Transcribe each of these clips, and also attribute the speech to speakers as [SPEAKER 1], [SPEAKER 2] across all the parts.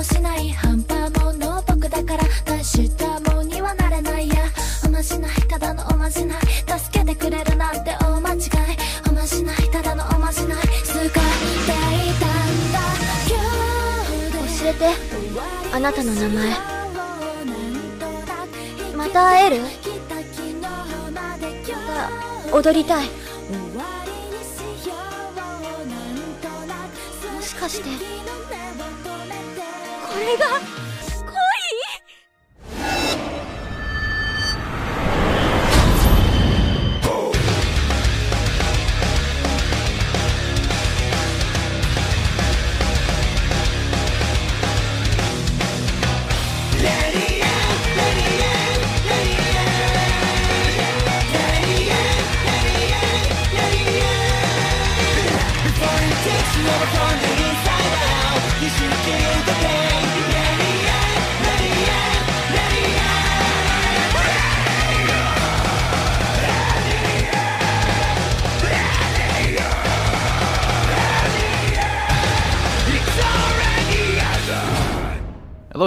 [SPEAKER 1] もしない半端もの僕だから大したもんにはなれないや。おまじないただのおまじない。助けてくれるなんて大間違い。おまじないただのおまじない。使っていたんだ。教えて。あなたの名前。また会える？また踊りたい一
[SPEAKER 2] 个。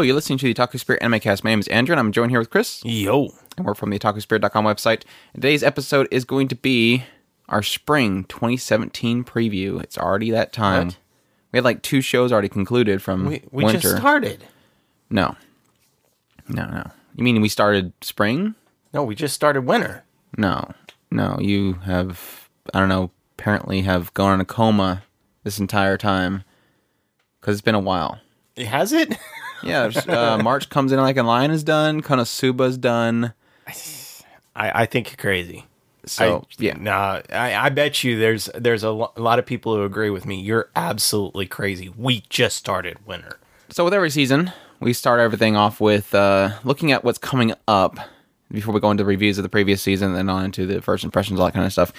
[SPEAKER 2] You're listening to the Otaku Spirit Anime Cast. My name is Andrew, and I'm joined here with Chris,
[SPEAKER 3] Yo.
[SPEAKER 2] and we're from the OtakuSpirit.com website. And today's episode is going to be our spring 2017 preview. It's already that time.
[SPEAKER 3] What?
[SPEAKER 2] We had like two shows already concluded from
[SPEAKER 3] We, we
[SPEAKER 2] winter.
[SPEAKER 3] just started.
[SPEAKER 2] no, no, no. You mean we started spring?
[SPEAKER 3] No, we just started winter.
[SPEAKER 2] No, no. You have, I don't know, apparently have gone in a coma this entire time because it's been a while.
[SPEAKER 3] It Has it?
[SPEAKER 2] Yeah, uh, March comes in like a lion is done, Konosuba's done.
[SPEAKER 3] I, I think you're crazy.
[SPEAKER 2] So
[SPEAKER 3] I,
[SPEAKER 2] yeah,
[SPEAKER 3] Nah, I, I bet you there's there's a, lo- a lot of people who agree with me. You're absolutely crazy. We just started winter.
[SPEAKER 2] So with every season, we start everything off with uh, looking at what's coming up before we go into reviews of the previous season and on into the first impressions, all that kind of stuff.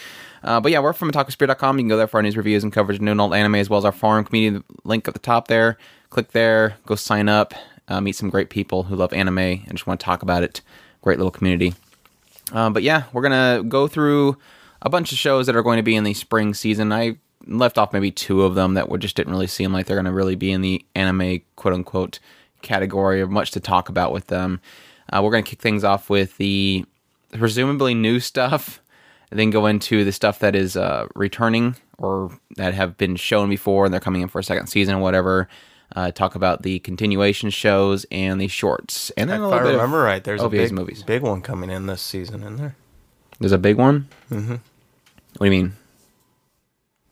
[SPEAKER 2] Uh, but yeah, we're from otakuspirit.com. You can go there for our news, reviews, and coverage of new and old anime, as well as our forum community link at the top there. Click there, go sign up, uh, meet some great people who love anime and just want to talk about it. Great little community. Um, but yeah, we're gonna go through a bunch of shows that are going to be in the spring season. I left off maybe two of them that just didn't really seem like they're going to really be in the anime quote unquote category of much to talk about with them. Uh, we're going to kick things off with the presumably new stuff, and then go into the stuff that is uh, returning or that have been shown before and they're coming in for a second season or whatever. Uh, talk about the continuation shows and the shorts, and then a
[SPEAKER 3] If
[SPEAKER 2] little
[SPEAKER 3] I remember right, there's a big
[SPEAKER 2] movies.
[SPEAKER 3] big one coming in this season, in there.
[SPEAKER 2] There's a big one. Mm-hmm. What do you mean?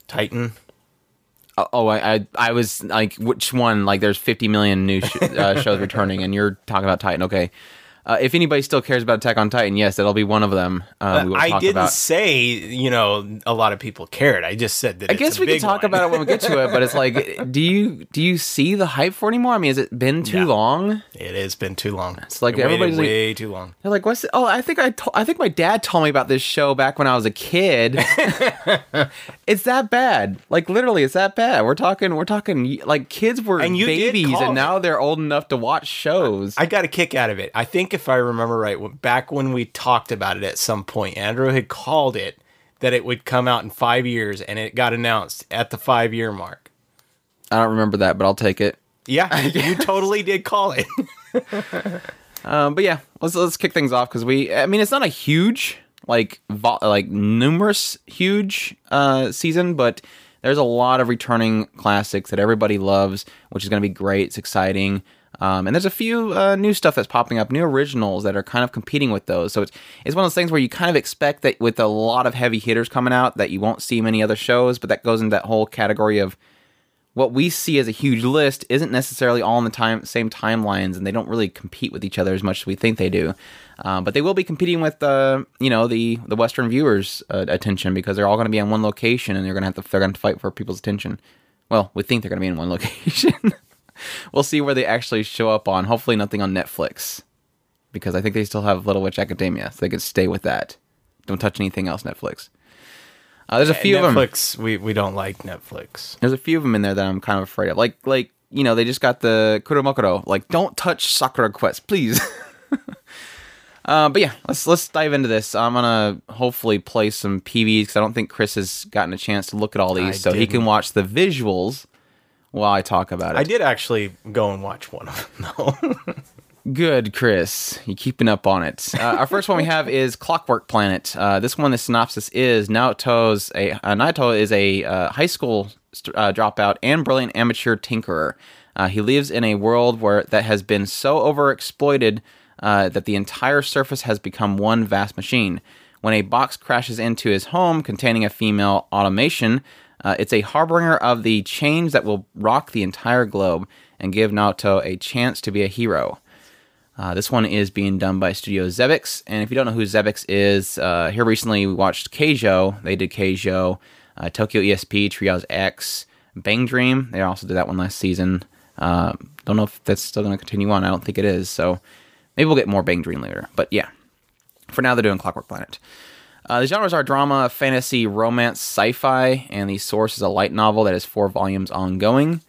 [SPEAKER 3] Titan.
[SPEAKER 2] Oh, Oh, I, I, I was like, which one? Like, there's 50 million new sh- uh, shows returning, and you're talking about Titan. Okay. Uh, if anybody still cares about Attack on Titan, yes, that'll be one of them. Uh, we will
[SPEAKER 3] I didn't
[SPEAKER 2] about.
[SPEAKER 3] say you know a lot of people cared. I just said that.
[SPEAKER 2] I guess we can talk about it when we get to it, but it's like, do you do you see the hype for anymore? I mean, has it been too
[SPEAKER 3] No.
[SPEAKER 2] long?
[SPEAKER 3] It has been too long. It's
[SPEAKER 2] like everybody's like-
[SPEAKER 3] way too long.
[SPEAKER 2] They're like, what's? Oh, I think I, to- I think my dad told me about this show back when I was a kid. it's that bad. Like literally, it's that bad. We're talking, we're talking. Like kids were
[SPEAKER 3] And
[SPEAKER 2] babies, and now they're old enough to watch shows.
[SPEAKER 3] I got a kick out of it. I think if I remember right, back when we talked about it at some point, Andrew had called it that it would come out in five years, and it got announced at the five year mark.
[SPEAKER 2] I don't remember that, but I'll take it.
[SPEAKER 3] Yeah, you totally did call it.
[SPEAKER 2] Um, but yeah, let's let's kick things off because we. I mean, it's not a huge like vo- like numerous huge uh, season, but there's a lot of returning classics that everybody loves, which is going to be great. It's exciting. Um, and there's a few uh, new stuff that's popping up, new originals that are kind of competing with those. So it's it's one of those things where you kind of expect that with a lot of heavy hitters coming out that you won't see many other shows, but that goes into that whole category of what we see as a huge list isn't necessarily all in the time same timelines, and they don't really compete with each other as much as we think they do. Um, but they will be competing with uh, you know the the Western viewers' uh, attention because they're all going to be in one location, and they're going to have to they're going to fight for people's attention. Well, we think they're going to be in one location. We'll see where they actually show up on. Hopefully, nothing on Netflix because I think they still have Little Witch Academia, so they can stay with that. Don't touch anything else, Netflix. Uh, there's a few of them.
[SPEAKER 3] Netflix, we, we don't like Netflix.
[SPEAKER 2] There's a few of them in there that I'm kind of afraid of. Like like you know they just got the Kuromokuro. Like don't touch Sakura Quest, please. uh, but yeah, let's let's dive into this. I'm gonna hopefully play some PVs because I don't think Chris has gotten a chance to look at all these,
[SPEAKER 3] I
[SPEAKER 2] so he can watch the visuals while I talk about it.
[SPEAKER 3] I did actually go and watch one of them though.
[SPEAKER 2] Good, Chris. You're keeping up on it. Uh, our first one we have is Clockwork Planet. Uh, this one, the synopsis is Naoto's a uh, Naoto is a uh, high school st- uh, dropout and brilliant amateur tinkerer. Uh, he lives in a world where that has been so overexploited uh, that the entire surface has become one vast machine. When a box crashes into his home containing a female automation, uh, it's a harbinger of the change that will rock the entire globe and give Naoto a chance to be a hero. Uh, this one is being done by Studio Xebec, and if you don't know who Xebec is, uh, here recently we watched Keijo. They did Keijo, uh, Tokyo ESP, Triage X, Bang Dream. They also did that one last season. Uh, don't know if that's still going to continue on. I don't think it is. So maybe we'll get more Bang Dream later. But yeah, for now they're doing Clockwork Planet. Uh, the genres are drama, fantasy, romance, sci-fi, and the source is a light novel that is four volumes ongoing.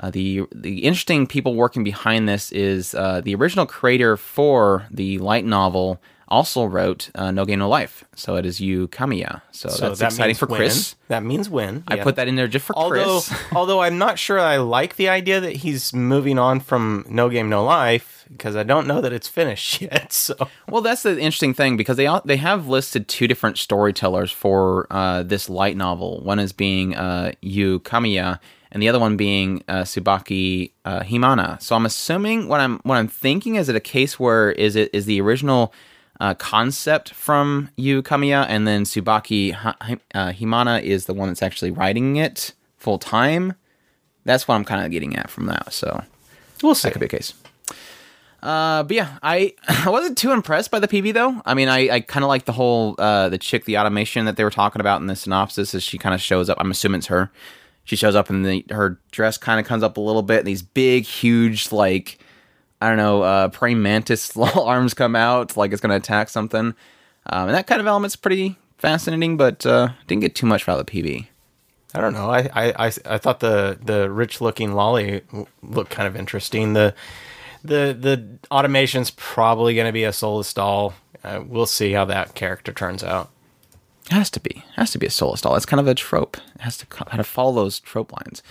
[SPEAKER 2] Uh, the the interesting people working behind this is uh, the original creator for the light novel also wrote uh, No Game No Life, so it is Yu Kamiya. So,
[SPEAKER 3] So
[SPEAKER 2] that's
[SPEAKER 3] that
[SPEAKER 2] exciting for
[SPEAKER 3] win.
[SPEAKER 2] Chris.
[SPEAKER 3] That means win.
[SPEAKER 2] I
[SPEAKER 3] yeah.
[SPEAKER 2] put that in there just for
[SPEAKER 3] although
[SPEAKER 2] Chris.
[SPEAKER 3] although I'm not sure I like the idea that he's moving on from No Game No Life because I don't know that it's finished yet. So
[SPEAKER 2] Well, that's the interesting thing because they all, they have listed two different storytellers for uh, this light novel. One is being uh, Yu Kamiya, and the other one being uh, Tsubaki uh, Himana. So I'm assuming what I'm what I'm thinking is it a case where is it is the original uh, concept from Yu Kamiya, and then Tsubaki uh, Himana is the one that's actually writing it full time. That's what I'm kind of getting at from that. So
[SPEAKER 3] we'll see.
[SPEAKER 2] that could be a case. Uh, but yeah, I I wasn't too impressed by the PV though. I mean, I, I kind of like the whole uh the chick, the automation that they were talking about in the synopsis. As she kind of shows up, I'm assuming it's her. She shows up and the her dress kind of comes up a little bit. And these big, huge, like I don't know, uh, praying mantis arms come out, like it's gonna attack something. Um, and that kind of element's pretty fascinating, but uh, didn't get too much out of the PV.
[SPEAKER 3] I don't know. I, I, I, I thought the the rich looking lolly looked kind of interesting. The the the automation's probably going to be a soulless doll. Uh, we'll see how that character turns out.
[SPEAKER 2] It has to be. It has to be a soulless doll. It's kind of a trope. It has to kind of follow those trope lines.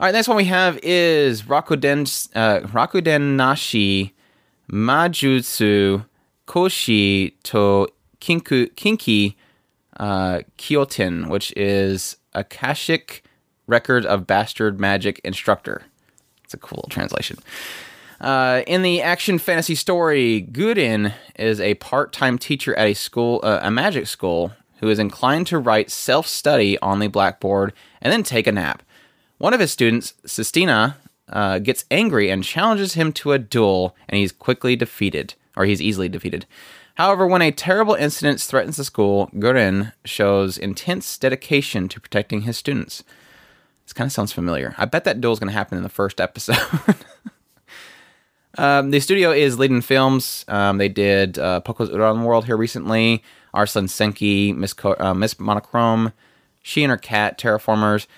[SPEAKER 2] All right, next one we have is Rakuden uh, Rakuden Nashi Majutsu Koshi to Kinku, Kinki uh, Kyoten, which is a Akashic Record of Bastard Magic Instructor. It's a cool translation. Uh, in the action fantasy story, Gudin is a part-time teacher at a school, uh, a magic school, who is inclined to write self-study on the blackboard and then take a nap. One of his students, Sistina, uh, gets angry and challenges him to a duel, and he's quickly defeated, or he's easily defeated. However, when a terrible incident threatens the school, Gurin shows intense dedication to protecting his students. This kind of sounds familiar. I bet that duel is going to happen in the first episode. Um, the studio is Liden Films. Um, they did uh, Poco's Udon World here recently. Arslan Senki, Miss, Co- uh, Miss Monochrome, She and Her Cat, Terra Formars.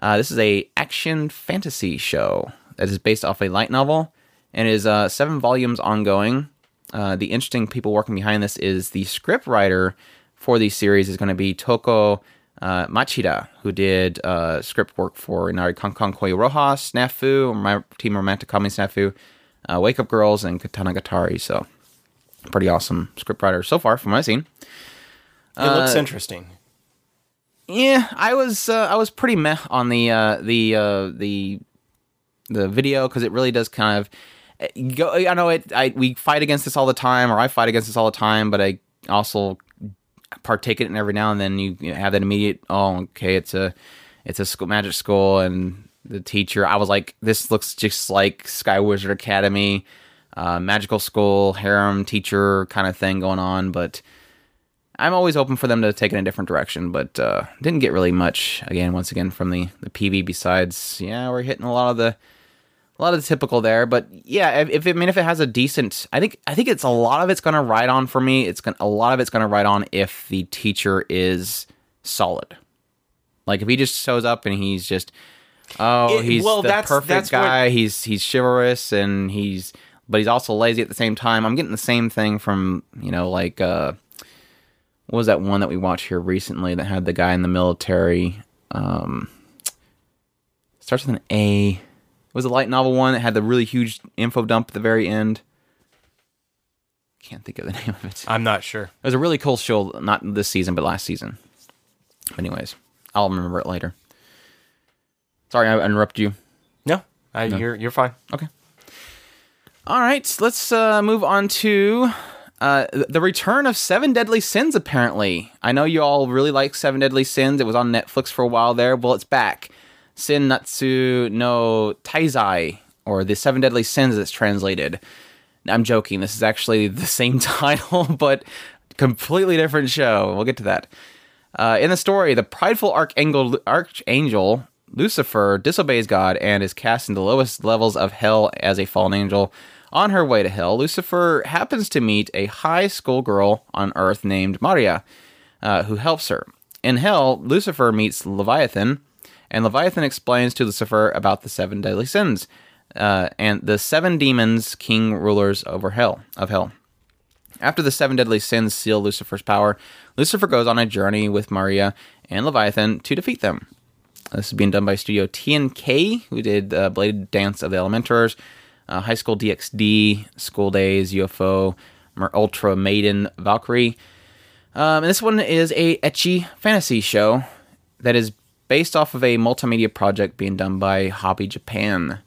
[SPEAKER 2] Uh, this is a action fantasy show that is based off a light novel and is uh, seven volumes ongoing. Uh, the interesting people working behind this is the script writer for the series is going to be Toko uh, Machida, who did uh, script work for Inari Kankan Koi Rojas, Snafu, my Teen Romantic Comedy Snafu, uh, Wake Up Girls, and Katana Gatari. So, pretty awesome script writer so far from what I've seen.
[SPEAKER 3] It looks interesting.
[SPEAKER 2] Yeah, I was uh, I was pretty meh on the uh, the uh, the the video because it really does kind of uh, go. I know it. I we fight against this all the time, or I fight against this all the time, but I also partake in it every now and then. You, you have that immediate. Oh, okay, it's a it's a school, magic school, and the teacher. I was like, this looks just like Sky Wizard Academy, uh, magical school, harem teacher kind of thing going on, but. I'm always open for them to take it in a different direction, but uh, didn't get really much again. Once again, from the the PV. Besides, yeah, we're hitting a lot of the a lot of the typical there. But yeah, if, if I mean if it has a decent, I think I think it's a lot of it's going to ride on for me. It's going a lot of it's going to ride on if the teacher is solid. Like if he just shows up and he's just oh
[SPEAKER 3] It-
[SPEAKER 2] he's
[SPEAKER 3] well,
[SPEAKER 2] the
[SPEAKER 3] that's-
[SPEAKER 2] perfect
[SPEAKER 3] that's what-
[SPEAKER 2] guy. He's he's chivalrous and he's but he's also lazy at the same time. I'm getting the same thing from you know like. uh what was that one that we watched here recently that had the guy in the military? Um, starts with an A. It was a light novel one that had the really huge info dump at the very end. Can't think of the name of it.
[SPEAKER 3] I'm not sure.
[SPEAKER 2] It was a really cool show, not this season, but last season. Anyways, I'll remember it later. Sorry, I interrupted you.
[SPEAKER 3] No, I, you're you're fine.
[SPEAKER 2] Okay. All right, let's uh, move on to uh, the return of Seven Deadly Sins. Apparently, I know you all really like Seven Deadly Sins. It was on Netflix for a while there. Well, it's back. Sin Nanatsu no Taizai, or the Seven Deadly Sins, it's translated. I'm joking. This is actually the same title, but completely different show. We'll get to that. Uh, in the story, the prideful archangel, archangel Lucifer disobeys God and is cast into the lowest levels of hell as a fallen angel. On her way to hell, Lucifer happens to meet a high school girl on Earth named Maria, uh, who helps her. In hell, Lucifer meets Leviathan, and Leviathan explains to Lucifer about the seven deadly sins uh, and the seven demons, king rulers over hell of hell. After the seven deadly sins seal Lucifer's power, Lucifer goes on a journey with Maria and Leviathan to defeat them. This is being done by Studio TNK, who did uh, Blade Dance of the Elementors, uh, High School DxD, School Days, UFO, Ultra Maiden, Valkyrie. Um, and this one is a ecchi fantasy show that is based off of a multimedia project being done by Hobby Japan.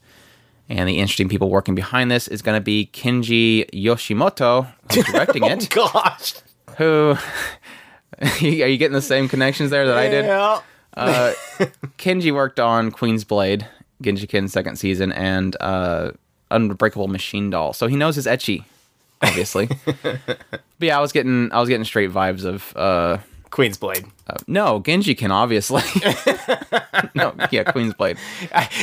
[SPEAKER 2] And the interesting people working behind this is going to be Kenji Yoshimoto, who's directing it.
[SPEAKER 3] Gosh.
[SPEAKER 2] who are you getting the same connections there that I did?
[SPEAKER 3] Yeah.
[SPEAKER 2] Uh, Kenji worked on Queen's Blade, Genshiken second season, and uh, Unbreakable Machine Doll, so he knows his ecchi, obviously. but yeah, I was getting I was getting straight vibes of uh,
[SPEAKER 3] Queen's Blade.
[SPEAKER 2] uh, no Genshiken, obviously. no, yeah, Queen's Blade.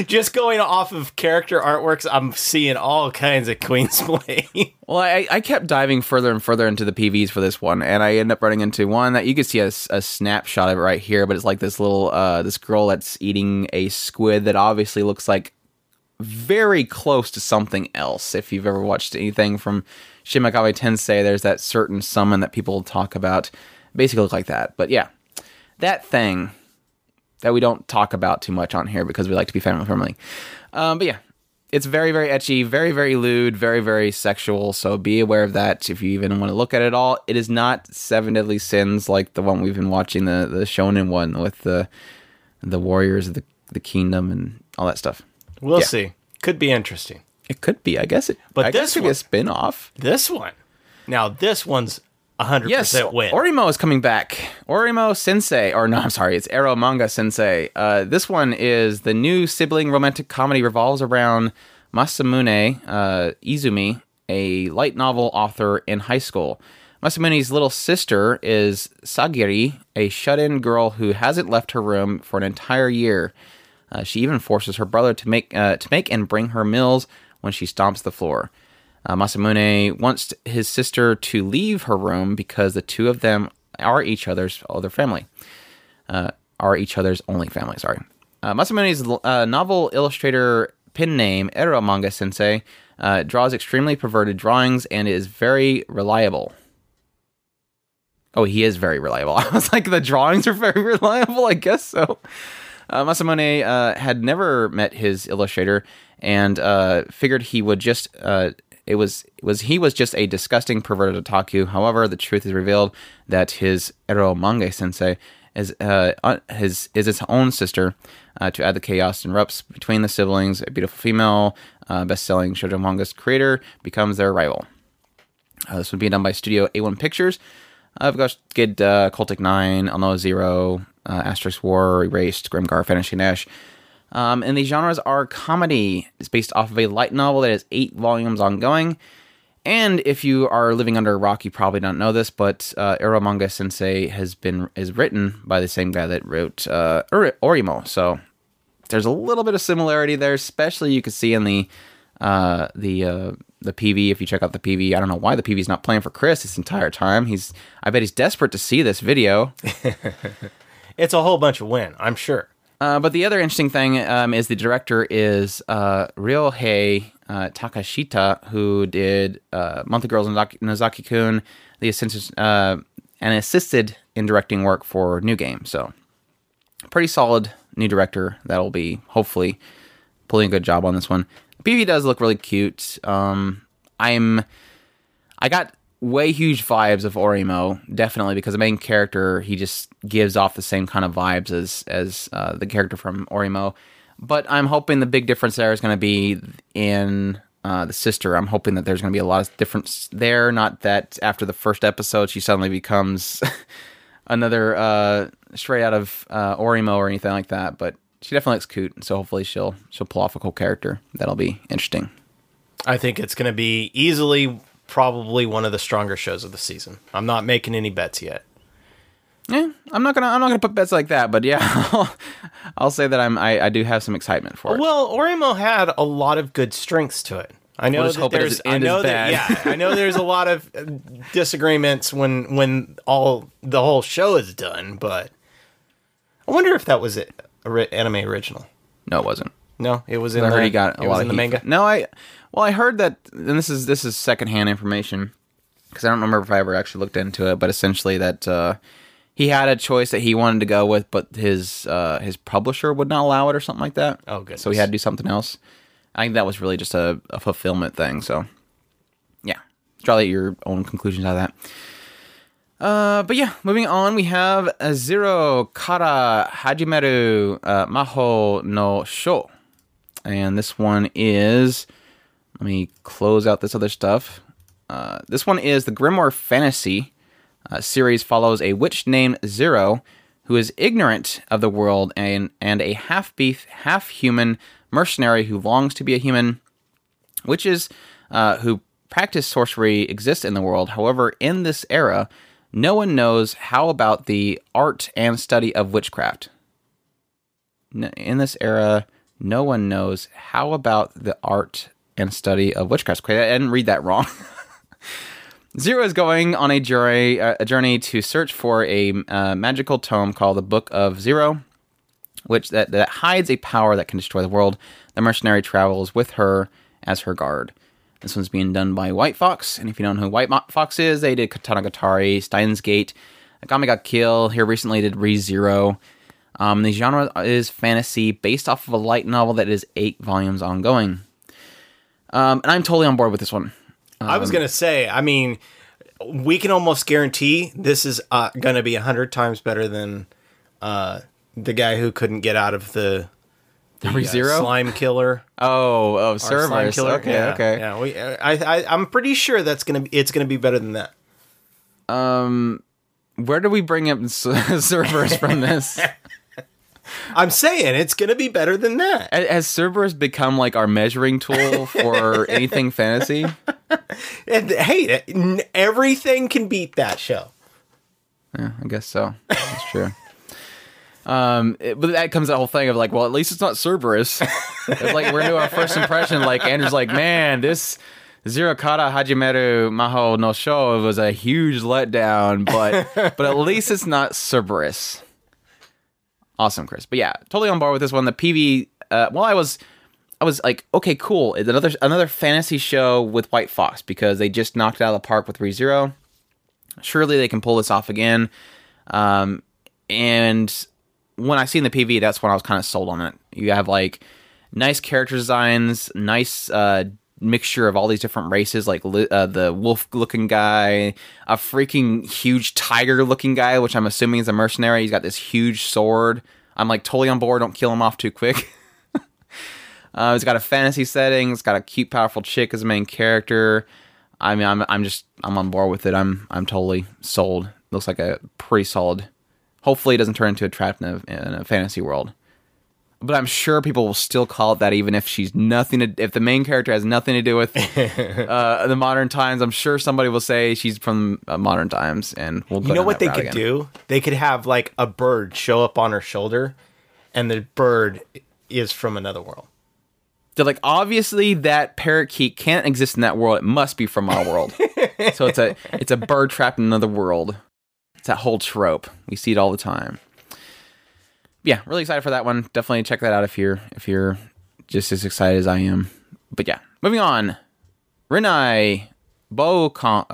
[SPEAKER 3] Just going off of character artworks, I'm seeing all kinds of Queen's Blade.
[SPEAKER 2] Well, I, I kept diving further and further into the PVs for this one, and I end up running into one that you can see a snapshot of it right here, but it's like this little uh, this girl that's eating a squid that obviously looks like very close to something else. If you've ever watched anything from Shimakawa Tensei, there's that certain summon that people talk about, basically look like that. But yeah, that thing that we don't talk about too much on here because we like to be family friendly. Um, but yeah, it's very, very ecchi, very, very lewd, very, very sexual. So be aware of that if you even want to look at it all. It is not Seven Deadly Sins like the one we've been watching, the the Shonen one with the the warriors of the the kingdom and all that stuff.
[SPEAKER 3] We'll
[SPEAKER 2] Yeah.
[SPEAKER 3] see. Could be interesting.
[SPEAKER 2] It could be, I guess. It,
[SPEAKER 3] But
[SPEAKER 2] I
[SPEAKER 3] this
[SPEAKER 2] could be a spin off.
[SPEAKER 3] This one. Now, this one's 100%
[SPEAKER 2] Yes,
[SPEAKER 3] win.
[SPEAKER 2] Oreimo is coming back. Oreimo Sensei, or no, I'm sorry, it's Ero Manga Sensei. Uh, this one is the new sibling romantic comedy revolves around Masamune uh, Izumi, a light novel author in high school. Masamune's little sister is Sagiri, a shut-in girl who hasn't left her room for an entire year. Uh, she even forces her brother to make uh, to make and bring her meals when she stomps the floor. Uh, Masamune wants his sister to leave her room because the two of them are each other's other family. Uh, are each other's only family. Sorry. Uh, Masamune's uh, novel illustrator pin name Ero Manga Sensei draws extremely perverted drawings and is very reliable. Oh, he is very reliable. I was like, the drawings are very reliable. I guess so. Uh, Masamune uh, had never met his illustrator and uh, figured he would just. Uh, it was was he was just a disgusting perverted otaku. However, the truth is revealed that his ero manga sensei is uh, his is its own sister. Uh, to add the chaos and erupts between the siblings, a beautiful female, best-selling shoujo manga's creator becomes their rival. This would be done by Studio A1 Pictures. I've got good uh, Cultic 9, Unknown Zero, uh, Asterisk War, Erased, Grimgar, Finishing Ash. Um, and the genres are comedy. It's based off of a light novel that has eight volumes ongoing. And if you are living under a rock, you probably don't know this, but uh, Ero Manga Sensei has been is written by the same guy that wrote uh, Ori- Oreimo. So there's a little bit of similarity there, especially you can see in the uh, the uh, the PV. If you check out the PV, I don't know why the PV is not playing for Chris this entire time. He's I bet he's desperate to see this video.
[SPEAKER 3] it's a whole bunch of win, I'm sure.
[SPEAKER 2] Uh, but the other interesting thing um, is the director is uh, Ryohei uh, Takeshita, who did uh, Monthly Girls and Nozaki Kun, the assistant, uh, and assisted in directing work for New Game. So, pretty solid new director that'll be hopefully pulling a good job on this one. PV does look really cute. Um, I'm I got way huge vibes of Oreimo, definitely because the main character he just gives off the same kind of vibes as as uh, the character from Oreimo. But I'm hoping the big difference there is going to be in uh, the sister. I'm hoping that there's going to be a lot of difference there. Not that after the first episode she suddenly becomes another uh, straight out of uh, Oreimo or anything like that. But she definitely looks cute, so hopefully she'll she'll pull off a cool character. That'll be interesting.
[SPEAKER 3] I think it's going to be easily probably one of the stronger shows of the season. I'm not making any bets yet.
[SPEAKER 2] Yeah, I'm not gonna I'm not gonna put bets like that, but yeah, I'll, I'll say that I'm I, I do have some excitement for it.
[SPEAKER 3] Well, Oreimo had a lot of good strengths to it. I know
[SPEAKER 2] We'll
[SPEAKER 3] that there's I know that yeah, I know there's a lot of uh, disagreements when when all the whole show is done, but I wonder if that was it, anime original.
[SPEAKER 2] no, it wasn't.
[SPEAKER 3] No, it was in
[SPEAKER 2] I
[SPEAKER 3] the
[SPEAKER 2] heard he got a
[SPEAKER 3] it
[SPEAKER 2] lot
[SPEAKER 3] was
[SPEAKER 2] of
[SPEAKER 3] in the manga.
[SPEAKER 2] No, I well I heard that, and this is this is secondhand information because I don't remember if I ever actually looked into it, but essentially that uh, he had a choice that he wanted to go with, but his uh, his publisher would not allow it or something like that.
[SPEAKER 3] Oh, goodness.
[SPEAKER 2] So he had to do something else. I think that was really just a, a fulfillment thing. So yeah, draw your own conclusions out of that. Uh, but yeah, moving on, we have Zero Kara Hajimeru uh, Maho no Sho. And this one is. Let me close out this other stuff. Uh, this one is the Grimoire Fantasy uh, series follows a witch named Zero who is ignorant of the world and, and a half beef, half human mercenary who longs to be a human. Witches uh, who practice sorcery exist in the world. However, in this era, no one knows how about the art and study of witchcraft. In this era, no one knows how about the art and study of witchcraft. Okay, I didn't read that wrong. Zero is going on a journey, uh, a journey to search for a uh, magical tome called the Book of Zero, which that, that hides a power that can destroy the world. The mercenary travels with her as her guard. This one's being done by White Fox, and if you don't know who White Fox is, they did Katana Gatari, Steins Gate, Akame ga Kill. Here recently did Re Zero. Um, the genre is fantasy based off of a light novel that is eight volumes ongoing. Um, and I'm totally on board with this one.
[SPEAKER 3] I
[SPEAKER 2] Um,
[SPEAKER 3] was gonna say, I mean, we can almost guarantee this is uh, gonna be a hundred times better than uh, the guy who couldn't get out of the, the uh,
[SPEAKER 2] ReZero?
[SPEAKER 3] slime killer.
[SPEAKER 2] Oh, oh,
[SPEAKER 3] slime killer.
[SPEAKER 2] Okay,
[SPEAKER 3] yeah,
[SPEAKER 2] okay.
[SPEAKER 3] Yeah, we, I, I, I'm pretty sure that's gonna be. It's gonna be better than that.
[SPEAKER 2] Um, where do we bring up Cerberus from this?
[SPEAKER 3] I'm saying it's gonna be better than that.
[SPEAKER 2] Has Cerberus become like our measuring tool for anything fantasy?
[SPEAKER 3] And, hey, everything can beat that show.
[SPEAKER 2] Yeah, I guess so. That's true. Um, it- but that comes that whole thing of like, well, at least it's not Cerberus. it's like we're doing our first impression. Like Andrew's like, man, this Zero Kara Hajimeru Maho no Sho was a huge letdown, but but at least it's not Cerberus. Awesome, Chris. But yeah, totally on board with this one. The PV. Uh, well, I was. I was like, okay, cool. It's another another fantasy show with White Fox because they just knocked it out of the park with ReZero. Surely they can pull this off again. Um, and when I seen the PV, that's when I was kind of sold on it. You have like nice character designs, nice uh, mixture of all these different races, like uh, the wolf-looking guy, a freaking huge tiger-looking guy, which I'm assuming is a mercenary. He's got this huge sword. I'm like totally on board. Don't kill him off too quick. Uh, it's got a fantasy setting. It's got a cute, powerful chick as a main character. I mean, I'm I'm just I'm on board with it. I'm I'm totally sold. Looks like a pretty solid. Hopefully, it doesn't turn into a trap in a, in a fantasy world. But I'm sure people will still call it that, even if she's nothing to. If the main character has nothing to do with uh, the modern times, I'm sure somebody will say she's from uh, modern times, and we'll. Go
[SPEAKER 3] You know what they could
[SPEAKER 2] again.
[SPEAKER 3] do? They could have like a bird show up on her shoulder, and the bird is from another world.
[SPEAKER 2] They're like, obviously that parakeet can't exist in that world. It must be from our world. so it's a it's a bird trapped in another world. It's that whole trope. We see it all the time. Yeah, really excited for that one. Definitely check that out if you're if you're just as excited as I am. But yeah, moving on. Renai Boukun,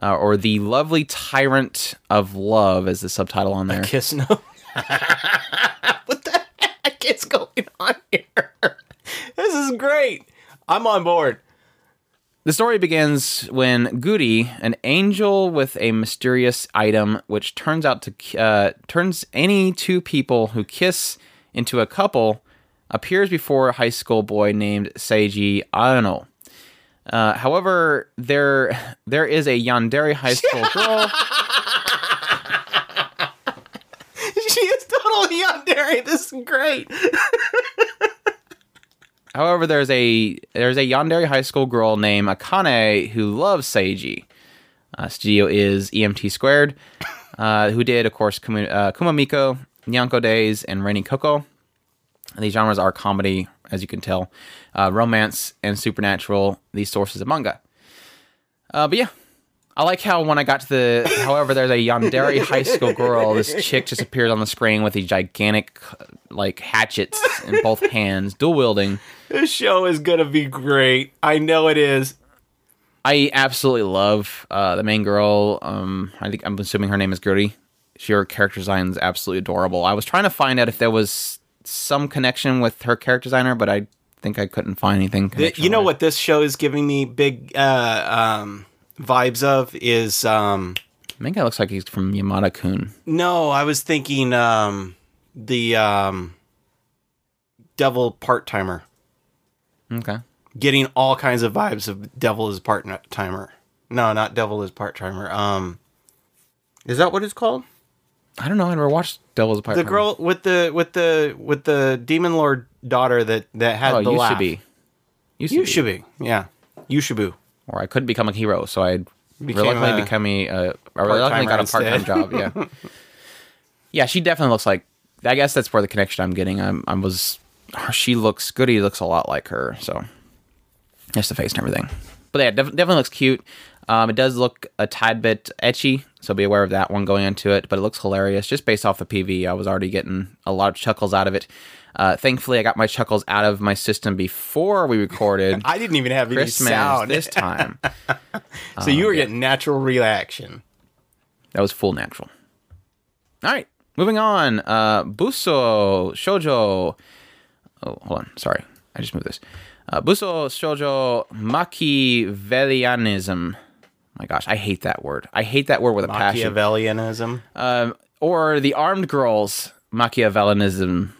[SPEAKER 2] uh, uh, or the lovely tyrant of love, is the subtitle on there.
[SPEAKER 3] Kiss no. What the heck is going on here? This is great. I'm on board.
[SPEAKER 2] The story begins when Goody, an angel with a mysterious item, which turns out to uh, turns any two people who kiss into a couple, appears before a high school boy named Seiji Ano. Uh, however, there there is a Yandere high school girl.
[SPEAKER 3] She is totally on Derry. This is great.
[SPEAKER 2] However, there's a there's a Yandere high school girl named Akane who loves Seiji. Uh, studio is EMT squared, uh, who did, of course, uh, Kumamiko, Nyanko Days, and Rainy Coco. These genres are comedy, as you can tell, uh, romance, and supernatural. These sources of manga. Uh, but yeah, I like how when I got to the, however, there's a Yandere high school girl. This chick just appears on the screen with these gigantic, like hatchets in both hands, dual wielding.
[SPEAKER 3] This show is gonna be great. I know it is.
[SPEAKER 2] I absolutely love uh, the main girl. Um, I think I'm assuming her name is Gertie. Her character design is absolutely adorable. I was trying to find out if there was some connection with her character designer, but I think I couldn't find anything.
[SPEAKER 3] The- you know what this show is giving me big uh, um, vibes of is um,
[SPEAKER 2] Main guy looks like he's from Yamada Kun.
[SPEAKER 3] no, I was thinking um, the um, Devil Part Timer.
[SPEAKER 2] Okay.
[SPEAKER 3] Getting all kinds of vibes of Devil is Part Timer. No, not Devil is Part Timer. Um, is that what it's called?
[SPEAKER 2] I don't know. I never watched Devil's Apart.
[SPEAKER 3] The girl with the with the with the demon lord daughter that that had
[SPEAKER 2] Oh,
[SPEAKER 3] the
[SPEAKER 2] used
[SPEAKER 3] laugh.
[SPEAKER 2] to be. Used to
[SPEAKER 3] You
[SPEAKER 2] be.
[SPEAKER 3] should be. Yeah. Yushibu.
[SPEAKER 2] Or I could become a hero, so I
[SPEAKER 3] Became
[SPEAKER 2] reluctantly
[SPEAKER 3] a
[SPEAKER 2] become a. Uh, I reluctantly got a part time job. Yeah. yeah, she definitely looks like. I guess that's where the connection I'm getting. I'm. I was. She looks. Goody looks a lot like her. So. Just the face and everything. But yeah, def- definitely looks cute. Um, it does look a tad bit ecchi, so be aware of that one going into it. But it looks hilarious just based off the PV. I was already getting a lot of chuckles out of it. Uh, thankfully, I got my chuckles out of my system before we recorded
[SPEAKER 3] I didn't even have any
[SPEAKER 2] Christmas
[SPEAKER 3] sound
[SPEAKER 2] this time.
[SPEAKER 3] so you were getting natural reaction.
[SPEAKER 2] That was full natural. All right, moving on. Uh, Buso Shoujo. Oh, hold on. Sorry, I just moved this. Uh, Buso Shoujo Machiavellianism. My gosh, I hate that word. I hate that word with a passion.
[SPEAKER 3] Machiavellianism.
[SPEAKER 2] Um, or the armed girls Machiavellianism.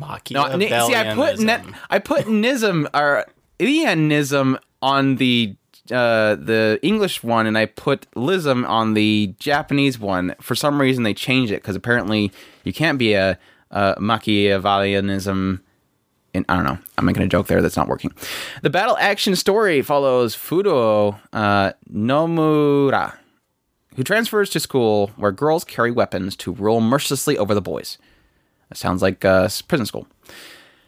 [SPEAKER 2] No,
[SPEAKER 3] Machiavellianism.
[SPEAKER 2] ni- see, I put ne- I put nism or Ianism on the uh, the English one, and I put lism on the Japanese one. For some reason, they changed it because apparently you can't be a, a Machiavellianism. In, I don't know. I'm making a joke there that's not working. The battle action story follows Fudo uh, Nomura, who transfers to school where girls carry weapons to rule mercilessly over the boys. That sounds like uh, prison school.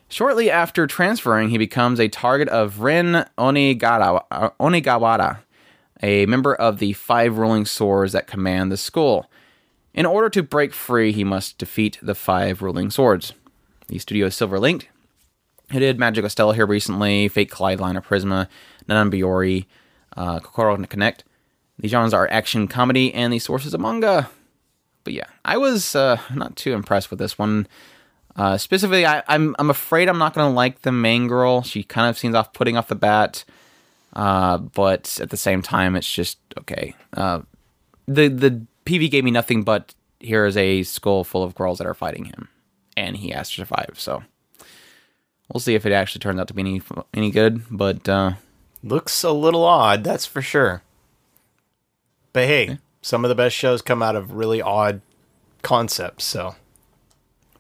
[SPEAKER 2] Shortly after transferring, he becomes a target of Rin uh, Onigawara, a member of the five ruling swords that command the school. In order to break free, he must defeat the five ruling swords. The studio is Silver Linked. Who did Magic Estella here recently, Fate Kaleid Liner Prisma, Non Non Biyori, uh, Kokoro Connect. These genres are action comedy and the sources of manga but yeah, I was uh, not too impressed with this one. Uh, specifically, I, I'm I'm afraid I'm not gonna like the main girl. She kind of seems off putting off the bat, uh, but at the same time, it's just okay. Uh, the the PV gave me nothing but here is a skull full of girls that are fighting him, and he has to survive. So we'll see if it actually turns out to be any any good. But uh,
[SPEAKER 3] Looks a little odd, that's for sure. But hey, some of the best shows come out of really odd concepts, so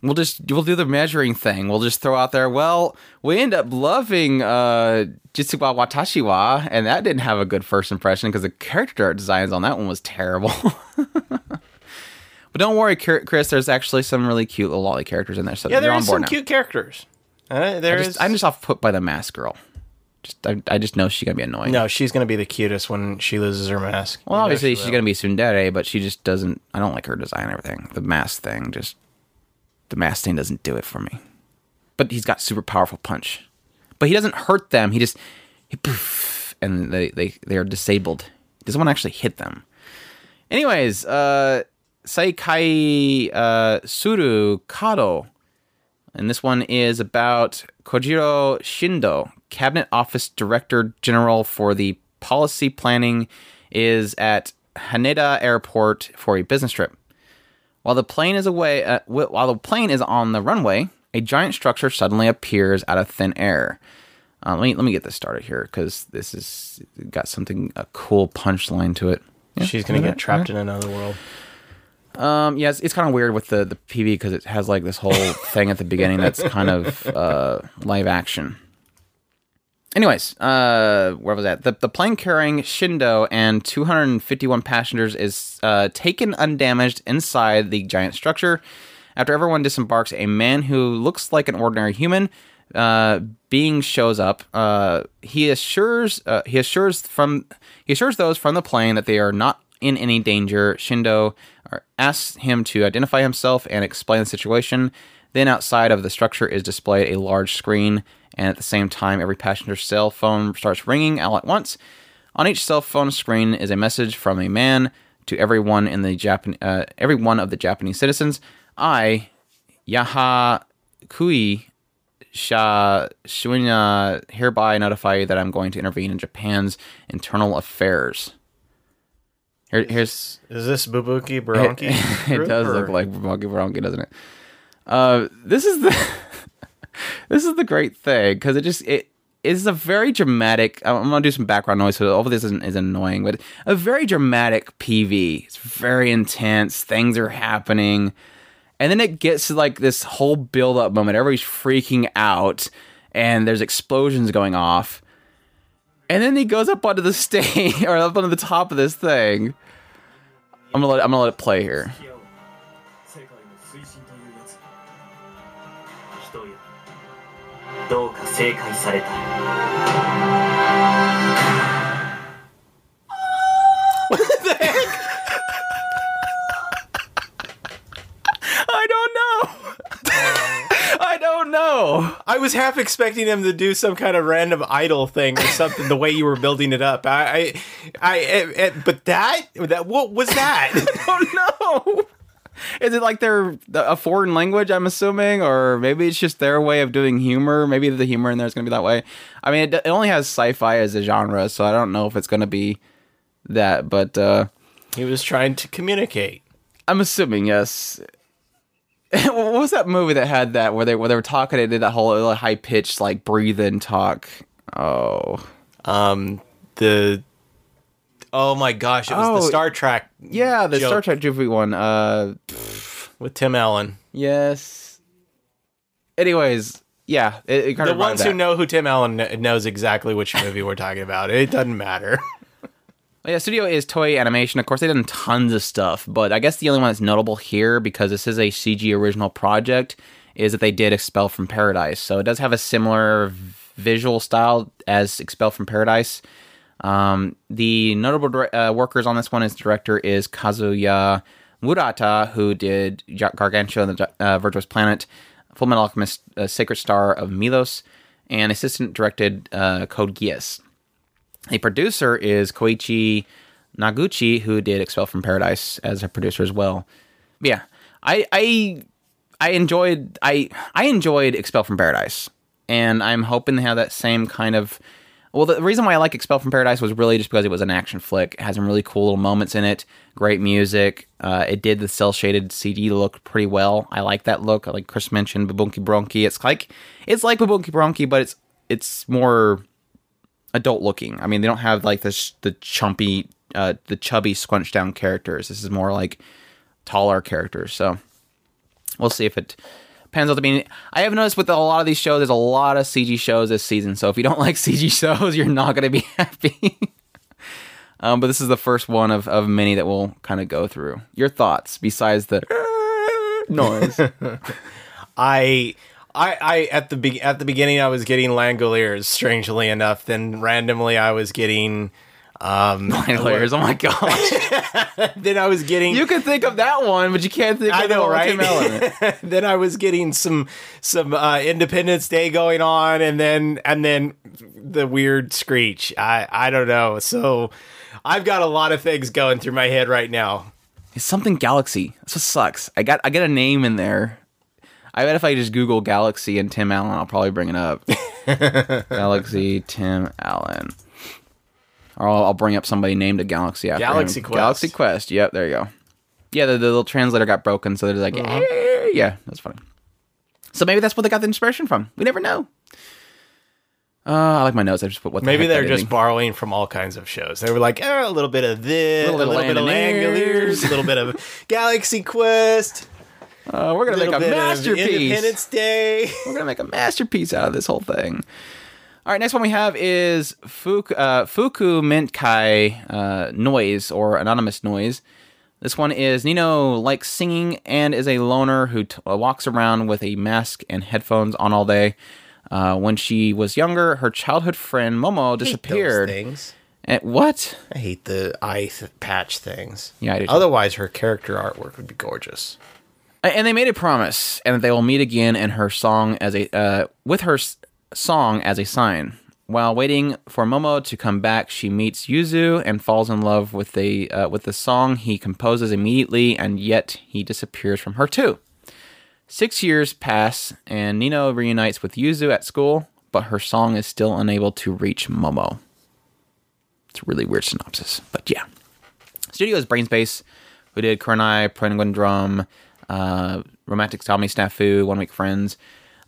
[SPEAKER 2] We'll just we'll do the measuring thing. We'll just throw out there. Well, we end up loving uh, Jitsuwa Watashi wa, and that didn't have a good first impression because the character art designs on that one was terrible. but don't worry, Chris. There's actually some really cute little lolly characters in there, so
[SPEAKER 3] yeah, there is
[SPEAKER 2] board
[SPEAKER 3] some
[SPEAKER 2] now.
[SPEAKER 3] cute characters. Uh, there
[SPEAKER 2] I
[SPEAKER 3] is.
[SPEAKER 2] just, I'm just off put by the mask girl. Just I, I just know she's gonna be annoying.
[SPEAKER 3] no, she's gonna be the cutest when she loses her mask.
[SPEAKER 2] Well,
[SPEAKER 3] You know
[SPEAKER 2] obviously
[SPEAKER 3] she
[SPEAKER 2] she's
[SPEAKER 3] will.
[SPEAKER 2] gonna be tsundere, but she just doesn't. I don't like her design. and Everything. The mask thing, just the mask thing doesn't do it for me. But he's got super powerful punch. But he doesn't hurt them. He just he poof, and they they they are disabled. He doesn't want to actually hit them. Anyways, uh, Seikai uh, Suru Kado. And this one is about Kojiro Shindo, Cabinet Office Director General for the Policy Planning, is at Haneda Airport for a business trip. While the plane is away, uh, while the plane is on the runway, a giant structure suddenly appears out of thin air. Uh, let me let me get this started here because this is got something a cool punchline to it. Yeah,
[SPEAKER 3] She's gonna get trapped in another world.
[SPEAKER 2] Um, yeah, it's, it's kind of weird with the the PV because it has like this whole thing at the beginning that's kind of uh, live action. Anyways, uh, where was that? The the plane carrying Shindo and 251 passengers is uh, taken undamaged inside the giant structure. After everyone disembarks, a man who looks like an ordinary human uh, being shows up. Uh, he assures uh, he assures from he assures those from the plane that they are not in any danger. Shindo asks him to identify himself and explain the situation. Then outside of the structure is displayed a large screen, and at the same time, every passenger's cell phone starts ringing all at once. On each cell phone screen is a message from a man to everyone in the Japan, uh, every one of the Japanese citizens. I, Yaha Kui Sha Shuina, hereby notify you that I'm going to intervene in Japan's internal affairs. Here, here's
[SPEAKER 3] Is this Bubuki Buranki?
[SPEAKER 2] it
[SPEAKER 3] group,
[SPEAKER 2] does
[SPEAKER 3] or-
[SPEAKER 2] look like Monkey Bronchi, doesn't it? Uh, this is the this is the great thing because it just it is a very dramatic. I'm gonna do some background noise, so all of this isn't is annoying, but a very dramatic PV. It's very intense. Things are happening, and then it gets to like this whole build up moment. Everybody's freaking out, and there's explosions going off. And then he goes up onto the stage or up onto the top of this thing. I'm gonna let I'm gonna let it play here.
[SPEAKER 4] 世界
[SPEAKER 2] don't know.
[SPEAKER 3] I was half expecting him to do some kind of random idol thing or something. the way you were building it up, I, I, I eh, eh, but that, that, what was that?
[SPEAKER 2] Oh no. Is it like they're a foreign language? I'm assuming, or maybe it's just their way of doing humor. Maybe the humor in there is going to be that way. I mean, it, it only has sci-fi as a genre, so I don't know if it's going to be that. But uh,
[SPEAKER 3] he was trying to communicate.
[SPEAKER 2] I'm assuming yes. what was that movie that had that where they where they were talking and did that whole high pitched like breathe in talk? Oh,
[SPEAKER 3] Um, the, oh my gosh, it was
[SPEAKER 2] Oh,
[SPEAKER 3] the Star Trek.
[SPEAKER 2] yeah, the
[SPEAKER 3] joke
[SPEAKER 2] Star Trek Goofy one. Uh,
[SPEAKER 3] with Tim Allen.
[SPEAKER 2] yes. Anyways, yeah, it, it
[SPEAKER 3] The ones who know who Tim Allen kn- knows exactly which movie we're talking about. It doesn't matter.
[SPEAKER 2] Yeah, studio is Toei Animation. Of course, they've done tons of stuff, but I guess the only one that's notable here because this is a CG original project is that they did Expel from Paradise. So it does have a similar visual style as Expel from Paradise. Um, the notable dir- uh, workers on this one as director is Kazuya Murata, who did Gargantia and the uh, Verdurous Planet, Full Metal Alchemist, uh, Sacred Star of Milos, and assistant directed uh, Code Geass. A producer is Koichi Noguchi, who did Expel from Paradise as a producer as well. Yeah, I I I enjoyed I I enjoyed Expel from Paradise, and I'm hoping they have that same kind of. Well, the reason why I like Expel from Paradise was really just because it was an action flick. It has some really cool little moments in it. Great music. Uh, it did the cell shaded CD look pretty well. I like that look. Like Chris mentioned, Babunki Bronki. It's like it's like Babunki Bronki, but it's it's more adult looking. I mean, they don't have like this the chumpy, uh, the chubby, squunched down characters. This is more like taller characters. So we'll see if it pans out to be. I have noticed with a lot of these shows, there's a lot of CG shows this season. So if you don't like CG shows, you're not going to be happy. um, but this is the first one of, of many that we'll kind of go through. Your thoughts besides the noise?
[SPEAKER 3] I, I, I at the be- at the beginning I was getting Langoliers, strangely enough. Then randomly I was getting, um,
[SPEAKER 2] layers. Oh my gosh!
[SPEAKER 3] then I was getting.
[SPEAKER 2] You can think of that one, but you can't think.
[SPEAKER 3] I
[SPEAKER 2] of
[SPEAKER 3] know, right? Then I was getting some some uh, Independence Day going on, and then and then the weird screech. I I don't know. So I've got a lot of things going through my head right now.
[SPEAKER 2] It's something Galaxy. That's what sucks. I got I got a name in there. I bet if I just Google Galaxy and Tim Allen, I'll probably bring it up. Galaxy Tim Allen. Or I'll, I'll bring up somebody named a Galaxy after
[SPEAKER 3] Galaxy
[SPEAKER 2] him.
[SPEAKER 3] Quest.
[SPEAKER 2] Galaxy Quest. Yep, there you go. Yeah, the, the little translator got broken, so they're like,
[SPEAKER 3] Uh-huh.
[SPEAKER 2] Yeah, that's funny. So maybe that's what they got the inspiration from. We never know. Uh, I like my notes. I just put what. The
[SPEAKER 3] Maybe they're just borrowing from all kinds of shows. They were like, eh, a little bit of this, a
[SPEAKER 2] Little
[SPEAKER 3] little,
[SPEAKER 2] bit of
[SPEAKER 3] bit of.
[SPEAKER 2] Langoliers,
[SPEAKER 3] a little bit of Galaxy Quest,
[SPEAKER 2] Uh, we're gonna make a masterpiece.
[SPEAKER 3] Independence Day.
[SPEAKER 2] We're gonna make a masterpiece out of this whole thing. All right, next one we have is Fuku, uh, Fuku uh, Noise or Anonymous Noise. This one is Nino likes singing and is a loner who t- uh, walks around with a mask and headphones on all day. Uh, when she was younger, her childhood friend Momo disappeared.
[SPEAKER 3] things.
[SPEAKER 2] And, what?
[SPEAKER 3] I hate the eye th- patch things.
[SPEAKER 2] Yeah, I do too.
[SPEAKER 3] Otherwise, her character artwork would be gorgeous.
[SPEAKER 2] And they made a promise, and that they will meet again in her song as a uh, with her s- song as a sign. While waiting for Momo to come back, she meets Yuzu and falls in love with the uh, with the song he composes immediately, and yet he disappears from her too. Six years pass, and Nino reunites with Yuzu at school, but her song is still unable to reach Momo. It's a really weird synopsis, but yeah. Studio is Brains Base, who did Kurenai, Penguin Drum, uh, Romantic Comedy Snafu, One Week Friends.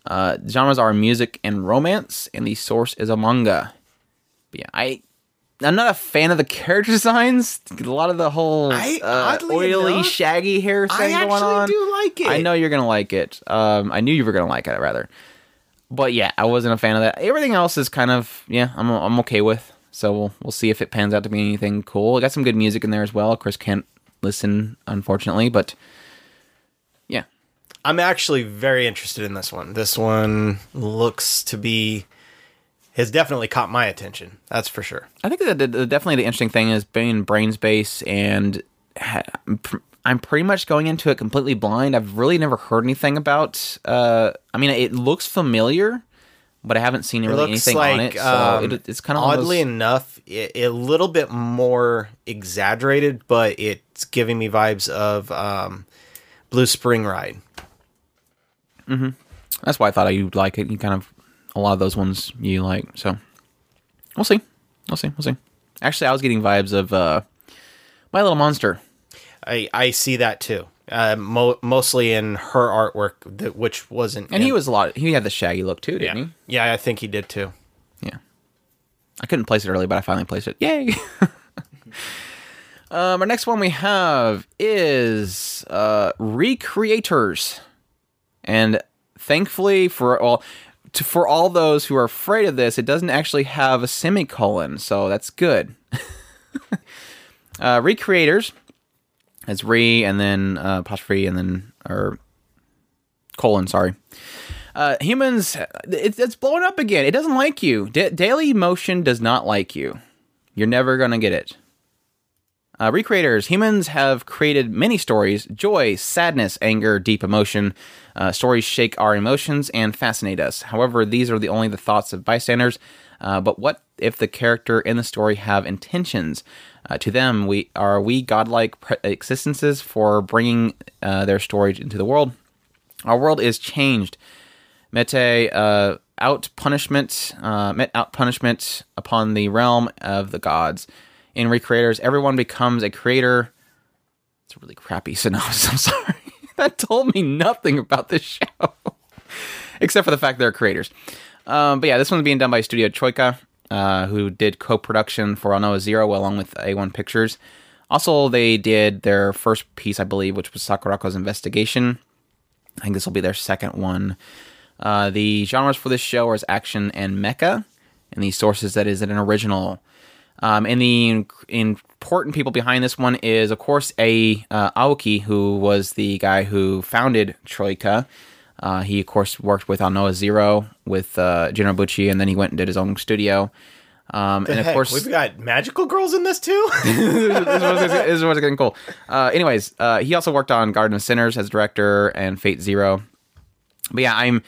[SPEAKER 2] Uh, genres are music and romance, and the source is a manga. But yeah, I I'm not a fan of the character designs. A lot of the whole
[SPEAKER 3] I-
[SPEAKER 2] uh, oily,
[SPEAKER 3] enough,
[SPEAKER 2] shaggy hair
[SPEAKER 3] I
[SPEAKER 2] thing going
[SPEAKER 3] actually
[SPEAKER 2] on.
[SPEAKER 3] do like it.
[SPEAKER 2] I know you're gonna like it. Um, I knew you were gonna like it rather. But yeah, I wasn't a fan of that. Everything else is kind of yeah, I'm I'm okay with. So we'll we'll see if it pans out to be anything cool. It got some good music in there as well. Chris can't listen unfortunately, but
[SPEAKER 3] I'm actually very interested in this one. This one looks to be has definitely caught my attention. That's for sure.
[SPEAKER 2] I think that the, the- definitely the interesting thing is being Brains Base and ha- I'm pretty much going into it completely blind. I've really never heard anything about. Uh, I mean, it looks familiar, but I haven't seen
[SPEAKER 3] It
[SPEAKER 2] really anything
[SPEAKER 3] like
[SPEAKER 2] on it. So
[SPEAKER 3] um,
[SPEAKER 2] it, it's kind of
[SPEAKER 3] oddly
[SPEAKER 2] those-
[SPEAKER 3] enough a little bit more exaggerated, but it's giving me vibes of um, Blue Spring Ride.
[SPEAKER 2] That's why I thought you'd like it. You kind of a lot of those ones you like. So we'll see. We'll see. We'll see. Actually, I was getting vibes of uh, My Little Monster.
[SPEAKER 3] I I see that too. Uh, mo- mostly in her artwork, that, which wasn't.
[SPEAKER 2] And he was a lot. He had the shaggy look too, didn't
[SPEAKER 3] yeah, yeah. I think he did too.
[SPEAKER 2] Yeah. I couldn't place it early, but I finally placed it. Yay! um, our next one we have is uh, Recreators, and thankfully for all. To, for all those who are afraid of this, it doesn't actually have a semicolon, so that's good. uh, Recreators It's re and then uh, apostrophe and then or colon. Sorry. Uh, humans, it, it's blowing up again. It doesn't like you. Da- Daily Motion does not like you. You're never gonna get it. Uh, recreators, humans have created many stories joy, sadness, anger, deep emotion. Uh, stories shake our emotions and fascinate us. However, these are the only the thoughts of bystanders. Uh, but what if the character in the story have intentions? Uh, to them, we are we godlike pre- existences for bringing uh, their story into the world. Our world is changed. Mete uh, out punishment, uh, met out punishment upon the realm of the gods. In Recreators, everyone becomes a creator. It's a really crappy synopsis. I'm sorry. that told me nothing about this show, except for the fact they're creators. Um, but yeah, this one's being done by Studio Troyca, uh, who did co-production for Aldnoah Zero along with A1 Pictures. Also, they did their first piece, I believe, which was Sakurako's Investigation. I think this will be their second one. Uh, the genres for this show are action and mecha, and the sources that is an original. Um, and the in- important people behind this one is, of course, a uh, Aoki, who was the guy who founded Troyca. Uh, he, of course, worked with Aldnoah Zero with uh, Jinobuchi, and then he went and did his own studio. Um, and of course,
[SPEAKER 3] we've got magical girls in this too.
[SPEAKER 2] this, is what's getting cool. Uh, anyways, uh, he also worked on Garden of Sinners as director and Fate Zero. But yeah, I'm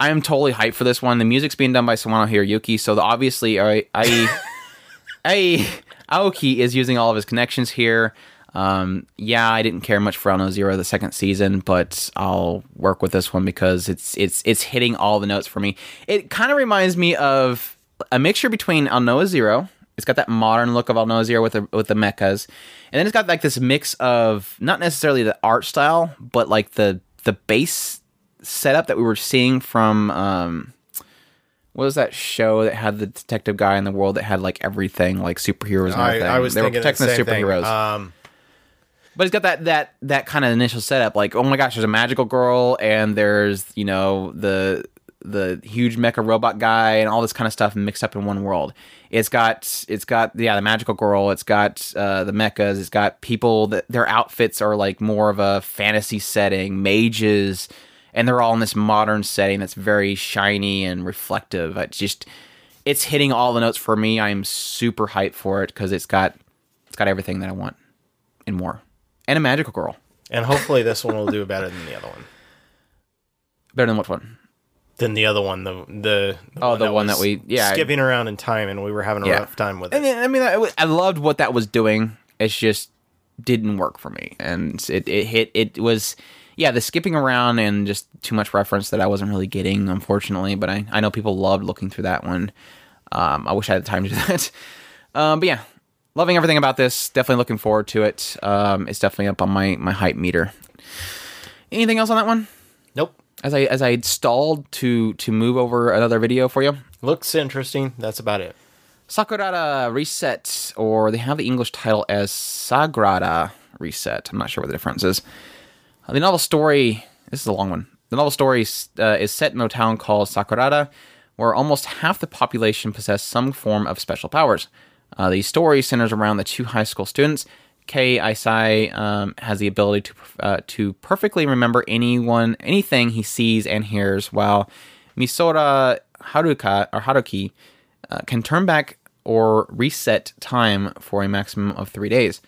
[SPEAKER 2] I'm totally hyped for this one. The music's being done by Sawano Hiroyuki, so the, obviously I I, I Aoki is using all of his connections here. Um, yeah, I didn't care much for Aldnoah Zero the second season, but I'll work with this one because it's it's it's hitting all the notes for me. It kind of reminds me of a mixture between Al Zero. It's got that modern look of Al Zero with the with the mechas, and then it's got like this mix of not necessarily the art style, but like the the base setup that we were seeing from um, what was that show that had the detective guy in the world that had like everything like superheroes and
[SPEAKER 3] I,
[SPEAKER 2] everything.
[SPEAKER 3] I was
[SPEAKER 2] they were
[SPEAKER 3] thinking
[SPEAKER 2] protecting
[SPEAKER 3] the
[SPEAKER 2] the superheroes.
[SPEAKER 3] Um,
[SPEAKER 2] But it's got that that that kind of initial setup, like oh my gosh, there's a magical girl, and there's you know the the huge mecha robot guy, and all this kind of stuff mixed up in one world. It's got it's got yeah the magical girl, it's got uh, the mechas, it's got people that their outfits are like more of a fantasy setting, mages, and they're all in this modern setting that's very shiny and reflective. It's just it's hitting all the notes for me. I'm super hyped for it because it's got it's got everything that I want and more and a magical girl.
[SPEAKER 3] and hopefully this one will do better than the other one.
[SPEAKER 2] Better than what one?
[SPEAKER 3] Than the other one, the the,
[SPEAKER 2] Oh, the one that we- yeah.
[SPEAKER 3] skipping around in time, and we were having a
[SPEAKER 2] Yeah.
[SPEAKER 3] rough time with it.
[SPEAKER 2] then, I mean, I, I loved what that was doing. It's just didn't work for me, and it it hit. It was yeah, the skipping around and just too much reference that I wasn't really getting, unfortunately. But I I know people loved looking through that one. Um, I wish I had the time to do that. Um, but yeah, loving everything about this. Definitely looking forward to it. Um, it's definitely up on my my hype meter. Anything else on that one?
[SPEAKER 3] Nope,
[SPEAKER 2] As I as I stalled to to move over another video for you.
[SPEAKER 3] looks interesting. That's about it.
[SPEAKER 2] Sakurada Reset, or they have the English title as Sagrada Reset. I'm not sure what the difference is. Uh, the novel story, this is a long one. The novel story uh, is set in a town called Sakurada, where almost half the population possess some form of special powers. Uh, the story centers around the two high school students. Kei Aisai um, has the ability to uh, to perfectly remember anyone, anything he sees and hears, while Misora Haruka or Haruki uh, can turn back or reset time for a maximum of three days.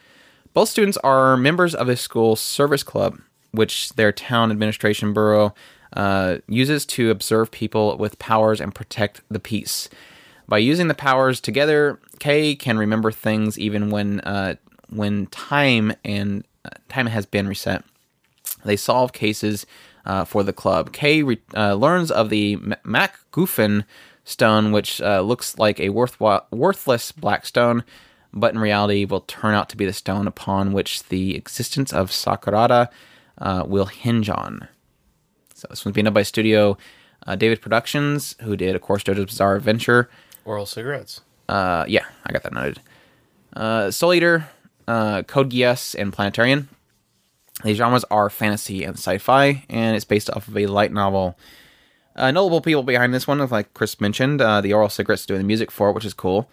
[SPEAKER 2] Both students are members of a school service club, which their town administration bureau uh, uses to observe people with powers and protect the peace. By using the powers together, Kei can remember things even when uh, when time and uh, time has been reset. They solve cases uh, for the club. Kei re- uh, learns of the M- MacGuffin stone, which uh, looks like a worthwhile, worthless black stone, but in reality will turn out to be the stone upon which the existence of Sakurada uh, will hinge on. So this one's being done by Studio uh, David Productions, who did, of course, JoJo's Bizarre Adventure.
[SPEAKER 3] Oral cigarettes.
[SPEAKER 2] Uh, yeah, I got that noted. Uh, Soul Eater, uh, Code Geass, and Planetarian. These genres are fantasy and sci-fi, and it's based off of a light novel. Uh, notable people behind this one, like Chris mentioned, uh, the Oral Cigarettes doing the music for it, which is cool.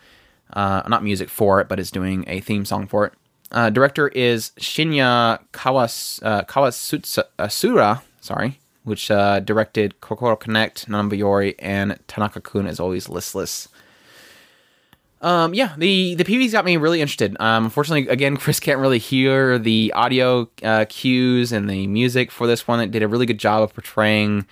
[SPEAKER 2] Uh, not music for it, but is doing a theme song for it. Uh, director is Shinya Kawas, uh, Kawatsura, sorry, which uh, directed Kokoro Connect, Non Non Biyori, and Tanaka-kun is always listless. Um, yeah, the the PV's got me really interested. Um, unfortunately, again, Chris can't really hear the audio uh, cues and the music for this one. It did a really good job of portraying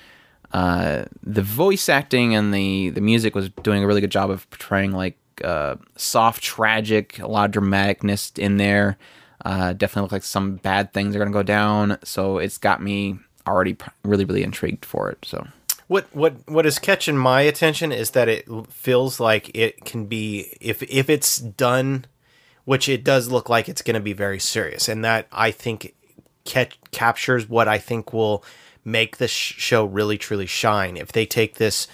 [SPEAKER 2] uh, the voice acting, and the the music was doing a really good job of portraying like uh, soft, tragic, a lot of dramaticness in there. Uh, definitely look like some bad things are gonna go down. So it's got me already really really intrigued for it. So
[SPEAKER 3] What what what is catching my attention is that it feels like it can be if if it's done, which it does look like it's going to be very serious, and that I think catch, captures what I think will make this show really truly shine. If they take this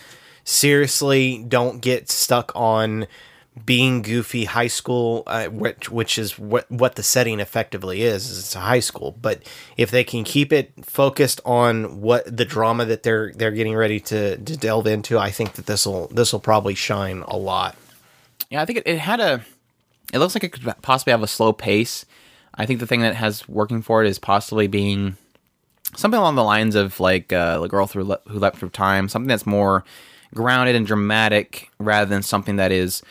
[SPEAKER 3] seriously, don't get stuck on being goofy high school uh, which which is what what the setting effectively is, is it's a high school but if they can keep it focused on what the drama that they're they're getting ready to to delve into i think that this will this will probably shine a lot
[SPEAKER 2] Yeah, I think it, it had a. It looks like it could possibly have a slow pace. I think the thing that has working for it is possibly being something along the lines of like uh, the girl through Le- who leapt through time, something that's more grounded and dramatic rather than something that is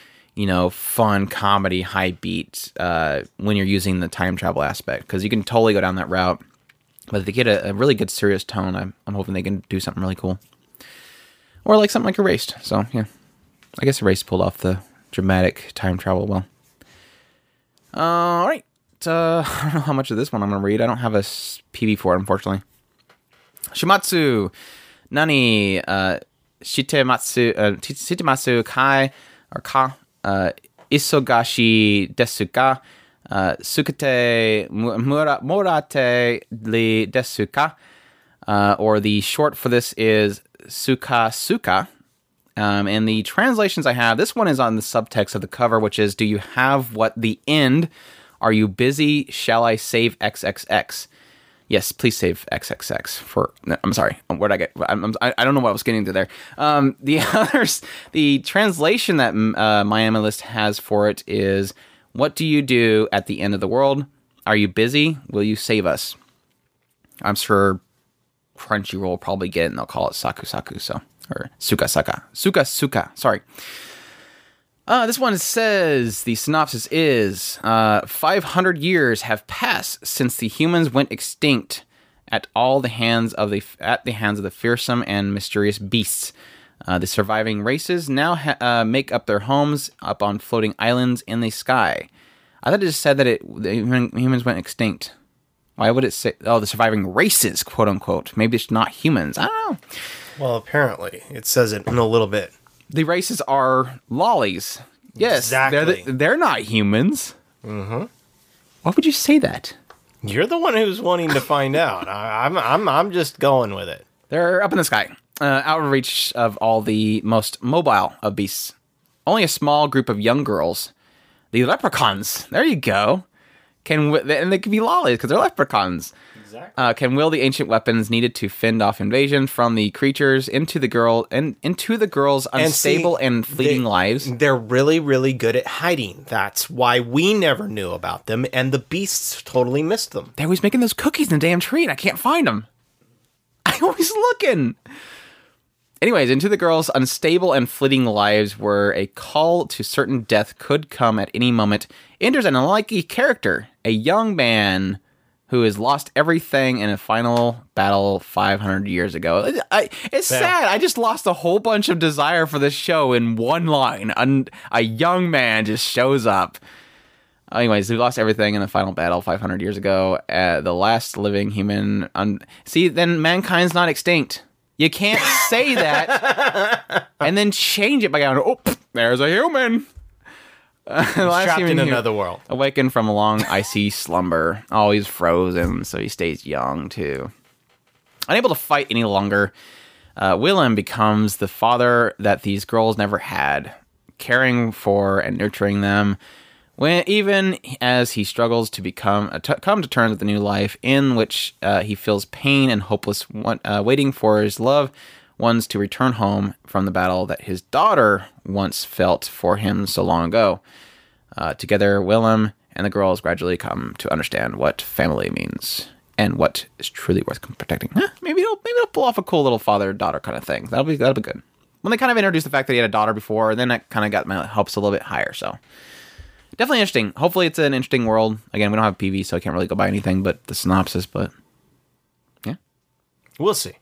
[SPEAKER 2] you know fun comedy high beat uh, when you're using the time travel aspect because you can totally go down that route. But if they get a, a really good serious tone, I'm, I'm hoping they can do something really cool, or like something like Erased. So yeah, I guess Erased pulled off the dramatic time travel well. All right. uh, I don't know how much of this one I'm going to read. I don't have a PV for it, unfortunately. Shimatsu, Nani, uh, Shitematsu, uh, Shitematsu Kai, or Ka, uh, Isogashi Desuka, uh, Sukate Mura, li Desuka, uh, or the short for this is Suka Suka. Um, and the translations I have, this one is on the subtext of the cover, which is Do you have what the end? Are you busy? Shall I save XXX? Yes, please save XXX for. no, I'm sorry. Where'd I get? I'm, I I don't know what I was getting to there. Um, the others, the translation that uh, MyAnimeList has for it is What do you do at the end of the world? Are you busy? Will you save us? I'm sure Crunchyroll will probably get it and they'll call it Saku Saku. So, or Suka Saka. Suka Suka. Sorry. Uh, this one says the synopsis is uh, 500 years have passed since the humans went extinct at all the hands of the at the hands of the fearsome and mysterious beasts. Uh, the surviving races now ha- uh, make up their homes up on floating islands in the sky. I thought it just said that it humans went extinct. Why would it say? Oh, the surviving races, quote unquote. Maybe it's not humans. I don't know.
[SPEAKER 3] Well, apparently, it says it in a little bit.
[SPEAKER 2] The races are lollies. Yes, they're the, they're not humans. Mm-hmm. Why would you say that?
[SPEAKER 3] You're the one who's wanting to find out. I, I'm, I'm, I'm just going with it.
[SPEAKER 2] They're up in the sky, uh, out of reach of all the most mobile of beasts. Only a small group of young girls, the leprechauns. There you go. Can and they can be lollies because they're leprechauns.
[SPEAKER 3] Exactly.
[SPEAKER 2] Uh, can will the ancient weapons needed to fend off invasion from the creatures into the girl and into the girls' unstable and, fleeting
[SPEAKER 3] they,
[SPEAKER 2] lives.
[SPEAKER 3] They're really, really good at hiding. That's why we never knew about them, and the beasts totally missed them.
[SPEAKER 2] They're always making those cookies in the damn tree, and I can't find them. I'm always looking. Anyways, into the girls' unstable and fleeting lives, where a call to certain death could come at any moment, enters an unlikely character, a young man who has lost everything in a final battle 500 years ago. It- I, it's
[SPEAKER 3] Yeah.
[SPEAKER 2] sad. I just lost a whole bunch of desire for this show in one line. Un, a young man just shows up. Anyways, we lost everything in the final battle 500 years ago. Uh, the last living human. Un- See, then mankind's not extinct. You can't say that and then change it by going, oh, there's a human.
[SPEAKER 3] Trapped in another world.
[SPEAKER 2] Awakened from a long icy slumber. Oh, he's frozen, so he stays young too. Unable to fight any longer, uh, Willem becomes the father that these girls never had, caring for and nurturing them. When even as he struggles to become uh, t- come to terms with the new life in which uh, he feels pain and hopeless, want, uh, waiting for his loved ones to return home from the battle that his daughter once felt for him so long ago. Uh, together, Willem and the girls gradually come to understand what family means and what is truly worth protecting. Maybe it'll maybe it'll pull off a cool little father daughter kind of thing. That'll be that'll be good. When they kind of introduced the fact that he had a daughter before, then that kind of got my hopes a little bit higher. So definitely interesting. Hopefully, it's an interesting world. Again, we don't have PV, so I can't really go by anything but the synopsis. But yeah,
[SPEAKER 3] We'll see.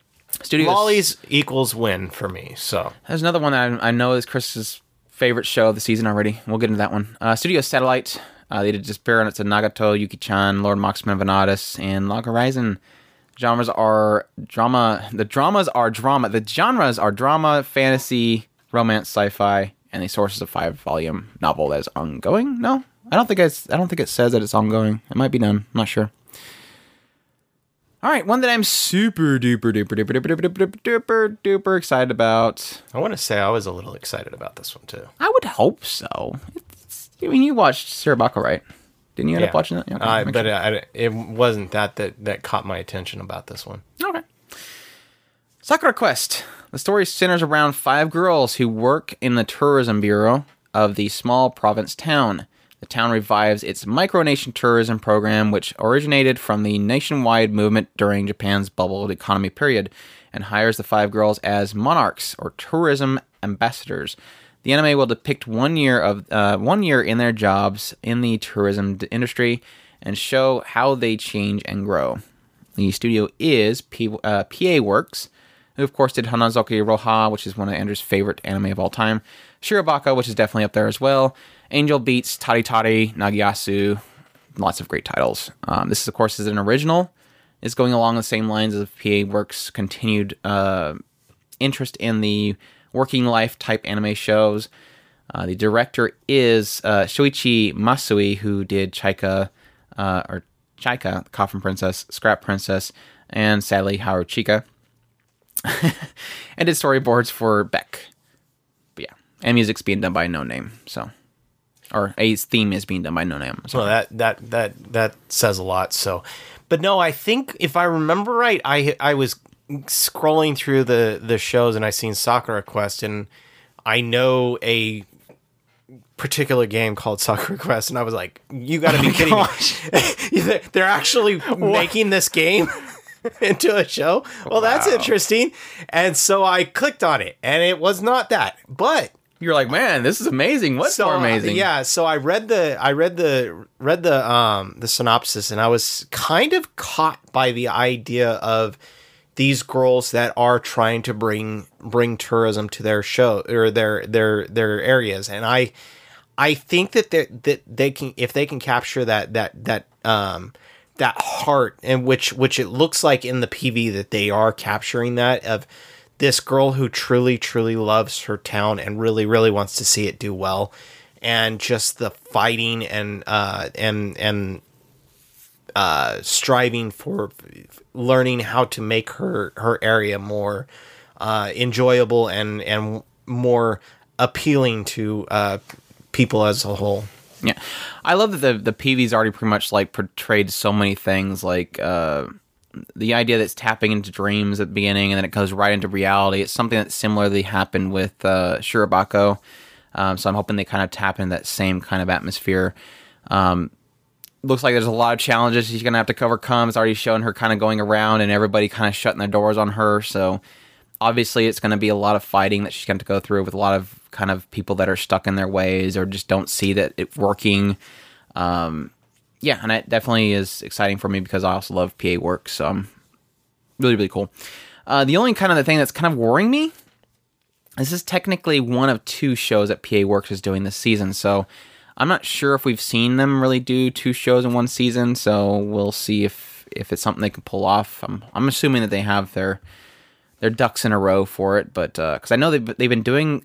[SPEAKER 2] Studios.
[SPEAKER 3] Lollies equals win for me. So
[SPEAKER 2] There's another one that I, I know is Chris's favorite show of the season already. We'll get into that one. Uh, Studio Satelight. Uh, they did Despair, and it's a Nagato, Yuki-chan, Lord Marksman Vanadis, and Log Horizon. Genres are drama. The dramas are drama. The genres are drama, fantasy, romance, sci-fi, and the source is a five-volume novel that is ongoing. No, I don't think it's. I don't think it says that it's ongoing. It might be done. I'm not sure. All right, one that I'm super duper duper duper duper duper duper duper duper excited about.
[SPEAKER 3] I want to say I was a little excited about this one too.
[SPEAKER 2] I would hope so. It's, I mean, you watched Shirobako, right? Didn't you end up watching that? Yeah, okay,
[SPEAKER 3] Uh, but
[SPEAKER 2] sure.
[SPEAKER 3] I, it wasn't that, that that caught my attention about this one.
[SPEAKER 2] okay. Sakura Quest. The story centers around five girls who work in the tourism bureau of the small province town. The town revives its micronation tourism program, which originated from the nationwide movement during Japan's bubble economy period, and hires the five girls as monarchs or tourism ambassadors. The anime will depict one year of uh, one year in their jobs in the tourism industry and show how they change and grow. The studio is P- uh, PA Works, who of course did Hanasaku Iroha, which is one of Andrew's favorite anime of all time. Shirobako, which is definitely up there as well. Angel Beats, Tari Tari, Nagiyasu, lots of great titles. Um, this, of course, is an original. It's going along the same lines of PA Works' continued uh, interest in the working life type anime shows. Uh, the director is uh, Masui, who did Chaika, uh, or Chaika, Coffin Princess, Scrap Princess, and sadly Haru Chika, and did storyboards for Beck. But yeah, and music's being done by No Name, so or a theme is being done by No Name. So
[SPEAKER 3] Well, that that that that says a lot. So, but no, I think if I remember right, I I was scrolling through the the shows and I seen Sakura Quest, and I know a particular game called Sakura Quest, and I was like, "You got to be oh kidding me! They're actually making this game." into a show well that's interesting and so i clicked on it and it was not that but
[SPEAKER 2] you're like, man, this is amazing. What's more
[SPEAKER 3] uh,
[SPEAKER 2] amazing?
[SPEAKER 3] Yeah, so I read the I read the read the um the synopsis and I was kind of caught by the idea of these girls that are trying to bring bring tourism to their show or their their their areas and I I think that they that they can if they can capture that that that um that heart and which which it looks like in the PV that they are capturing that of this girl who truly truly loves her town and really really wants to see it do well. And just the fighting and uh and and uh striving for learning how to make her her area more uh enjoyable and and more appealing to uh people as a whole.
[SPEAKER 2] Yeah, I love that the the PV's already pretty much like portrayed so many things, like uh, the idea that's tapping into dreams at the beginning and then it goes right into reality. It's something that similarly happened with uh, Shirobako, um, so I'm hoping they kind of tap into that same kind of atmosphere. Um, looks like there's a lot of challenges she's gonna have to overcome. It's already showing her kind of going around and everybody kind of shutting their doors on her. So obviously, it's going to be a lot of fighting that she's going to go through with a lot of kind of people that are stuck in their ways or just don't see that it working. Um, yeah, and it definitely is exciting for me because I also love PA work. So I'm really really cool. Uh, the only kind of the thing that's kind of worrying me. Is this is technically one of two shows that PA Works is doing this season, so I'm not sure if we've seen them really do two shows in one season. So we'll see if if it's something they can pull off. I'm I'm assuming that they have their their ducks in a row for it, but because I know they've they've been doing,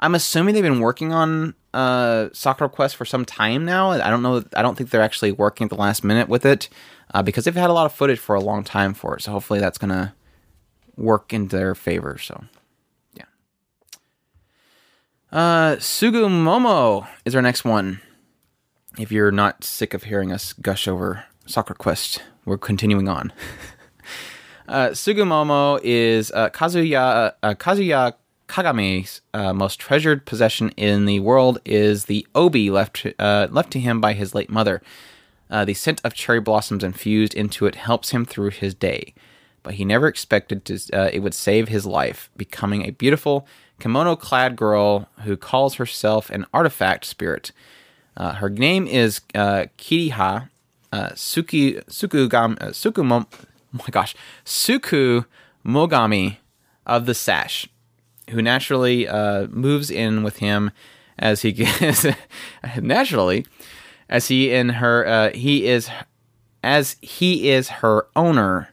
[SPEAKER 2] I'm assuming they've been working on uh, Sakura Quest for some time now. I don't know. I don't think they're actually working at the last minute with it uh, because they've had a lot of footage for a long time for it. So hopefully that's gonna work in their favor. So yeah. Uh, Tsugumomo is our next one. If you're not sick of hearing us gush over Soccer Quest, we're continuing on. Uh, Tsugumomo is uh, Kazuya uh, Kazuya Kagami's uh, most treasured possession in the world is the obi left uh, left to him by his late mother. Uh, the scent of cherry blossoms infused into it helps him through his day, but he never expected to, uh, it would save his life, becoming a beautiful kimono-clad girl who calls herself an artifact spirit. Uh, her name is uh, Kiriha Suki Sukugam Sukumom. Oh my gosh, Suku Mogami of the Sash, who naturally uh, moves in with him as he gets naturally as he in her uh, he is as he is her owner.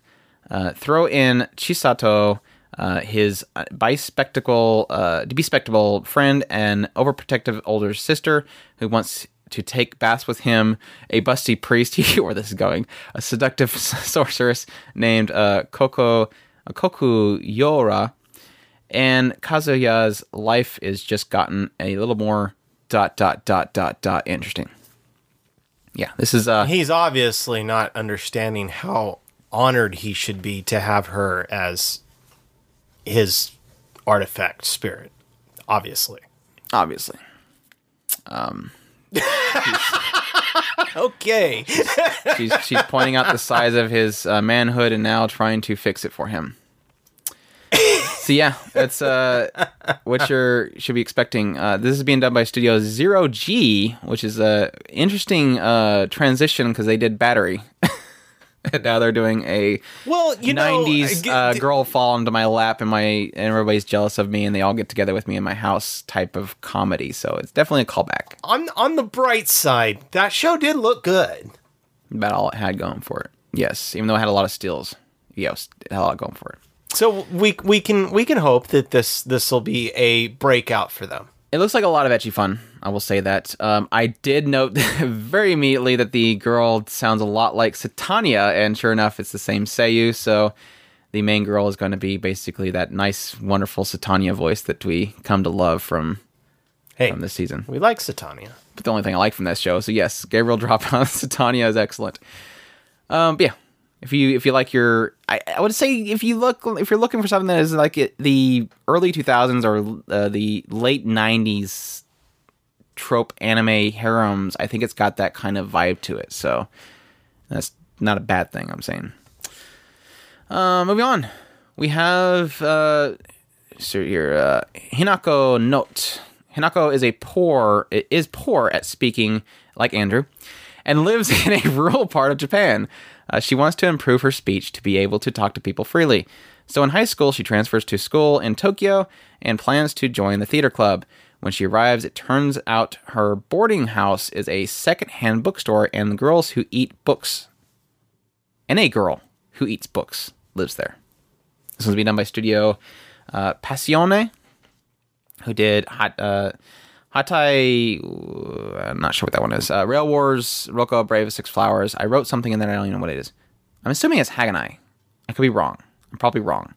[SPEAKER 2] Uh, throw in Chisato, uh, his uh, bispectacle, uh, friend and overprotective older sister who wants to take baths with him, a busty priest, where this is going, a seductive sorceress named uh, Koko, Koku Yora, and Kazuya's life is just gotten a little more dot dot dot dot dot interesting. Yeah, this is uh
[SPEAKER 3] he's obviously not understanding how honored he should be to have her as his artifact spirit. Obviously.
[SPEAKER 2] obviously.
[SPEAKER 3] Um Okay.
[SPEAKER 2] She's she's pointing out the size of his uh, manhood and now trying to fix it for him. So yeah, that's uh, what you should be expecting. Uh, this is being done by Studio Zero G, which is a interesting uh, transition because they did Battery. and now they're doing a
[SPEAKER 3] Well, you know,
[SPEAKER 2] 90s
[SPEAKER 3] I get-
[SPEAKER 2] uh, girl fall into my lap and my and everybody's jealous of me and they all get together with me in my house type of comedy. So it's definitely a callback.
[SPEAKER 3] on on the bright side, that show did look good.
[SPEAKER 2] About all it had going for it. Yes, even though it had a lot of steals. Yes, it had a lot going for it.
[SPEAKER 3] So we we can we can hope that this this will be a breakout for them.
[SPEAKER 2] It looks like a lot of ecchi fun. I will say that. Um, I did note very immediately that the girl sounds a lot like Satania, and sure enough, it's the same Seiyu. So the main girl is going to be basically that nice, wonderful Satania voice that we come to love from
[SPEAKER 3] Hey,
[SPEAKER 2] from this season.
[SPEAKER 3] we like Satania.
[SPEAKER 2] But the only thing I like from that show. So yes, Gabriel Dropout Satania is excellent. Um, but yeah, if you if you like your, I, I would say if you look if you're looking for something that is like it, the early 2000s or uh, the late 90s trope anime harems, I think it's got that kind of vibe to it. So that's not a bad thing. I'm saying. Uh, moving on, we have uh, so your uh, Hinako note. Hinako is a poor is poor at speaking like Andrew, and lives in a rural part of Japan. Uh, she wants to improve her speech to be able to talk to people freely. So in high school, she transfers to school in Tokyo and plans to join the theater club. When she arrives, it turns out her boarding house is a secondhand bookstore, and the girls who eat books, and a girl who eats books lives there. This one's being done by Studio uh, Passione, who did Hot uh, Hatai. I'm not sure what that one is. Uh, Rail Wars, Roko, Brave of Six Flowers. I wrote something in there. I don't even know what it is. I'm assuming it's Haganai. I could be wrong. I'm probably wrong.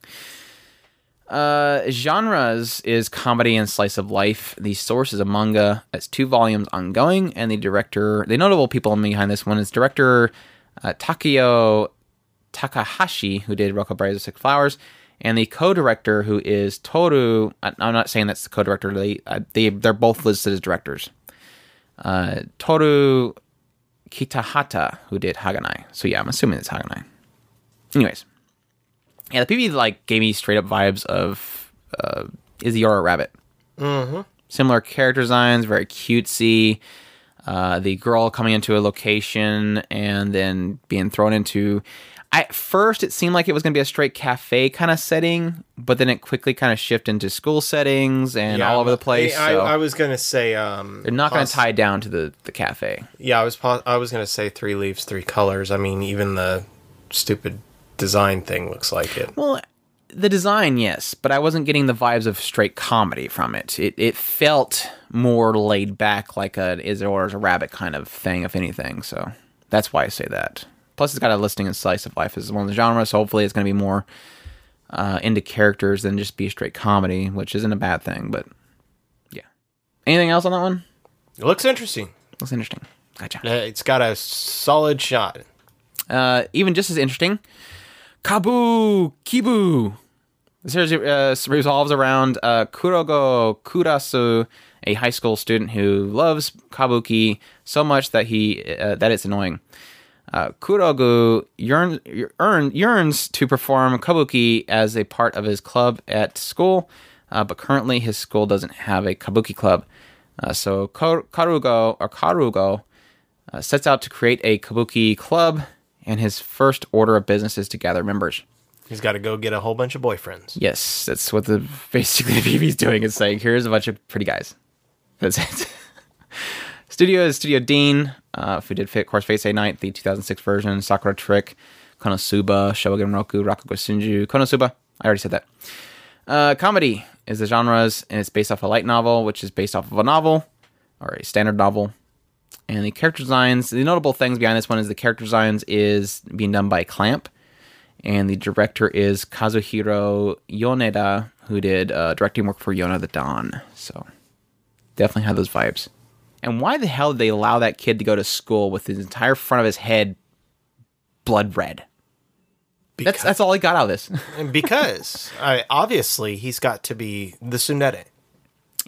[SPEAKER 2] Uh, genres is comedy and slice of life. The source is a manga. It's two volumes ongoing, and the director, the notable people behind this one is director uh, Takeo Takahashi, who did Roko Brave of Six Flowers, and the co-director, who is Toru. I- I'm not saying that's the co-director. They, they they're both listed as directors. Uh, Toru Kitahata, who did Haganai. So yeah, I'm assuming it's Haganai. Anyways, yeah, the PV like gave me straight up vibes of uh, Is Your Rabbit. Mm-hmm. Similar character designs, very cutesy. Uh, the girl coming into a location and then being thrown into. At first, it seemed like it was going to be a straight cafe kind of setting, but then it quickly kind of shifted into school settings and all over the place.
[SPEAKER 3] I,
[SPEAKER 2] so
[SPEAKER 3] I was gonna say um,
[SPEAKER 2] they're not going to tie down to the, the cafe.
[SPEAKER 3] Yeah, I was po- I was gonna say three leaves, three colors. I mean, even the stupid design thing looks like it.
[SPEAKER 2] Well, the design, yes, but I wasn't getting the vibes of straight comedy from it. It it felt more laid back, like a is or is a rabbit kind of thing, if anything. So that's why I say that. Plus, it's got a listing of slice of life as one of the genres, so hopefully, it's going to be more uh, into characters than just be a straight comedy, which isn't a bad thing. But yeah, anything else on that one?
[SPEAKER 3] It looks interesting.
[SPEAKER 2] Looks interesting. Gotcha.
[SPEAKER 3] Uh, It's got a solid shot.
[SPEAKER 2] Uh, even just as interesting, Kabu Kibu. The series uh, revolves around uh, Kurogo Kurasu, a high school student who loves kabuki so much that he uh, that it's annoying. Uh, Kurogu yearn, yearn, yearns to perform kabuki as a part of his club at school, uh, but currently his school doesn't have a kabuki club. Uh, so Kar- Karugo or Karugo uh, sets out to create a kabuki club, and his first order of business is to gather members.
[SPEAKER 3] He's got to go get a whole bunch of boyfriends.
[SPEAKER 2] Yes, that's what the basically the BB's doing. It's saying here's a bunch of pretty guys. That's it. Studio is Studio Dean, uh, who did fit, course, Fate Stay Night, the 2006 version, Sakura Trick, Konosuba, Shogun Roku, Rakugo Shinju, Konosuba. I already said that. Uh, comedy is the genres, and it's based off a light novel, which is based off of a novel or a standard novel. And the character designs, the notable things behind this one is the character designs is being done by Clamp, and the director is Kazuhiro Yoneda, who did uh, directing work for Yona the Dawn. So definitely had those vibes. And why the hell did they allow that kid to go to school with his entire front of his head blood red? That's that's all he got out of this.
[SPEAKER 3] because I, obviously he's got to be the tsundere.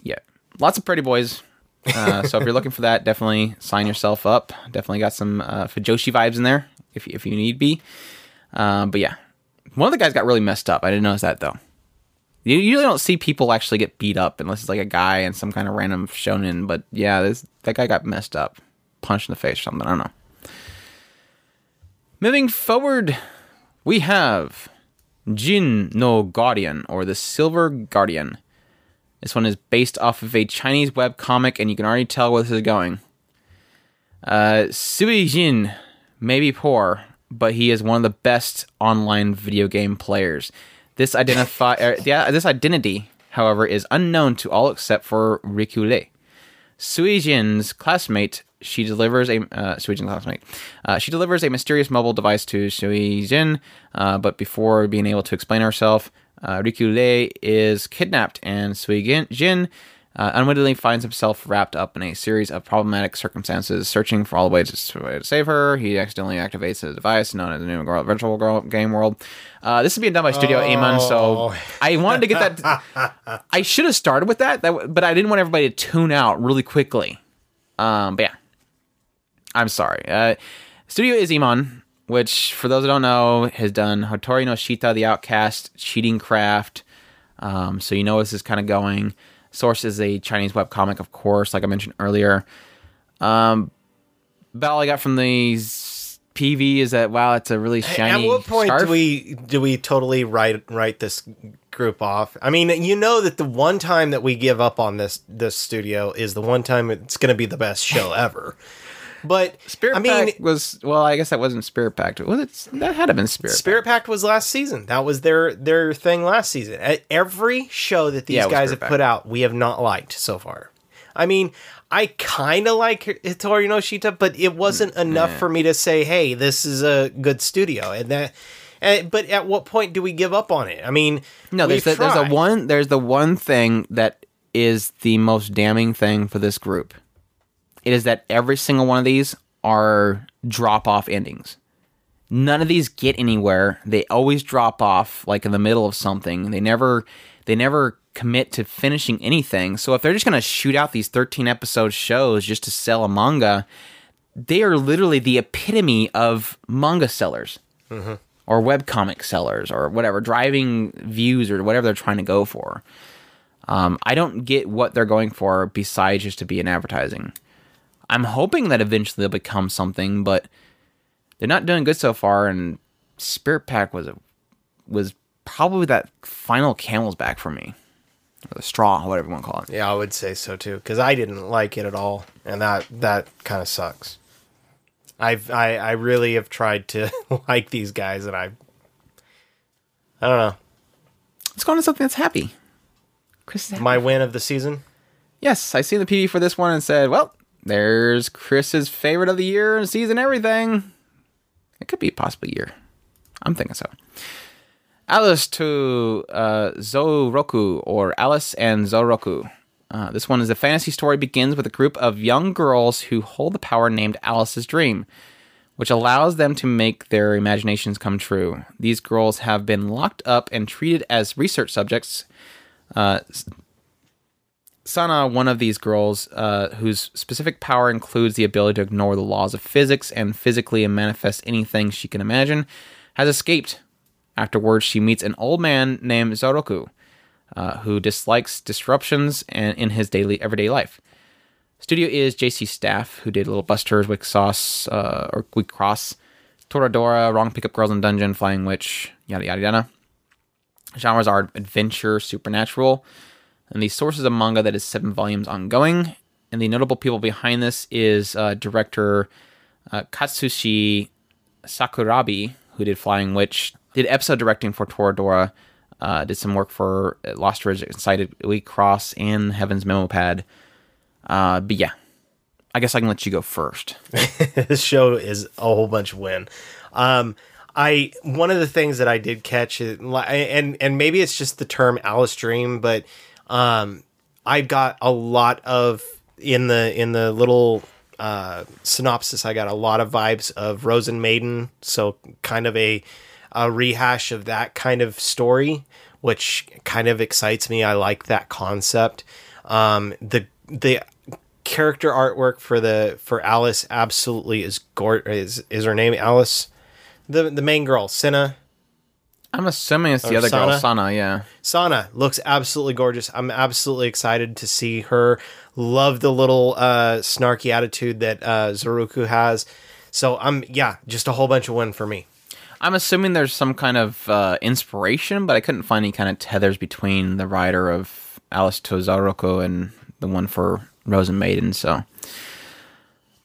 [SPEAKER 2] yeah, lots of pretty boys. Uh, so if you're looking for that, definitely sign yourself up. Definitely got some uh, Fujoshi vibes in there if if you need be. Um, but yeah, one of the guys got really messed up. I didn't notice that though. You usually don't see people actually get beat up unless it's like a guy and some kind of random shonen. But yeah, this that guy got messed up, punched in the face or something. I don't know. Moving forward, we have Jin no Guardian, or the Silver Guardian. This one is based off of a Chinese web comic, and you can already tell where this is going. Uh, Sui Jin may be poor, but he is one of the best online video game players. This identify, er, this identity, however, is unknown to all except for Rikule. Sui Jin's classmate, she delivers a uh, classmate. Uh, she delivers a mysterious mobile device to Sui Jin, uh, but before being able to explain herself, uh, Rikule is kidnapped, and Sui Jin, Jin uh, unwittingly finds himself wrapped up in a series of problematic circumstances, searching for all the ways to, save her. He accidentally activates a device known as the new girl, virtual girl game world. Uh, this is being done by Studio Amon, so I wanted to get that. I should have started with that, that, but I didn't want everybody to tune out really quickly. Um, but yeah, I'm sorry. Uh, Studio Izimon, which for those who don't know, has done Hitori no Shita, The Outcast, Cheating Craft. Um, so you know this is kind of going. Source is a Chinese webcomic, of course, like I mentioned earlier. Um, but all I got from these PV is that wow, it's a really shiny.
[SPEAKER 3] At what point
[SPEAKER 2] scarf.
[SPEAKER 3] do we do we totally write write this group off? I mean, you know that the one time that we give up on this this studio is the one time it's going to be the best show ever. But
[SPEAKER 2] Spirit
[SPEAKER 3] I mean,
[SPEAKER 2] Pact was well, I guess that wasn't Spirit Pact. Was it? That had to have been Spirit.
[SPEAKER 3] Spirit Pact was last season. That was their their thing last season. At Every show that these
[SPEAKER 2] Yeah,
[SPEAKER 3] guys have put out, we have not liked so far. I mean, I kind of like Hitori no Shita, but it wasn't
[SPEAKER 2] Mm,
[SPEAKER 3] enough for me to say, "Hey, this is a good studio." And that, and, but at what point do we give up on it? I mean,
[SPEAKER 2] No, there's the, there's a one there's the one thing that is the most damning thing for this group. It is that every single one of these are drop off endings. None of these get anywhere. They always drop off like in the middle of something. They never they never commit to finishing anything. So if they're just going to shoot out these 13 episode shows just to sell a manga, they are literally the epitome of manga sellers or webcomic sellers or whatever, driving views or whatever they're trying to go for. Um, I don't get what they're going for besides just to be in advertising. I'm hoping that eventually they'll become something, but they're not doing good so far. And Spirit Pact was a, was probably that final camel's back for me, or the straw, whatever you want to call it.
[SPEAKER 3] Yeah, I would say so too because I didn't like it at all, and that that kind of sucks. I've I I really have tried to like these guys, and I I don't know.
[SPEAKER 2] Let's go on to something that's happy. Chris, is happy.
[SPEAKER 3] My win of the season.
[SPEAKER 2] yes, I seen the PV for this one and said, well, there's Chris's favorite of the year and season everything. It could be possibly year. I'm thinking so. Alice to uh, Zouroku, or Alice and Zouroku. Uh, this one is a fantasy story begins with a group of young girls who hold the power named Alice's Dream, which allows them to make their imaginations come true. These girls have been locked up and treated as research subjects. Uh, Sana, one of these girls, uh, whose specific power includes the ability to ignore the laws of physics and physically manifest anything she can imagine, has escaped. Afterwards, she meets an old man named Zouroku, uh, who dislikes disruptions and in his daily everyday life. Studio is JC Staff, who did Little Busters, Wixoss, uh, or Week Cross, Toradora, Wrong Pickup Girls in Dungeon, Flying Witch, yada yada yada. Genres are adventure, supernatural, and the source is a manga that is seven volumes ongoing. And the notable people behind this is uh, director uh, Katsushi Sakurabi, who did Flying Witch, did episode directing for Toradora, uh, did some work for Lostorage, Excited Week Cross, and Heaven's Memo Pad. Uh, but yeah, I guess I can let you go first.
[SPEAKER 3] this show is a whole bunch of win. Um, I one of the things that I did catch, and and maybe it's just the term Alice Dream, but um, I got a lot of in the in the little uh, synopsis. I got a lot of vibes of Rosen Maiden, so kind of a a rehash of that kind of story, which kind of excites me. I like that concept. Um, the the character artwork for the for Alice absolutely is gor is is her name Alice, the the main girl Senna
[SPEAKER 2] I'm assuming it's the other girl,
[SPEAKER 3] Sana?
[SPEAKER 2] Sana, yeah.
[SPEAKER 3] Sana looks absolutely gorgeous. I'm absolutely excited to see her. Love the little uh, snarky attitude that uh, Zaruku has. So I'm yeah, just a whole bunch of win for me.
[SPEAKER 2] I'm assuming there's some kind of uh, inspiration, but I couldn't find any kind of tethers between the writer of Alice to Zaroko and the one for Rose and Maiden. So,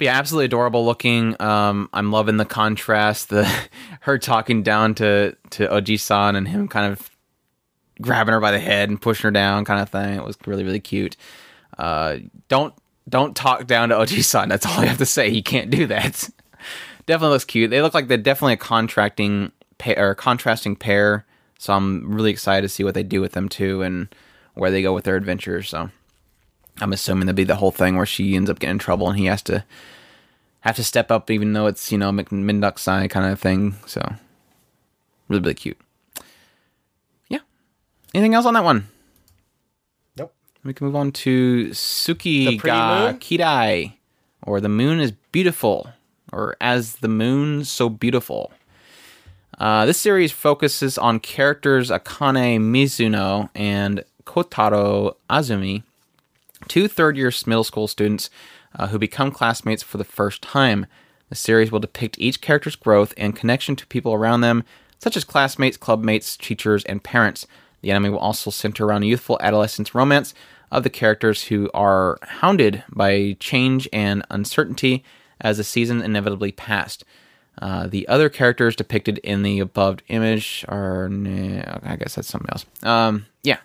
[SPEAKER 2] yeah, absolutely adorable looking. Um, I'm loving the contrast, the her talking down to to Oji-san and him kind of grabbing her by the head and pushing her down, kind of thing. It was really really cute. Uh, don't don't talk down to Oji-san. That's all I have to say. He can't do that. definitely looks cute. They look like they're definitely a contracting pair or contrasting pair. So I'm really excited to see what they do with them too and where they go with their adventures. So I'm assuming that'll be the whole thing where she ends up getting in trouble and he has to have to step up, even though it's you know Minduck side kind of thing. So really really cute. Yeah. Anything else on that one?
[SPEAKER 3] Nope.
[SPEAKER 2] We can move on to
[SPEAKER 3] Tsuki
[SPEAKER 2] ga
[SPEAKER 3] moon?
[SPEAKER 2] Kirei, or the moon is beautiful, or as the moon so beautiful. Uh, this series focuses on characters Akane Mizuno and Kotaro Azumi, two third year middle school students uh, who become classmates for the first time. The series will depict each character's growth and connection to people around them, such as classmates, clubmates, teachers, and parents. The anime will also center around a youthful adolescence romance of the characters who are hounded by change and uncertainty as the season inevitably passed. Uh, the other characters depicted in the above image are, I guess that's something else. Um, yeah,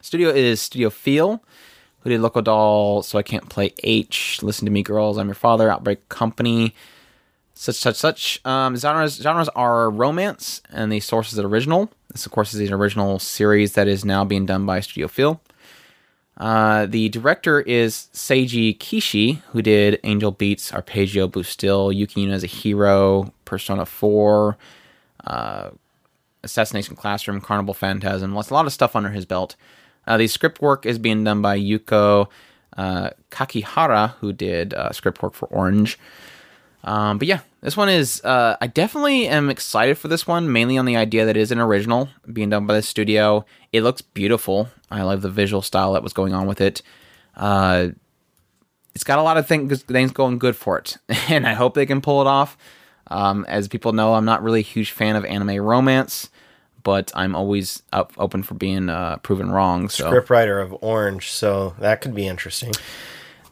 [SPEAKER 2] Studio is Studio Feel, who did Locodol, So I Can't Play H, Listen to Me Girls, I'm Your Father, Outbreak Company, such, such, such. Um, genres, genres are romance, and the source is original. This, of course, is an original series that is now being done by Studio Feel. Uh, the director is Seiji Kishi, who did Angel Beats, Arpeggio, Boostil, Yuki as a Hero, Persona 4, uh, Assassination Classroom, Carnival Phantasm. Lots, a lot of stuff under his belt. Uh, the script work is being done by Yuko uh, Kakihara, who did uh, script work for Orange. Um, but yeah, this one is. Uh, I definitely am excited for this one, mainly on the idea that it is an original being done by the studio. It looks beautiful. I love the visual style that was going on with it. Uh, it's got a lot of things, things going good for it, and I hope they can pull it off. Um, as people know, I'm not really a huge fan of anime romance, but I'm always up, open for being uh, proven wrong. So
[SPEAKER 3] Scriptwriter of Orange, so that could be interesting.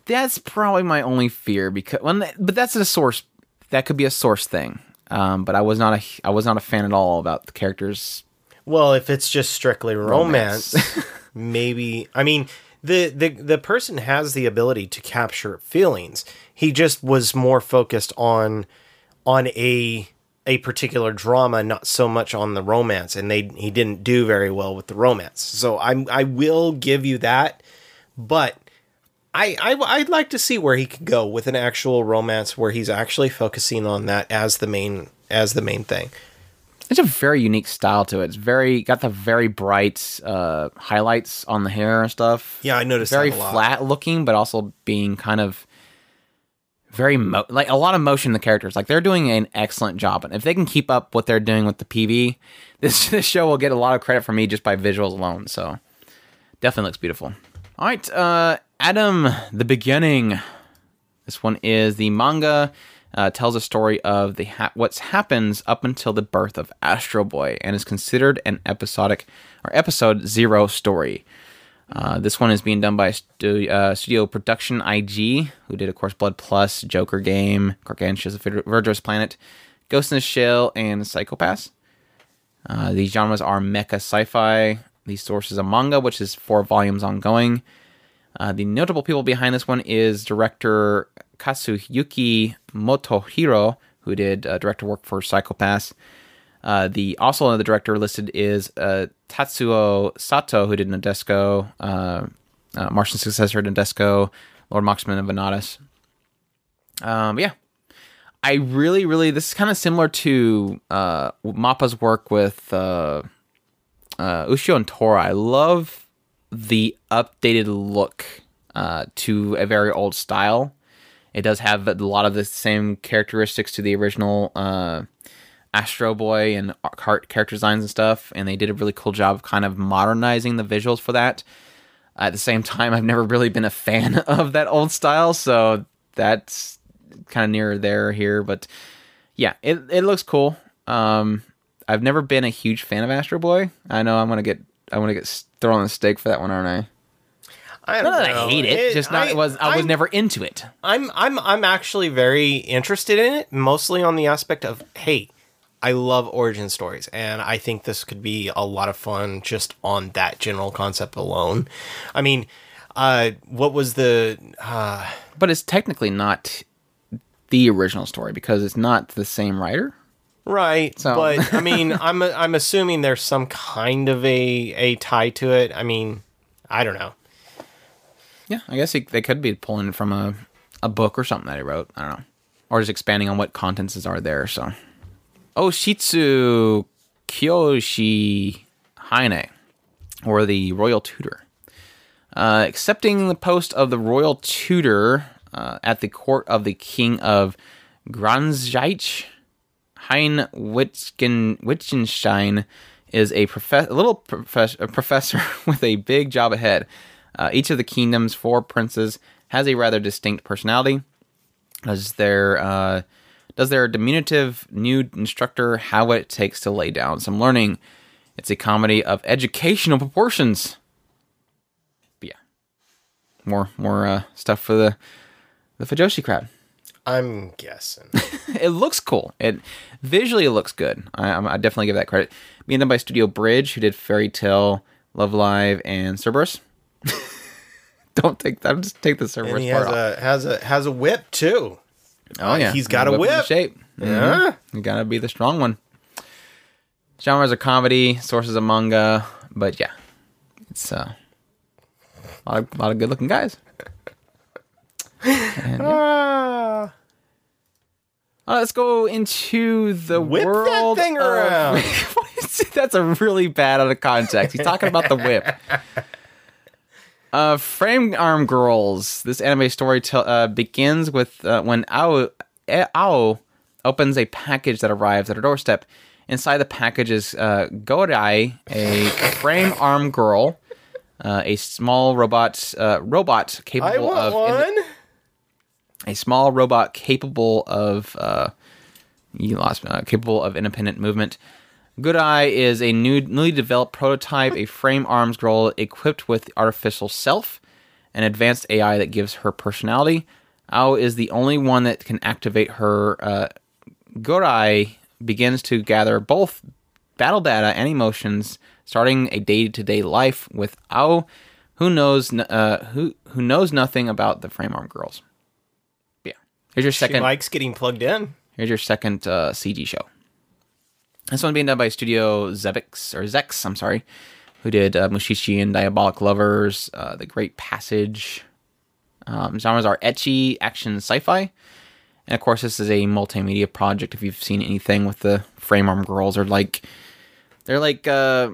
[SPEAKER 2] that's probably my only fear because when but that's a source that could be a source thing um, but i was not a i was not a fan at all about the characters
[SPEAKER 3] Well, if it's just strictly romance,
[SPEAKER 2] Romance.
[SPEAKER 3] maybe. I mean, the, the the person has the ability to capture feelings. He just was more focused on on a a particular drama, not so much on the romance, and they he didn't do very well with the romance. So I'm I will give you that, but. I, I I'd like to see where he could go with an actual romance where he's actually focusing on that as the main as the main thing.
[SPEAKER 2] it's a very unique style to it it's very got the very bright uh, highlights on the hair and stuff
[SPEAKER 3] Yeah, I noticed
[SPEAKER 2] very
[SPEAKER 3] that a lot.
[SPEAKER 2] flat looking but also being kind of very mo- like a lot of motion in the characters. Like they're doing an excellent job. And if they can keep up what they're doing with the pv this this show will get a lot of credit from me just by visuals alone. So definitely looks beautiful. All right uh Atom the beginning. This one is the manga uh, tells a story of the ha- what's happens up until the birth of Astro Boy and is considered an episodic or episode zero story. Uh, this one is being done by stu- uh, Studio Production IG, who did, of course, Blood Plus, Joker Game, Gargantia's Verdurous Planet, Ghost in the Shell, and Psycho-Pass. Uh, these genres are mecha sci-fi. The source is a manga, which is four volumes ongoing. Uh, the notable people behind this one is director Katsuyuki Motohiro, who did uh, director work for Psycho-Pass. Uh, the also the director listed is uh, Tatsuo Sato, who did Nadesico, uh, uh, Martian successor to Nadesico, Lord Marksman of Vanadis. Um, yeah, I really, really, this is kind of similar to uh, Mappa's work with uh, uh, Ushio and Tora. I love the updated look uh, to a very old style. It does have a lot of the same characteristics to the original uh, Astro Boy and art character designs and stuff, and they did a really cool job of kind of modernizing the visuals for that. At the same time, I've never really been a fan of that old style, so that's kind of near there here, but yeah, it it looks cool. Um, I've never been a huge fan of Astro Boy. I know I'm gonna get I'm gonna get thrown on the stake for that one, aren't I?
[SPEAKER 3] I
[SPEAKER 2] Not
[SPEAKER 3] don't
[SPEAKER 2] that I
[SPEAKER 3] know.
[SPEAKER 2] hate it, just not
[SPEAKER 3] I-
[SPEAKER 2] was I was
[SPEAKER 3] I'm-
[SPEAKER 2] never into it.
[SPEAKER 3] I'm I'm I'm actually very interested in it, mostly on the aspect of hey, I love origin stories, and I think this could be a lot of fun just on that general concept alone. I mean, uh, what was the uh,
[SPEAKER 2] But it's technically not the original story because it's not the same writer.
[SPEAKER 3] right?
[SPEAKER 2] So-
[SPEAKER 3] But I mean, I'm I'm assuming there's some kind of a a tie to it. I mean, I don't know.
[SPEAKER 2] Yeah, I guess he, they could be pulling from a, a book or something that he wrote. I don't know. Or just expanding on what contents are there. So, Oshitsu Kyoshi Haine, or the Royal Tutor. Uh, accepting the post of the Royal Tutor uh, at the court of the King of Granzreich, Hein Wittgen, Wittgenstein is a, profe- a little profes- a professor with a big job ahead. Uh, each of the kingdom's four princes has a rather distinct personality. as their uh, does their diminutive new instructor what it takes to lay down some learning? It's a comedy of educational proportions. But yeah, more more uh, stuff for the the Fujoshi crowd
[SPEAKER 3] I'm guessing.
[SPEAKER 2] it looks cool. It visually it looks good. I, I'm- definitely give that credit. Being done by Studio Bridge, who did Fairy Tail, Love Live, and Cerberus. Don't take that. Just take the
[SPEAKER 3] and
[SPEAKER 2] Cerberus
[SPEAKER 3] he
[SPEAKER 2] part
[SPEAKER 3] has
[SPEAKER 2] off.
[SPEAKER 3] a has a has a whip too.
[SPEAKER 2] Oh yeah,
[SPEAKER 3] he's got a
[SPEAKER 2] the
[SPEAKER 3] whip.
[SPEAKER 2] shape.
[SPEAKER 3] Yeah.
[SPEAKER 2] You gotta be the strong one. Genres are comedy, sources of manga, but yeah, it's uh, a lot of, lot of good looking guys. And, yeah.
[SPEAKER 3] Ah.
[SPEAKER 2] Uh, let's go into the
[SPEAKER 3] Whip that
[SPEAKER 2] world.
[SPEAKER 3] thing
[SPEAKER 2] of-
[SPEAKER 3] around.
[SPEAKER 2] That's a really bad out of context. He's talking about the whip. Uh, Frame Arm Girls. This anime story tell uh, begins with uh, when Ao, Ao opens a package that arrives at her doorstep. Inside the package is uh, Gourai, a frame arm girl, uh, a small robot uh, robot
[SPEAKER 3] I
[SPEAKER 2] capable
[SPEAKER 3] want
[SPEAKER 2] of
[SPEAKER 3] one.
[SPEAKER 2] a small robot capable of uh, you lost me, uh, capable of independent movement. Gourai is a new, newly developed prototype, a frame arms girl equipped with artificial self, an advanced AI that gives her personality. Ao is the only one that can activate her. Uh, Gourai begins to gather both battle data and emotions, starting a day-to-day life with Ao, who knows uh, who who knows nothing about the frame arm girls. Yeah, here's your second.
[SPEAKER 3] She likes getting plugged in.
[SPEAKER 2] Here's your second uh, CG show. This one being done by Studio Xebec or Zexcs, I'm sorry, who did uh, Mushishi and Diabolik Lovers, uh, The Great Passage. Um, genres are ecchi, action, sci-fi, and of course, this is a multimedia project. If you've seen anything with the frame arm girls, are like they're like uh,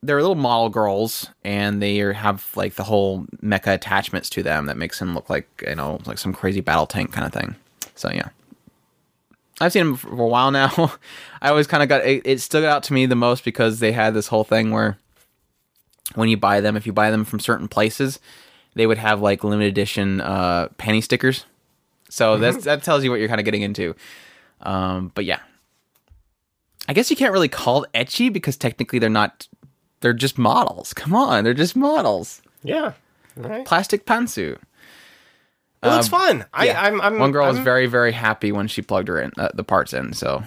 [SPEAKER 2] they're little model girls, and they have like the whole mecha attachments to them that makes them look like you know like some crazy battle tank kind of thing. So yeah. I've seen them for a while now. I always kind of got it, it stood out to me the most because they had this whole thing where when you buy them, if you buy them from certain places, they would have like limited edition uh, panty stickers. So that's that tells you what you're kind of getting into. Um, but yeah, I guess you can't really call it ecchi because technically they're not. They're just models. Come on, they're just models.
[SPEAKER 3] Yeah. Right.
[SPEAKER 2] Plastic pantsuit.
[SPEAKER 3] It looks fun. I,
[SPEAKER 2] Yeah.
[SPEAKER 3] I'm, I'm
[SPEAKER 2] One girl was
[SPEAKER 3] I'm,
[SPEAKER 2] very very happy when she plugged her in uh, the parts in. So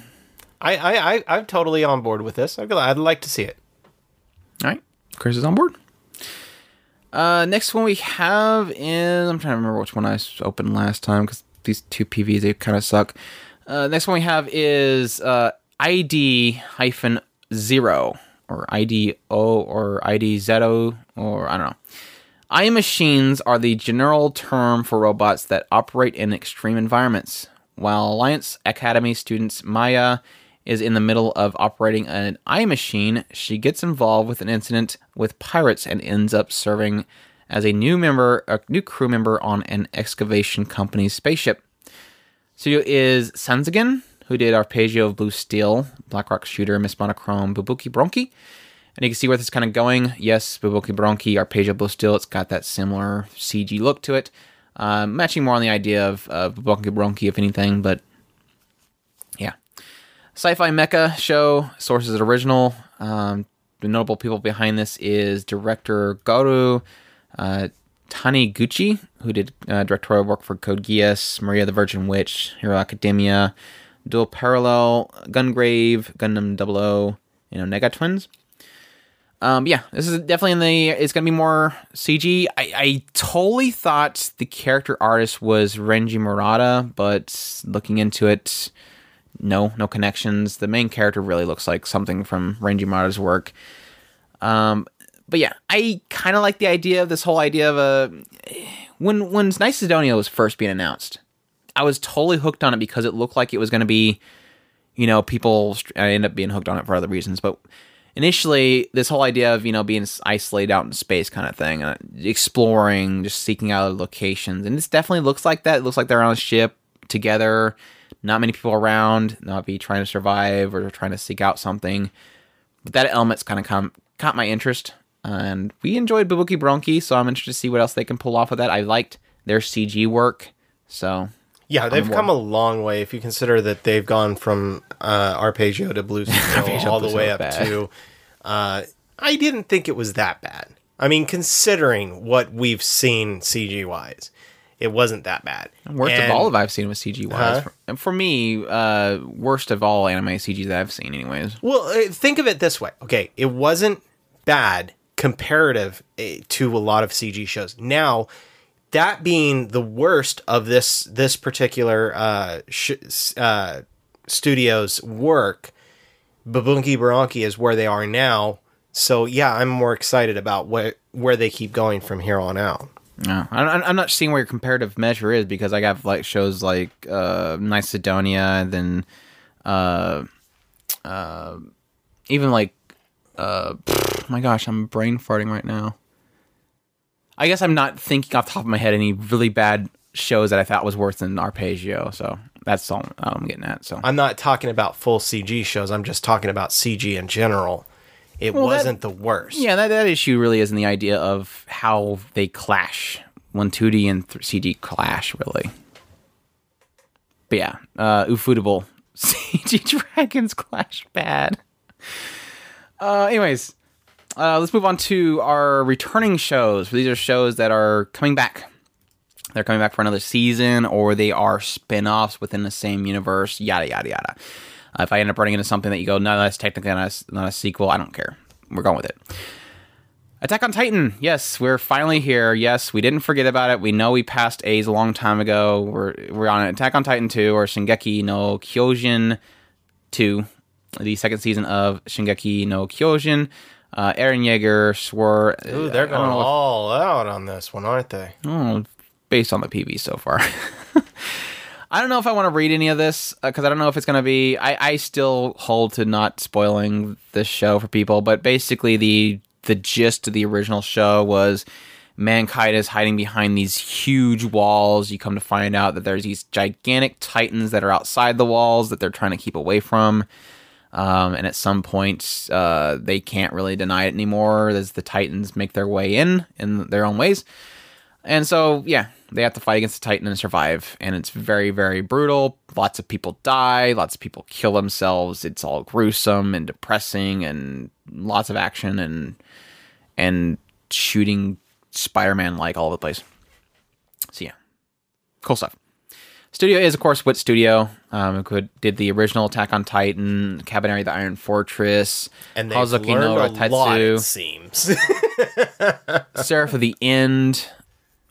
[SPEAKER 3] I, I, I, I'm totally on board with this. I'd, I'd like to see it.
[SPEAKER 2] All right, Chris is on board. Uh, next one we have is I'm trying to remember which one I opened last time because these two PVs they kind of suck. Uh, next one we have is uh, ID hyphen zero or ID O or ID zero or I don't know. I machines are the general term for robots that operate in extreme environments. While Alliance Academy students Maya is in the middle of operating an I machine, she gets involved with an incident with pirates and ends up serving as a new member, a new crew member on an excavation company's spaceship. Studio is Sanzigen, who did Arpeggio of Blue Steel, Blackrock Shooter, Miss Monochrome, Bubuki Buranki. And you can see where this is kind of going. Yes, Bubuki Buranki, Arpeggio Steel, it's got that similar CG look to it. uh, matching more on the idea of of Bubuki Buranki, if anything. But yeah, sci-fi mecha show sources original. Um, the notable people behind this is director Goro uh, Taniguchi, who did uh, directorial work for Code Geass, Maria the Virgin Witch, Hero Academia, Dual Parallel, Gungrave, Gundam 00, you know, Nega Twins. Um, yeah, this is definitely in the. It's gonna be more CG. I, I totally thought the character artist was Renji Murata, but looking into it, no, no connections. The main character really looks like something from Renji Murata's work. Um, but yeah, I kind of like the idea of this whole idea of a when when Nice Sidonia was first being announced, I was totally hooked on it because it looked like it was to be, you know, people. I ended up being hooked on it for other reasons, but initially this whole idea of you know being isolated out in space kind of thing, uh, exploring, just seeking out locations, and this definitely looks like that. It looks like they're on a ship together, not many people around, not be trying to survive or trying to seek out something. But that element's kind of caught my interest, and we enjoyed Bubuki Buranki, so I'm interested to see what else they can pull off with that. I liked their CG work, so
[SPEAKER 3] Yeah, they've come a long way if you consider that they've gone from uh, Arpeggio to Blue Steel
[SPEAKER 2] Arpeggio
[SPEAKER 3] all the way up
[SPEAKER 2] bad.
[SPEAKER 3] to. Uh, I didn't think it was that bad. I mean, considering what we've seen CG wise, it wasn't that bad.
[SPEAKER 2] Worst
[SPEAKER 3] And-
[SPEAKER 2] of all of I've seen with CG wise.
[SPEAKER 3] Huh?
[SPEAKER 2] For, and for me, uh, worst of all anime CG that I've seen, anyways.
[SPEAKER 3] Well, uh, think of it this way. Okay, it wasn't bad comparative eh, to a lot of CG shows. Now, that being the worst of this this particular uh, sh- uh, studio's work, Bubuki Buranki is where they are now. So yeah, I'm more excited about where where they keep going from here on out.
[SPEAKER 2] No, I'm, I'm not seeing where your comparative measure is because I got like shows like uh, Nice Sidonia, and then uh, uh, even like uh, my gosh, I'm brain farting right now. I guess I'm not thinking off the top of my head any really bad shows that I thought was worse than Arpeggio. So that's all I'm getting at. So
[SPEAKER 3] I'm not talking about full CG shows. I'm just talking about CG in general. It
[SPEAKER 2] Well,
[SPEAKER 3] wasn't the worst.
[SPEAKER 2] Yeah, that, that issue really isn't the idea of how they clash when 2D and th- CG clash, really. But yeah, uh, Ufotable CG dragons clash bad. Uh, anyways, uh, let's move on to our returning shows. These are shows that are coming back. They're coming back for another season, or they are spin-offs within the same universe. Yada yada yada. Uh, if I end up running into something that you go, no, that's technically not a, not a sequel, I don't care. We're going with it. Attack on Titan. Yes, we're finally here. Yes, we didn't forget about it. We know we passed A's a long time ago. We're we're on Attack on Titan 2 or Shingeki no Kyojin 2, the second season of Shingeki no Kyojin. Uh, Eren Yeager swore.
[SPEAKER 3] Ooh, they're going
[SPEAKER 2] know if-
[SPEAKER 3] all out on this one, aren't they?
[SPEAKER 2] Oh, based on the PV so far. I don't know if I want to read any of this because I don't know if it's going to be. I, I still hold to not spoiling this show for people, but basically the the gist of the original show was mankind is hiding behind these huge walls. You come to find out that there's these gigantic titans that are outside the walls that they're trying to keep away from. Um, and at some point, uh, they can't really deny it anymore as the titans make their way in in their own ways. And so, yeah, they have to fight against the Titan and survive. And it's very, very brutal. Lots of people die. Lots of people kill themselves. It's all gruesome and depressing, and lots of action and and shooting Spider-Man like all over the place. So yeah, cool stuff. Studio is, of course, Wit Studio. Um, who did the original Attack on Titan, Kabaneri the Iron Fortress,
[SPEAKER 3] And they've
[SPEAKER 2] Hazuki
[SPEAKER 3] learned
[SPEAKER 2] no
[SPEAKER 3] a lot, it seems.
[SPEAKER 2] Seraph of the End,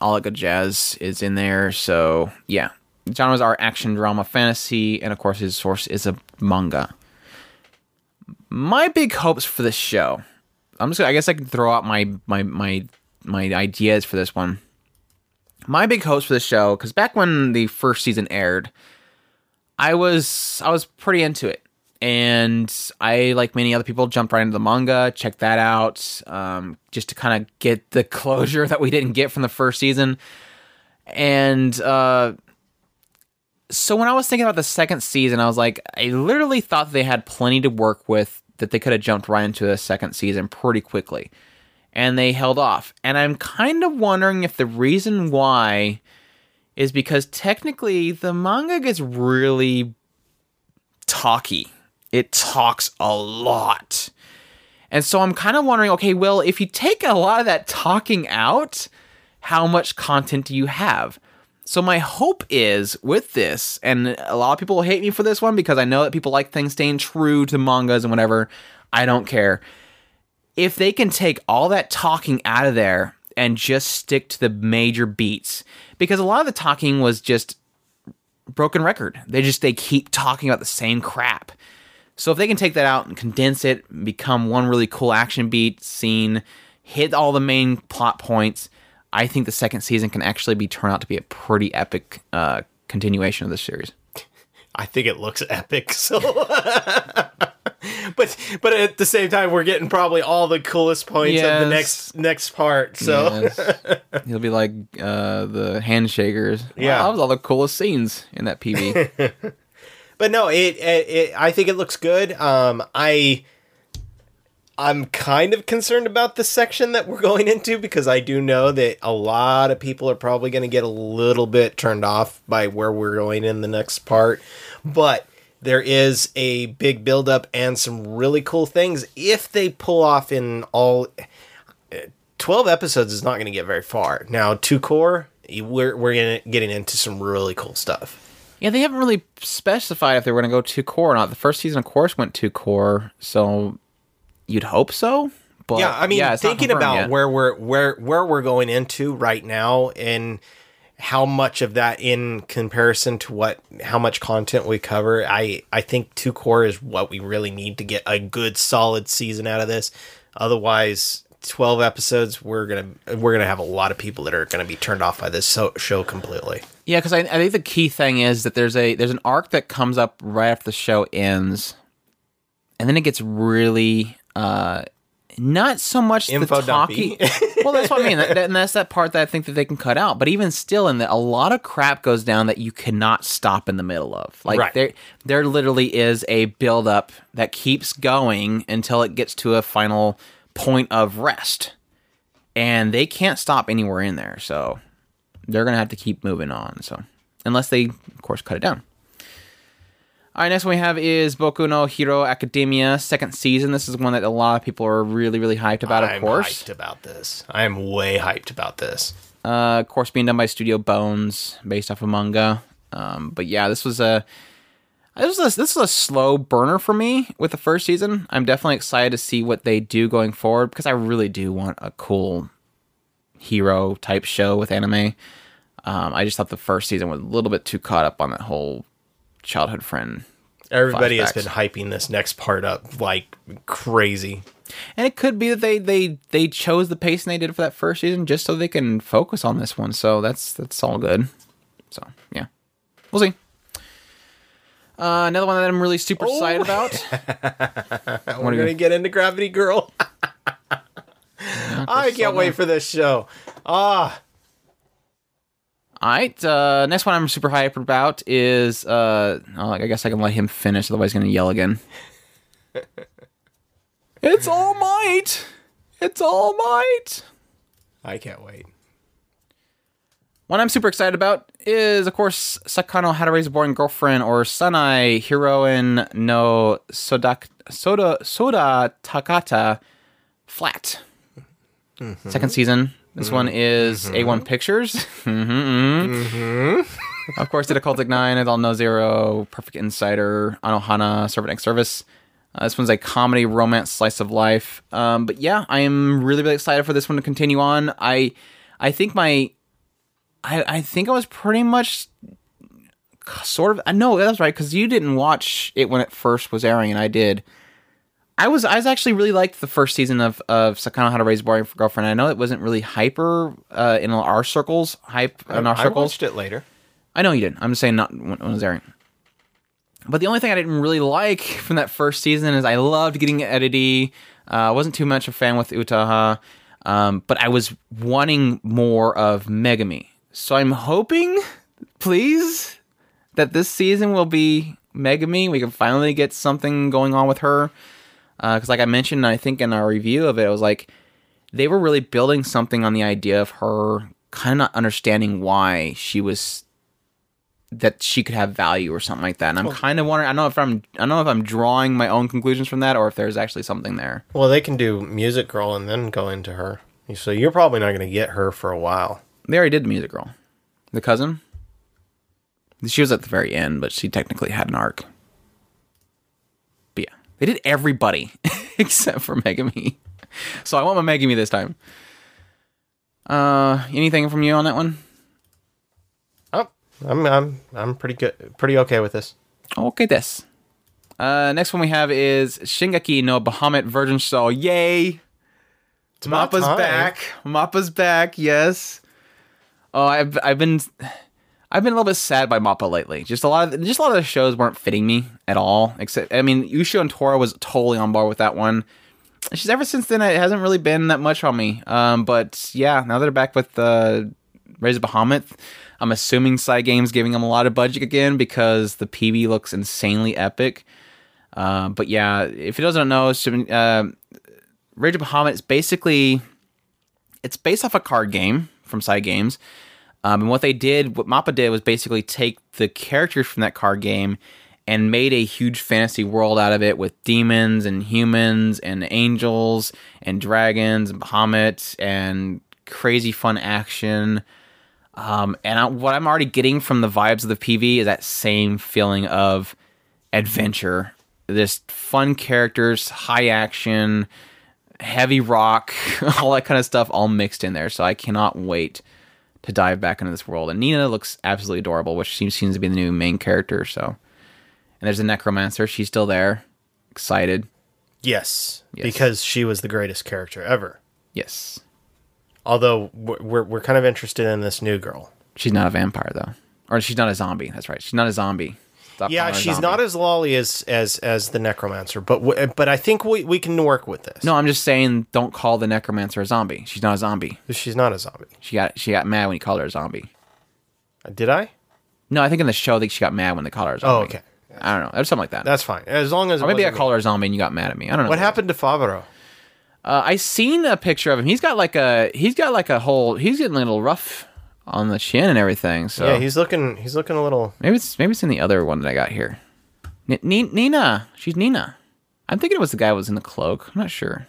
[SPEAKER 2] all that good jazz is in there. So yeah, genres are action, drama, fantasy, and of course his source is a manga. My big hopes for this show. I'm just. Gonna, I guess I can throw out my my my my ideas for this one. My big hopes for this show, because back when the first season aired, I was I was pretty into it, and I, like many other people, jumped right into the manga, checked that out, um, just to kind of get the closure that we didn't get from the first season. And uh, so when I was thinking about the second season, I was like, I literally thought they had plenty to work with, that they could have jumped right into the second season pretty quickly. And they held off. And I'm kind of wondering if the reason why is because technically the manga gets really talky. It talks a lot. And so I'm kind of wondering okay, well, if you take a lot of that talking out, how much content do you have? So my hope is with this, and a lot of people hate me for this one because I know that people like things staying true to mangas and whatever. I don't care. If they can take all that talking out of there and just stick to the major beats, because a lot of the talking was just broken record. They just they keep talking about the same crap. So if they can take that out and condense it, become one really cool action beat scene, hit all the main plot points, I think the second season can actually be turned out to be a pretty epic uh, continuation of the series.
[SPEAKER 3] I think it looks epic. So, but but at the same time, we're getting probably all the coolest points of the next next part. So
[SPEAKER 2] Yes. he'll be like uh, the handshakers. Wow,
[SPEAKER 3] Yeah.
[SPEAKER 2] that was all the coolest scenes in that PV.
[SPEAKER 3] but no, it, it, it I think it looks good. Um, I I'm kind of concerned about the section that we're going into because I do know that a lot of people are probably going to get a little bit turned off by where we're going in the next part. But there is a big buildup and some really cool things if they pull off in all uh, 12 episodes is not going to get very far. Now, two cour, we're, we're getting into some really cool stuff.
[SPEAKER 2] yeah, they haven't really specified if they were going to go two cour or not. The first season, of course, went two cour, so you'd hope so. But
[SPEAKER 3] yeah, I mean,
[SPEAKER 2] not
[SPEAKER 3] thinking about
[SPEAKER 2] yet.
[SPEAKER 3] where we're where where we're going into right now and how much of that in comparison to what how much content we cover, I I think two cour is what we really need to get a good solid season out of this. Otherwise, 12 episodes we're going to we're to have a lot of people that are going to be turned off by this so, show completely.
[SPEAKER 2] Yeah, because I, I think the key thing is that there's a there's an arc that comes up right after the show ends, and then it gets really uh, not so much
[SPEAKER 3] Info
[SPEAKER 2] the talking. well, that's what I mean, that, that- and that's that part that I think that they can cut out. But even still, in that, a lot of crap goes down that you cannot stop in the middle of. Like
[SPEAKER 3] Right.
[SPEAKER 2] there, there literally is a build up that keeps going until it gets to a final point of rest, and they can't stop anywhere in there. So they're gonna have to keep moving on. So unless they, of course, cut it down. All right, next one we have is Boku no Hero Academia second season. This is one that a lot of people are really, really hyped about. Of course.
[SPEAKER 3] I'm
[SPEAKER 2] course,
[SPEAKER 3] hyped about this. I am way hyped about this.
[SPEAKER 2] uh, of course, being done by Studio Bones, based off of manga. Um, but yeah, this was a this was a, this was a slow burner for me with the first season. I'm definitely excited to see what they do going forward because I really do want a cool hero type show with anime. Um, I just thought the first season was a little bit too caught up on that whole childhood friend
[SPEAKER 3] Everybody has been hyping this next part up like crazy.
[SPEAKER 2] And it could be that they they they chose the pacing they did for that first season just so they can focus on this one. So that's that's all good. So yeah, we'll see. Uh, another one that I'm really super excited about.
[SPEAKER 3] We're gonna get into Gravity Girl. I can't wait for this show. Ah,
[SPEAKER 2] All right, uh, next one I'm super hyped about is uh, oh, I guess I can let him finish, otherwise he's gonna yell again. it's All Might. It's All Might.
[SPEAKER 3] I can't wait.
[SPEAKER 2] One I'm super excited about is, of course, Saekano How to Raise a Boring Girlfriend or Saenai Heroine no Sodak, Soda Soda Takata Flat. Second season. This one is A1 Pictures. mm-hmm. Of course, did Occultic 9, Aldnoah Zero, Perfect Insider, Anohana, Servant X Service. Uh, this one's a comedy romance slice of life. Um, but yeah, I am really, really excited for this one to continue on. I I think my I, I think I was pretty much sort of. I know that's right because you didn't watch it when it first was airing, and I did. I was I was actually really liked the first season of of Saekano How to Raise a Boring Girlfriend. I know it wasn't really hyper uh, in our circles, hype in our
[SPEAKER 3] I
[SPEAKER 2] circles.
[SPEAKER 3] watched it later.
[SPEAKER 2] I know you didn't. I'm just saying not when, when it was airing. But the only thing I didn't really like from that first season is I loved getting Edity. Uh, I wasn't too much a fan with Utaha, um, but I was wanting more of Megumi. So I'm hoping, please, that this season will be Megumi. We can finally get something going on with her. Uh, because, like I mentioned, I think in our review of it, I was like, they were really building something on the idea of her kind of not understanding why she was that she could have value or something like that. And I'm kind of wondering. I don't know if I'm. I don't know if I'm drawing my own conclusions from that or if there's actually something there.
[SPEAKER 3] Well, they can do Music Girl and then go into her. So you're probably not going to get her for a while.
[SPEAKER 2] They already did Music Girl, the cousin. She was at the very end, but she technically had an arc. They did everybody except for Megumi. So I want my Megumi this time. Uh, anything from you on that one?
[SPEAKER 3] Oh, I'm I'm I'm pretty good, pretty okay with this.
[SPEAKER 2] Okay, this. Uh, next one we have is Shingeki no Bahamut Virgin Soul. Yay!
[SPEAKER 3] about
[SPEAKER 2] Mappa's back. Mappa's back. Yes. Oh, I've I've been I've been a little bit sad by Mappa lately. Just a lot of just a lot of the shows weren't fitting me at all. Except I mean, Ushio and Tora was totally on board with that one. Just ever since then it hasn't really been that much on me. Um, but yeah, now they're back with uh, Rage of Bahamut, I'm assuming Cygames giving them a lot of budget again because the PV looks insanely epic. Uh, but yeah, if you doesn't know, uh, Rage of Bahamut is basically it's based off a card game from Cygames. Um, and what they did, what Mappa did, was basically take the characters from that card game and made a huge fantasy world out of it with demons and humans and angels and dragons and Bahamut and crazy fun action. Um, and I, what I'm already getting from the vibes of the PV is that same feeling of adventure. This fun characters, high action, heavy rock, all that kind of stuff, all mixed in there. So I cannot wait to dive back into this world. And Nina looks absolutely adorable, which seems seems to be the new main character. So, and there's a necromancer. She's still there. Excited.
[SPEAKER 3] Yes,
[SPEAKER 2] Yes.
[SPEAKER 3] because she was the greatest character ever.
[SPEAKER 2] Yes.
[SPEAKER 3] Although we're we're, we're kind of interested in this new girl.
[SPEAKER 2] She's not a vampire though, or she's not a zombie. That's right. She's not a zombie. Stop
[SPEAKER 3] Yeah,
[SPEAKER 2] calling her a
[SPEAKER 3] she's
[SPEAKER 2] zombie.
[SPEAKER 3] not as lolly as as as the necromancer, but w- but I think we we can work with this.
[SPEAKER 2] No, I'm just saying, don't call the necromancer a zombie. She's not a zombie.
[SPEAKER 3] she's not a zombie.
[SPEAKER 2] She got she got mad when you called her a zombie.
[SPEAKER 3] Did I?
[SPEAKER 2] No, I think in the show, I think she got mad when they called her a
[SPEAKER 3] Oh, okay.
[SPEAKER 2] I don't know. There's something like that.
[SPEAKER 3] That's fine. As long as
[SPEAKER 2] or maybe I
[SPEAKER 3] wasn't
[SPEAKER 2] called her a zombie and you got mad at me. I don't know.
[SPEAKER 3] What happened to Favaro?
[SPEAKER 2] Uh, I seen a picture of him. He's got like a he's got like a whole he's getting a little rough on the chin and everything. So
[SPEAKER 3] Yeah, he's looking he's looking a little.
[SPEAKER 2] maybe it's maybe it's in the other one that I got here. N- Ni- Nina, she's Nina. I'm thinking it was the guy who was in the cloak. I'm not sure.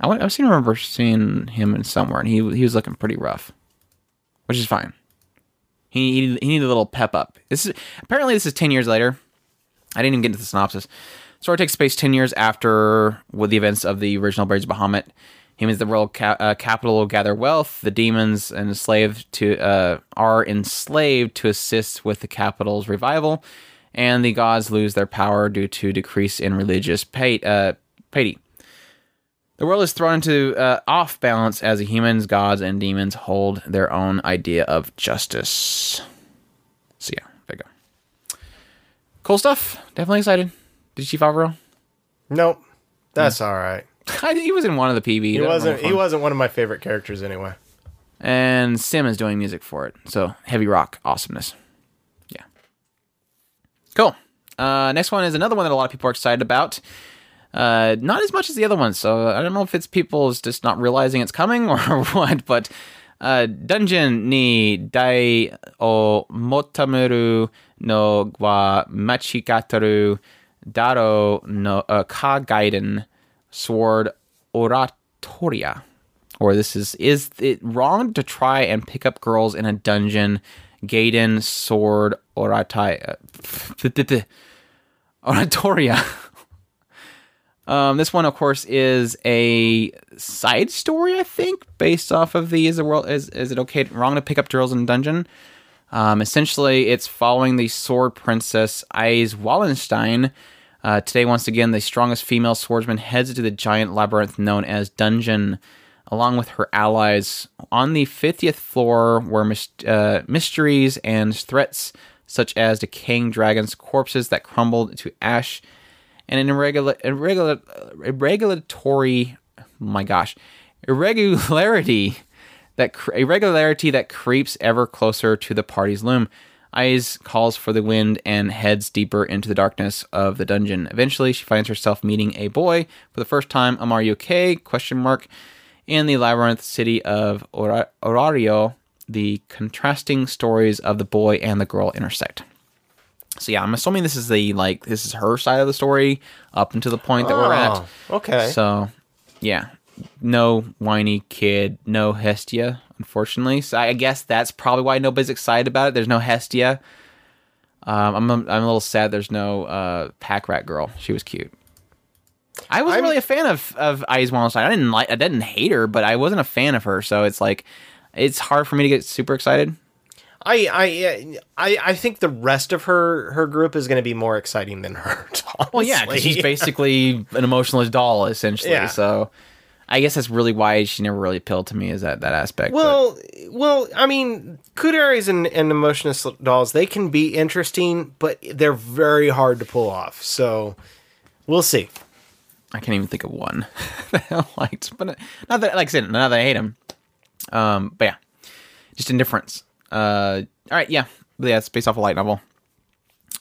[SPEAKER 2] I wa- I seem to remember seeing him in somewhere, and he he was looking pretty rough, which is fine. He he, he needed a little pep up. This is apparently this is ten years later. I didn't even get into the synopsis. Story takes place ten years after with the events of the original Birds of Bahamut. Humans, the world ca- uh, capital will gather wealth. The demons enslaved to uh, are enslaved to assist with the capital's revival, and the gods lose their power due to decrease in religious pay- uh, piety. The world is thrown into uh, off balance as the humans, gods, and demons hold their own idea of justice. So yeah, there you go. Cool stuff. Definitely excited. Did you Favaro?
[SPEAKER 3] Nope. That's all right.
[SPEAKER 2] I, he was in one of the PV.
[SPEAKER 3] He
[SPEAKER 2] was
[SPEAKER 3] wasn't he wasn't one of my favorite characters anyway.
[SPEAKER 2] And Sim is doing music for it. So heavy rock awesomeness. Yeah. Cool. Uh, next one is another one that a lot of people are excited about. Uh, not as much as the other ones. So I don't know if it's people's just not realizing it's coming or what, but uh, Dungeon ni Deai o Motomeru no wa Machigatteiru Darou no uh, Ka Gaiden Sword Oratoria. Or this is is it wrong to try and pick up girls in a dungeon? Gaiden sword uh, oratoria. Um this one of course is a side story i think based off of the is the world is, is it okay wrong to pick up girls in a dungeon? Um, essentially, it's following the sword princess Ais Wallenstein. Uh, today, once again, the strongest female swordsman heads into the giant labyrinth known as Dungeon, along with her allies. On the 50th floor where uh, mysteries and threats such as decaying dragons' corpses that crumbled to ash, and an irregular, irregular, irregulatory, my gosh, irregularity that irregularity that creeps ever closer to the party's loom. Ais calls for the wind and heads deeper into the darkness of the dungeon. Eventually, she finds herself meeting a boy for the first time. Am are you okay? Question mark. In the labyrinth city of Ora- Orario, the contrasting stories of the boy and the girl intersect. So yeah, I'm assuming this is the like this is her side of the story up until the point that we're at.
[SPEAKER 3] Oh, Okay.
[SPEAKER 2] So yeah, no whiny kid, no Hestia, unfortunately. So I guess that's probably why nobody's excited about it. There's no Hestia. Um, I'm I'm a little sad. There's no uh, Pack Rat Girl. She was cute. I wasn't
[SPEAKER 3] I'm-
[SPEAKER 2] really a fan of of Ais Wallenstein. I didn't like. I didn't hate her, but I wasn't a fan of her. So it's like, it's hard for me to get super excited.
[SPEAKER 3] I, I I I think the rest of her her group is going to be more exciting than her.
[SPEAKER 2] Well, yeah, because she's basically an emotionless doll, essentially.
[SPEAKER 3] Yeah.
[SPEAKER 2] So I guess that's really why she never really appealed to me is that that aspect. but-
[SPEAKER 3] Well, well, I mean, kuuderes and, and emotionless dolls, they can be interesting, but they're very hard to pull off. So we'll see.
[SPEAKER 2] I can't even think of one that I liked. But not that, like I said, not that I hate him. Um, but yeah, just indifference. Uh, all right, yeah, but yeah, it's based off a light novel.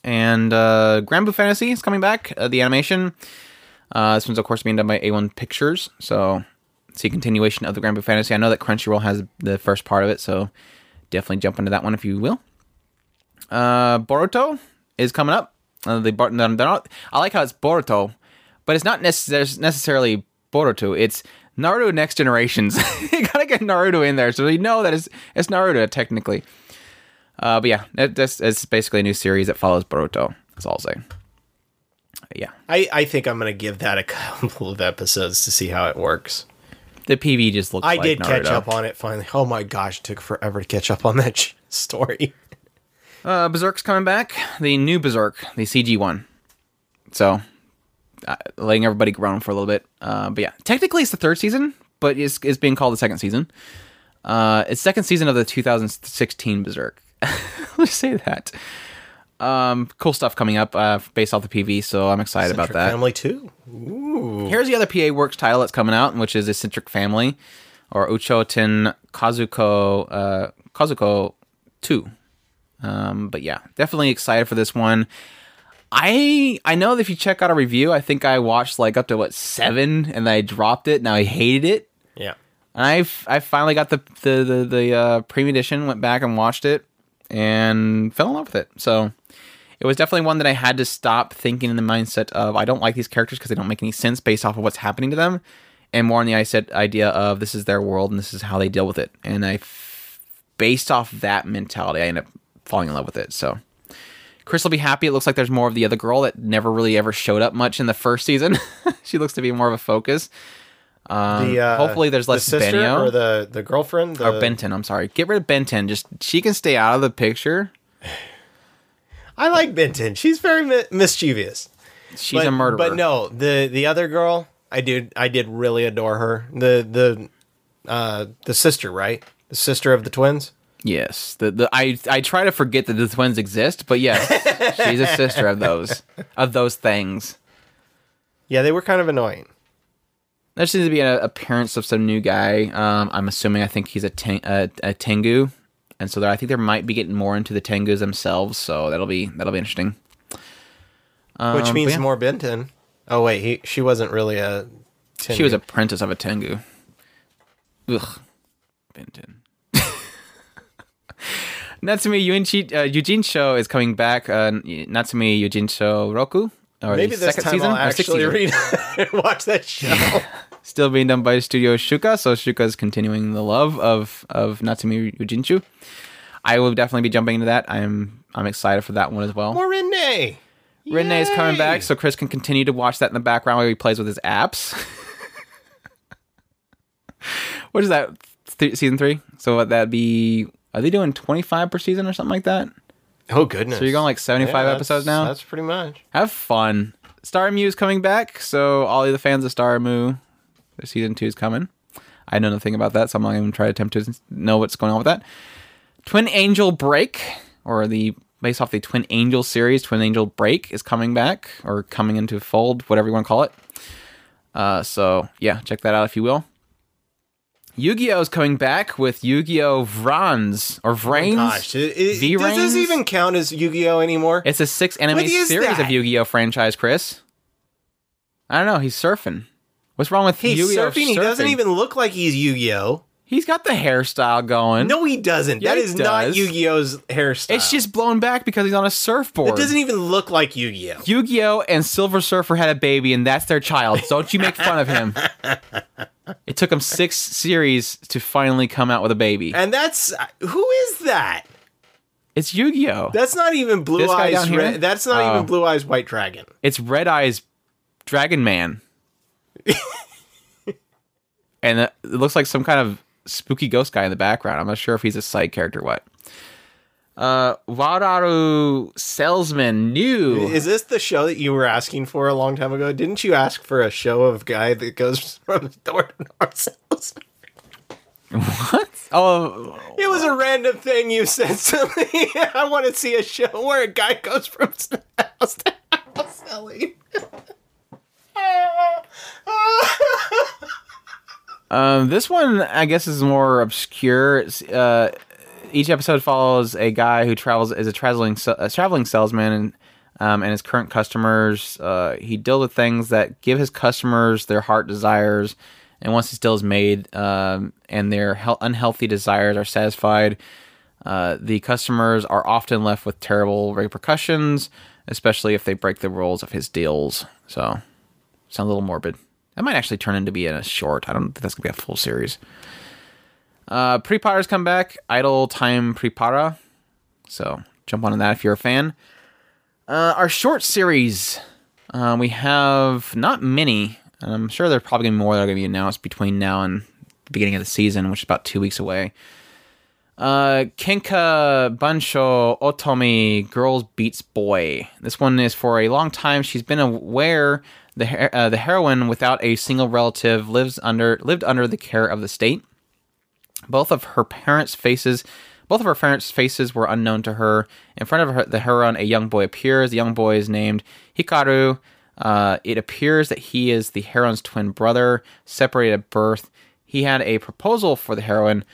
[SPEAKER 2] And uh, Granblue Fantasy is coming back. Uh, the animation. Uh, this one's of course being done by A1 Pictures, so see continuation of the Grand Fantasy. I know that Crunchyroll has the first part of it, so definitely jump into that one if you will. Uh, Boruto is coming up. Uh, they, they're not, I like how it's Boruto, but it's not necess- necessarily Boruto. It's Naruto Next Generations. you gotta get Naruto in there, so you know that it's it's Naruto technically. Uh, but yeah, it, that's it's basically a new series that follows Boruto. That's all I'll say. Yeah,
[SPEAKER 3] I, I think I'm going to give that a couple of episodes to see how it works.
[SPEAKER 2] the PV just looks.
[SPEAKER 3] I
[SPEAKER 2] like
[SPEAKER 3] did catch up on it finally. Oh my gosh, it took forever to catch up on that sh- story.
[SPEAKER 2] Uh, Berserk's coming back. The new Berserk, the CG one. So, uh, letting everybody groan for a little bit. Uh, but yeah, technically it's the third season, but it's, it's being called the second season. Uh, it's second season of the 2016 Berserk. Let's say that. Um, cool stuff coming up uh, based off the PV, so I'm excited about that.
[SPEAKER 3] Family too.
[SPEAKER 2] Here's the other PA Works title that's coming out, which is Eccentric Family, or Uchoten Kazoku uh, Kazoku Two. Um, but yeah, definitely excited for this one. I I know that if you check out a review, I think I watched like up to what seven, and I dropped it. Now I hated it,
[SPEAKER 3] Yeah.
[SPEAKER 2] and I've I finally got the the the, the uh, premium edition, went back and watched it, and fell in love with it. So it was definitely one that I had to stop thinking in the mindset of I don't like these characters because they don't make any sense based off of what's happening to them, and more on the said idea of this is their world and this is how they deal with it. And I, f- based off that mentality, I end up falling in love with it. So Chris will be happy. It looks like there's more of the other girl that never really ever showed up much in the first season. she looks to be more of a focus. Um,
[SPEAKER 3] The uh,
[SPEAKER 2] hopefully there's less
[SPEAKER 3] the sister
[SPEAKER 2] Benio
[SPEAKER 3] or the the girlfriend the,
[SPEAKER 2] or Benton. I'm sorry. Get rid of Benton. Just she can stay out of the picture.
[SPEAKER 3] I like Benton. She's very mi- mischievous.
[SPEAKER 2] She's
[SPEAKER 3] but,
[SPEAKER 2] a murderer.
[SPEAKER 3] But no, the the other girl, I did I did really adore her. The the uh the sister, right? The sister of the twins.
[SPEAKER 2] Yes, the, the I I try to forget that the twins exist, but yes, she's a sister of those of those things.
[SPEAKER 3] Yeah, they were kind of annoying.
[SPEAKER 2] There seems to be an appearance of some new guy. Um, I'm assuming I think he's a, ten, a, a Tengu, and so there, I think there might be getting more into the Tengus themselves. So that'll be that'll be interesting. Um,
[SPEAKER 3] Which means
[SPEAKER 2] yeah,
[SPEAKER 3] more Benton. Oh wait, he she wasn't really a
[SPEAKER 2] she was apprentice of a Tengu. Ugh, Benton. Natsume Yuujinchou, uh, Yuujinchou is coming back. Uh, Natsume Eugene Show Roku. Or
[SPEAKER 3] Maybe
[SPEAKER 2] the
[SPEAKER 3] this
[SPEAKER 2] second
[SPEAKER 3] time
[SPEAKER 2] season,
[SPEAKER 3] I'll actually
[SPEAKER 2] season.
[SPEAKER 3] read watch that show.
[SPEAKER 2] Still being done by Studio Shuka, so Shuka is continuing the love of of Natsume Yuujinchou I will definitely be jumping into that. I'm I'm excited for that one as well.
[SPEAKER 3] More Rinne.
[SPEAKER 2] is coming back, so Chris can continue to watch that in the background while he plays with his apps. what is that? Th- season three? So that'd be? Are they doing twenty five per season or something like that?
[SPEAKER 3] Oh goodness.
[SPEAKER 2] So you're going like seventy five
[SPEAKER 3] Yeah,
[SPEAKER 2] episodes now.
[SPEAKER 3] That's pretty much.
[SPEAKER 2] Have fun. Starmyu's coming back, so all of the fans of Starmyu, season two is coming. I know nothing about that, so I'm not even trying to attempt to know what's going on with that. Twin Angel Break, or the based off the Twin Angel series, Twin Angel Break is coming back or coming into fold, whatever you want to call it. Uh, so yeah, check that out if you will. Yu-Gi-Oh is coming back with Yu-Gi-Oh! Vrans or Vrains.
[SPEAKER 3] Gosh, it, it, does this even count as Yu-Gi-Oh anymore?
[SPEAKER 2] It's a six anime series
[SPEAKER 3] that?
[SPEAKER 2] of Yu-Gi-Oh franchise, Chris. I don't know. He's surfing. What's wrong with
[SPEAKER 3] He's
[SPEAKER 2] Yu-Gi-Oh
[SPEAKER 3] surfing. He doesn't even look like he's Yu-Gi-Oh.
[SPEAKER 2] He's got the hairstyle going.
[SPEAKER 3] No, he doesn't.
[SPEAKER 2] Yeah,
[SPEAKER 3] that
[SPEAKER 2] he
[SPEAKER 3] is not
[SPEAKER 2] does.
[SPEAKER 3] Yu-Gi-Oh's hairstyle.
[SPEAKER 2] it's just blown back because he's on a surfboard.
[SPEAKER 3] It doesn't even look like Yu-Gi-Oh.
[SPEAKER 2] Yu-Gi-Oh and Silver Surfer had a baby, and that's their child. Don't you make fun of him. It took him six series to finally come out with a baby.
[SPEAKER 3] And that's who is that?
[SPEAKER 2] It's Yu-Gi-Oh.
[SPEAKER 3] That's not even Blue
[SPEAKER 2] This guy
[SPEAKER 3] Eyes.
[SPEAKER 2] down here?
[SPEAKER 3] Red, that's not
[SPEAKER 2] Oh.
[SPEAKER 3] even Blue Eyes White Dragon.
[SPEAKER 2] It's Red Eyes Dragon Man. and it looks like some kind of spooky ghost guy in the background. I'm not sure if he's a side character or what. Uh, Warau Salesman new.
[SPEAKER 3] Is this the show that you were asking for a long time ago? Didn't you ask for a show of guy that goes from door to door sales?
[SPEAKER 2] what? Oh,
[SPEAKER 3] It was a random thing you said to me. I want to see a show where a guy goes from house to house selling.
[SPEAKER 2] Um, this one, I guess, is more obscure. It's, uh, each episode follows a guy who travels is a traveling a traveling salesman and um, and his current customers. Uh, he deals with things that give his customers their heart desires, and once his deal is made um, and their hel- unhealthy desires are satisfied, uh, the customers are often left with terrible repercussions, especially if they break the rules of his deals. So, sounds a little morbid. That might actually turn into be a short. I don't think that's gonna be a full series. Uh, PriPara's come back. Idol Time PriPara. So jump on that if you're a fan. Uh, our short series. Uh, we have not many. and I'm sure there's probably gonna be more that are gonna be announced between now and the beginning of the season, which is about two weeks away. Uh, Kenka Banchou Otome Girls Beats Boy. This one is for a long time. She's been aware the uh, the heroine, without a single relative, lives under lived under the care of the state. Both of her parents' faces, both of her parents' faces were unknown to her. In front of her, the heroine, a young boy appears. The young boy is named Hikaru. Uh, it appears that he is the heroine's twin brother, separated at birth. He had a proposal for the heroine.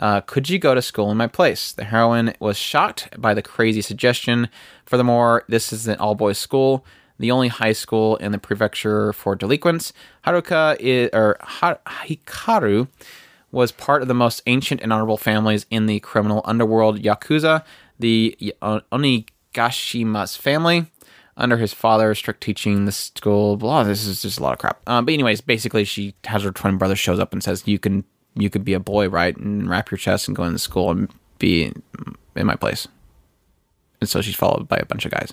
[SPEAKER 2] Uh, could you go to school in my place? The heroine was shocked by the crazy suggestion. Furthermore, this is an all boys school, the only high school in the prefecture for delinquents. Haruka is, or ha- Hikaru was part of the most ancient and honorable families in the criminal underworld Yakuza, the Y- Onigashima family. Under his father's strict teaching, the school, blah, this is just a lot of crap. Um, but anyways, basically, she has her twin brother shows up and says, "You can, you could be a boy, right, and wrap your chest and go into school and be in my place." And so she's followed by a bunch of guys.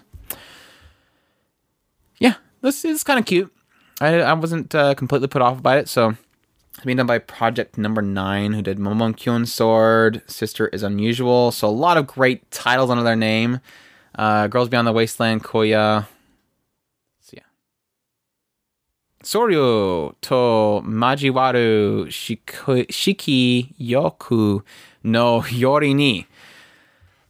[SPEAKER 2] This is kind of cute. I, I wasn't uh, completely put off by it, so it's being done by Project Number Nine, who did Momokyun Sword, Sister is Unusual. So a lot of great titles under their name. Uh, Girls Beyond the Wasteland, Koya. So yeah. Souryo to Majiwaru Shiki Yoku no Yoru ni.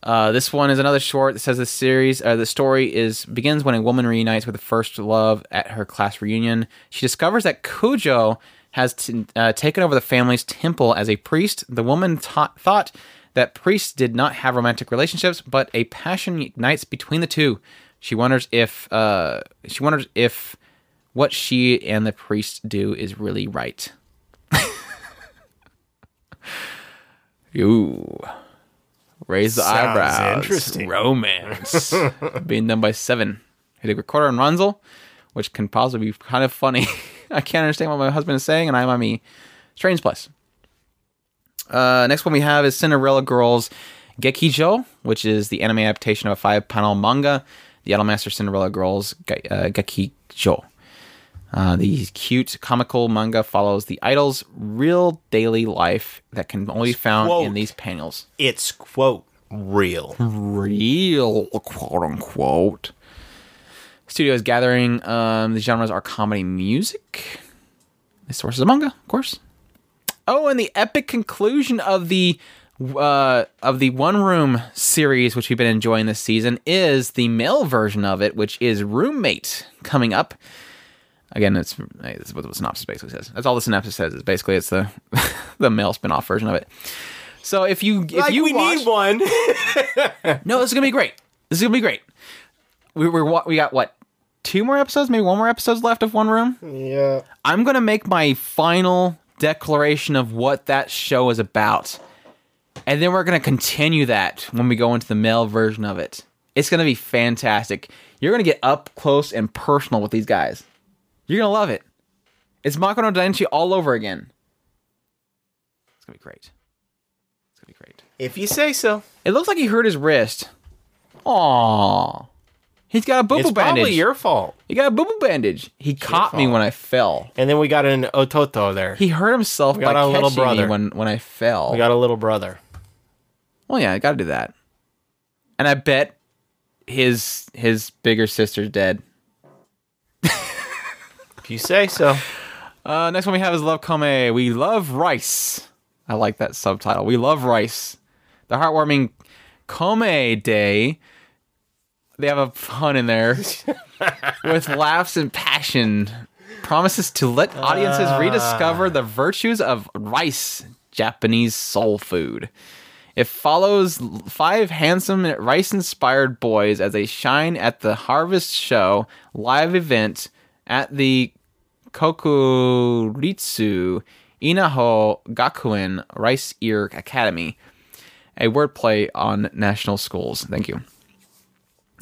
[SPEAKER 2] Uh, this one is another short that says the series, uh, the story is begins when a woman reunites with a first love at her class reunion. She discovers that Kujo has t- uh, taken over the family's temple as a priest. The woman thought that priests did not have romantic relationships, but a passion ignites between the two. She wonders if uh, she wonders if what she and the priest do is really right. Ooh. Raise the
[SPEAKER 3] Sounds
[SPEAKER 2] eyebrows.
[SPEAKER 3] interesting.
[SPEAKER 2] Romance. Being done by Seven. Hit did Recorder on Ranzel, which can possibly be kind of funny. I can't understand what my husband is saying, and I'm on me. Strange Plus. Uh, next one we have is Cinderella Girls Gekijo, which is the anime adaptation of a five panel manga, The Idolmaster Cinderella Girls Ge- uh, Gekijo. Uh, the cute, comical manga follows the idol's real daily life that can only be found
[SPEAKER 3] Quote.
[SPEAKER 2] in these panels.
[SPEAKER 3] It's quote real.
[SPEAKER 2] Real, quote unquote. Studio is gathering. Um, the genres are comedy music. The source is a manga, of course. Oh, and the epic conclusion of the uh, of the One Room series, which we've been enjoying this season, is the male version of it, which is Roommate, coming up. Again, it's, what the synopsis basically says. That's all the synopsis says. Is basically it's the the male spin-off version of it. So if you if
[SPEAKER 3] Like
[SPEAKER 2] you
[SPEAKER 3] we
[SPEAKER 2] watch,
[SPEAKER 3] need one.
[SPEAKER 2] no, this is gonna be great. This is gonna be great. We we're, we got what two more episodes, maybe one more episodes left of One Room.
[SPEAKER 3] yeah.
[SPEAKER 2] I'm gonna make my final declaration of what that show is about. And then we're going to continue that when we go into the male version of it. It's going to be fantastic. You're going to get up close and personal with these guys. You're going to love it. It's Mako no Daiichi all over again. It's going to be great. It's going to be great.
[SPEAKER 3] If you say so.
[SPEAKER 2] It looks like he hurt his wrist. Aww. He's got a boo boo bandage.
[SPEAKER 3] It's probably your fault.
[SPEAKER 2] he got a boo boo bandage. He caught me when I fell.
[SPEAKER 3] And then we got an Ototo there.
[SPEAKER 2] He hurt himself
[SPEAKER 3] We
[SPEAKER 2] by
[SPEAKER 3] got a little
[SPEAKER 2] catching me
[SPEAKER 3] brother.
[SPEAKER 2] when, when I fell.
[SPEAKER 3] we got a little brother.
[SPEAKER 2] well, yeah, I got to do that. And I bet his his bigger sister's dead.
[SPEAKER 3] If you say so.
[SPEAKER 2] Uh, next one we have is Love Kome. We love rice. I like that subtitle. We love rice. The heartwarming Kome Day. They have a pun in there with laughs and passion. Promises to let audiences rediscover the virtues of rice, Japanese soul food. It follows five handsome rice inspired boys as they shine at the Harvest Show live event at the Kokuritsu Inaho Gakuen Rice Ear Academy. A wordplay on national schools. Thank you.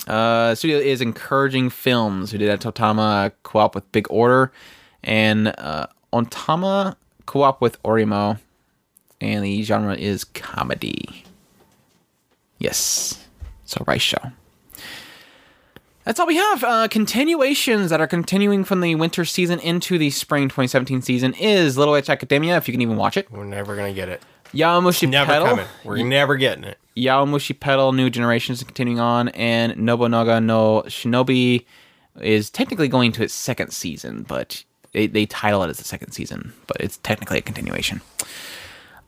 [SPEAKER 2] Uh, studio is encouraging films who did a Totama co-op with Big Order and uh, Ontama co-op with Oreimo and the genre is comedy. Yes. So Rice Show. That's all we have. Uh, continuations that are continuing from the winter season into the spring 2017 season is Little Witch Academia, if you can even watch it.
[SPEAKER 3] We're never gonna get it.
[SPEAKER 2] Yowamushi
[SPEAKER 3] Never
[SPEAKER 2] Pedal.
[SPEAKER 3] coming. We're never getting it.
[SPEAKER 2] Yowamushi Pedal, New Generations is continuing on, and Nobunaga no Shinobi is technically going to its second season, but they, they title it as the second season, but it's technically a continuation.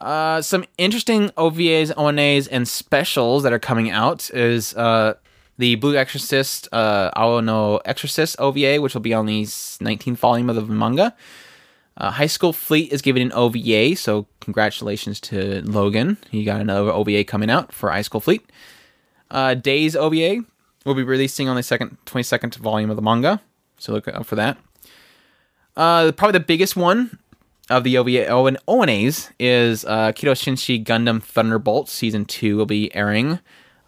[SPEAKER 2] Uh, some interesting OVAs, ONAs, and specials that are coming out is uh, the Blue Exorcist, uh, Ao no Exorcist OVA, which will be on the 19th volume of the manga. Uh, High School Fleet is giving an OVA, so congratulations to Logan. He got another OVA coming out for High School Fleet. Uh, Days OVA will be releasing on the second 22nd volume of the manga, so look out for that. Uh, probably the biggest one of the OVA oh, and ONAs is uh, Kido Senshi Gundam Thunderbolt season two will be airing,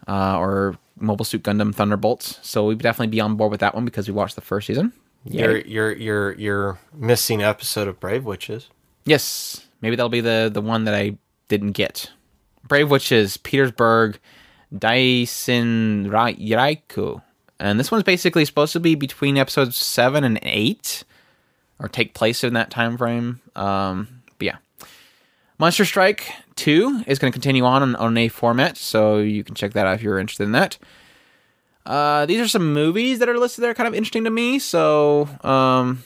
[SPEAKER 2] uh, or Mobile Suit Gundam Thunderbolts. So we'd definitely be on board with that one because we watched the first season.
[SPEAKER 3] You're you're you're you're missing episode of Brave Witches.
[SPEAKER 2] Yes, maybe that'll be the the one that I didn't get. Brave Witches, Petersburg, Daisenryaku. And this one's basically supposed to be between episodes seven and eight, or take place in that time frame. Um, but yeah, Monster Strike Two is going to continue on on, a format, so you can check that out if you're interested in that. Uh, these are some movies that are listed there, kind of interesting to me. So, um,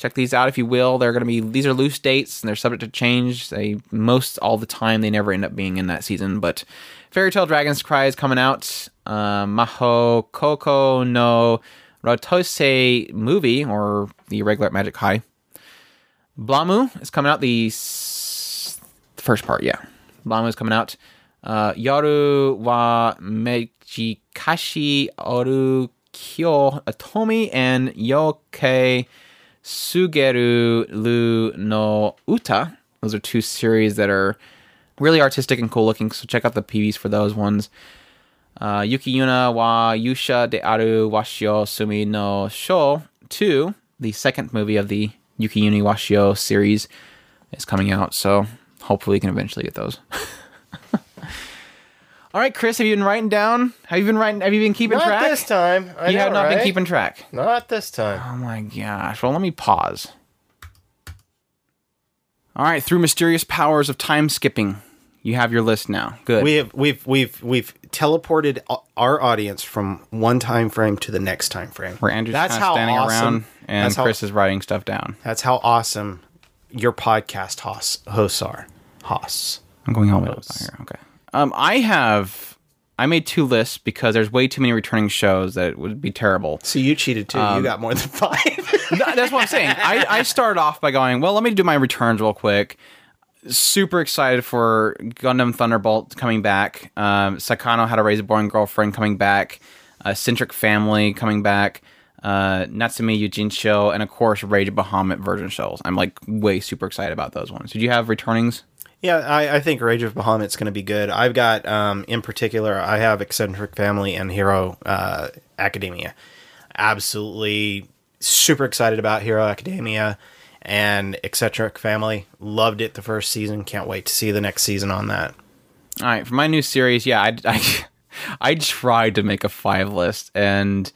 [SPEAKER 2] check these out if you will. They're going to be these are loose dates and they're subject to change. They most all the time they never end up being in that season. But Fairy Tail Dragon's Cry is coming out. Uh, Mahouka Koukou no Rettousei movie or the regular Magic High. Blame is coming out. The, first part, yeah. Blame is coming out. Uh, Yoru wa Mijikashi Aruke yo Otome and Yoake Tsugeru Lu no Uta. Those are two series that are really artistic and cool looking. So check out the PVs for those ones. Uh, Yuki Yuna wa Yusha de Aru Washio Sumi no Sho 2, the second movie of the Yuki Yuna Washio series, is coming out. So hopefully you can eventually get those. All right, Chris, have you been writing down? Have you been writing? Have you been keeping
[SPEAKER 3] Not
[SPEAKER 2] track?
[SPEAKER 3] this time. I
[SPEAKER 2] you
[SPEAKER 3] know,
[SPEAKER 2] have not been keeping track.
[SPEAKER 3] Not this time.
[SPEAKER 2] Oh my gosh. Well, let me pause. All right, through mysterious powers of time skipping, you have your list now. Good.
[SPEAKER 5] We have we've we've we've teleported our audience from one time frame to the next time frame.
[SPEAKER 2] Where Andrew's
[SPEAKER 5] That's
[SPEAKER 2] kind of
[SPEAKER 5] how
[SPEAKER 2] standing
[SPEAKER 5] awesome-
[SPEAKER 2] around and Chris is writing stuff down.
[SPEAKER 5] That's how awesome your podcast hosts hosts are. Hosts.
[SPEAKER 2] I'm going all the way up here. Okay. Um, I have. I made two lists because there's way too many returning shows that it would be terrible.
[SPEAKER 5] So you cheated too. you got more than five.
[SPEAKER 2] That's what I'm saying. I, I started off by going, well, let me do my returns real quick. Super excited for Gundam Thunderbolt coming back. Um, Saekano How to Raise a Boring Girlfriend coming back. Uh, Centric Family coming back. uh, Natsume Yuujinchou, and of course Rage of Bahamut Virgin Soul. I'm like way super excited about those ones. Did you have returnings?
[SPEAKER 3] Yeah, I, I think Rage of Bahamut's going to be good. I've got, um, in particular, I have Eccentric Family and Hero uh, Academia. Absolutely super excited about Hero Academia and Eccentric Family. Loved it the first season. Can't wait to see the next season on that.
[SPEAKER 2] All right, for my new series, yeah, I, I, I tried to make a five list, and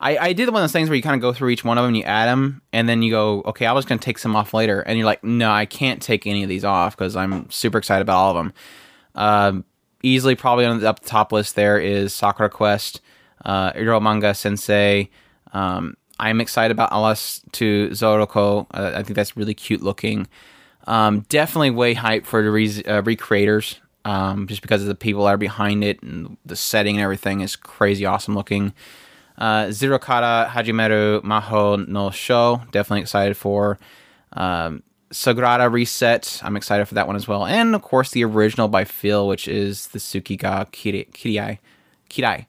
[SPEAKER 2] I, I did one of those things where you kind of go through each one of them, you add them, and then you go, okay, I was going to take some off later, and you're like, no, I can't take any of these off because I'm super excited about all of them. Um, easily, probably on the up the top list there is Sakura Quest, uh, Ero Manga Sensei. Um, I'm excited about Alice to Zouroku. Uh, I think that's really cute looking. Um, definitely way hype for the re- uh, Re:Creators, um, just because of the people that are behind it and the setting and everything is crazy awesome looking. Uh, Zero Kara Hajimeru Maho no Sho, definitely excited for. Um, Sakurada Reset, I'm excited for that one as well. And of course, the original by Feel, which is the Tsukiga Kiri- Kirai. Kirai.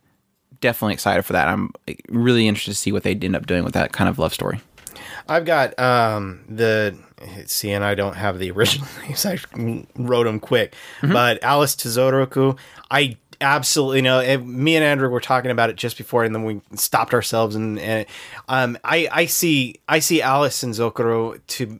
[SPEAKER 2] Definitely excited for that. I'm really interested to see what they end up doing with that kind of love story.
[SPEAKER 3] I've got um, the see, and I don't have the original names. I wrote them quick, but Alice to Zouroku. I absolutely no. and Me and Andrew were talking about it just before, and then we stopped ourselves. And, and um, I I see I see Alice and Zokuro to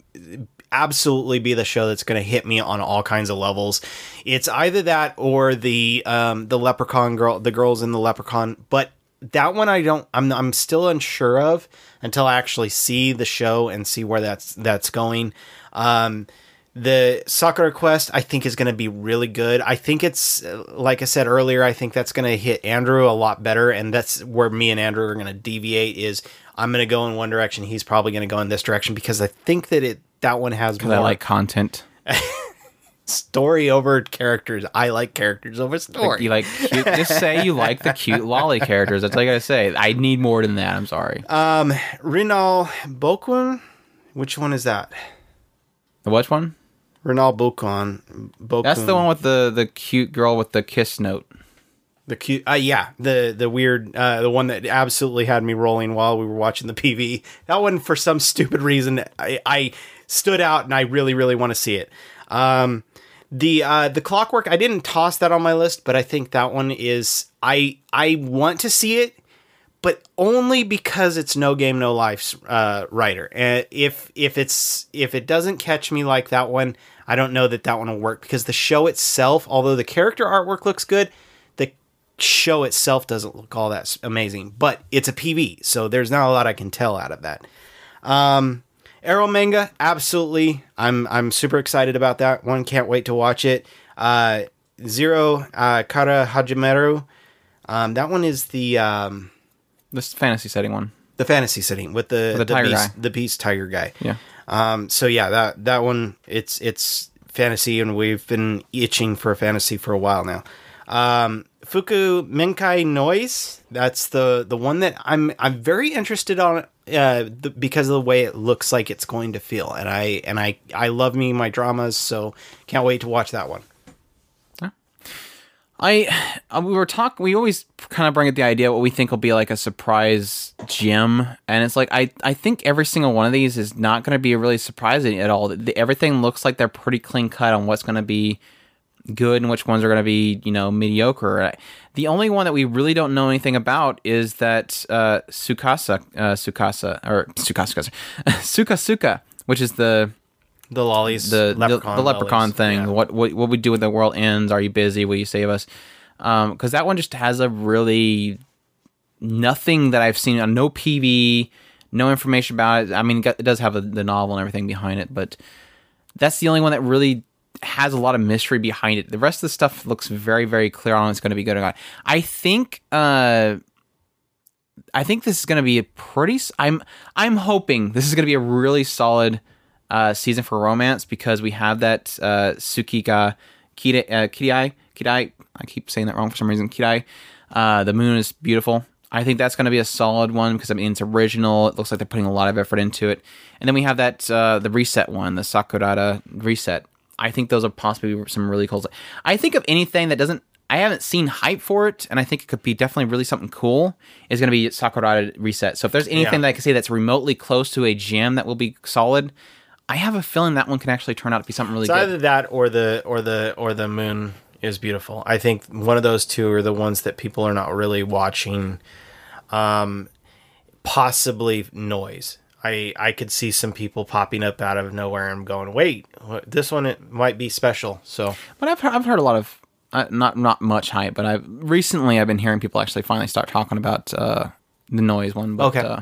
[SPEAKER 3] absolutely be the show that's going to hit me on all kinds of levels. It's either that or the um, the Leprechaun girl, the girls in the Leprechaun, but that one I don't I'm I'm still unsure of until I actually see the show and see where that's that's going. Um the Sakura Quest I think is going to be really good. I think it's like I said earlier, I think that's going to hit Andrew a lot better and that's where me and Andrew are going to deviate is I'm going to go in one direction, he's probably going to go in this direction because I think that it that one has
[SPEAKER 2] Because
[SPEAKER 3] more
[SPEAKER 2] I like content.
[SPEAKER 3] story over characters. I like characters over story.
[SPEAKER 2] You like cute. just say you like the cute lolly characters. That's like I say. I need more than that. I'm sorry.
[SPEAKER 3] um Renai Boukun, which one is that?
[SPEAKER 2] the which one?
[SPEAKER 3] Renai Boukun. Bokun.
[SPEAKER 2] That's the one with the the cute girl with the kiss note.
[SPEAKER 3] The cute, uh, yeah, the the weird, uh, the one that absolutely had me rolling while we were watching the PV. That one, for some stupid reason, I, I stood out, and I really, really want to see it. Um, the uh, the Clockwork, I didn't toss that on my list, but I think that one is I I want to see it, but only because it's no game no life's uh, writer. And if if it's if it doesn't catch me like that one, I don't know that that one will work because the show itself, although the character artwork looks good, the show itself doesn't look all that amazing. But it's a PV, so there's not a lot I can tell out of that. Um, Ero manga, absolutely. I'm I'm super excited about that one. Can't wait to watch it. Uh, Zero uh, Kara Hajimeru. Um, that one is the um,
[SPEAKER 2] This fantasy setting one.
[SPEAKER 3] the fantasy setting with the
[SPEAKER 2] the tiger
[SPEAKER 3] beast,
[SPEAKER 2] guy.
[SPEAKER 3] the beast tiger guy.
[SPEAKER 2] Yeah.
[SPEAKER 3] Um, so yeah, that that one it's it's fantasy, and we've been itching for fantasy for a while now. Um, Fukumenkei Noise. That's the the one that I'm I'm very interested on uh, the, because of the way it looks like it's going to feel, and I and I I love me my dramas, so can't wait to watch that one.
[SPEAKER 2] I uh, we were talking. We always kind of bring up the idea what we think will be like a surprise gem, and it's like I I think every single one of these is not going to be really surprising at all. The, everything looks like they're pretty clean cut on what's going to be good and which ones are going to be you know mediocre. The only one that we really don't know anything about is that uh, Sukasa uh, Sukasa or Sukasa Suka Suka, which is the
[SPEAKER 3] The lollies,
[SPEAKER 2] the leprechaun the, the leprechaun thing.
[SPEAKER 3] yeah.
[SPEAKER 2] What what what we do when the world ends? Are you busy? Will you save us? Because that one just has a really nothing that I've seen on no PV, no information about it. I mean, it does have a, the novel and everything behind it, but that's the only one that really has a lot of mystery behind it. The rest of the stuff looks very very clear on it's going to be good or not. I think. uh I think this is going to be a pretty. I'm I'm hoping this is going to be a really solid uh, season for romance because we have that uh, Kidai, uh, Kidai, Kidai. I keep saying that wrong for some reason. Kidai. Uh, the moon is beautiful. I think that's going to be a solid one because I mean it's original. It looks like they're putting a lot of effort into it. And then we have that uh, the reset one, the Sakurada reset. I think those are possibly some really cool. I think of anything that doesn't I haven't seen hype for it, and I think it could be definitely really something cool. Is going to be Sakurada Reset. So if there's anything
[SPEAKER 3] Yeah.
[SPEAKER 2] that I can say that's remotely close to a gem that will be solid, I have a feeling that one can actually turn out to be something really
[SPEAKER 3] It's
[SPEAKER 2] good.
[SPEAKER 3] either that or the or the or the moon is beautiful. I think one of those two are the ones that people are not really watching. Um, possibly noise. I I could see some people popping up out of nowhere and going, "Wait, this one it might be special." So
[SPEAKER 2] But I've heard, I've heard a lot of uh, not not much hype, but I've recently I've been hearing people actually finally start talking about uh, the noise one. But,
[SPEAKER 3] Okay.
[SPEAKER 2] uh,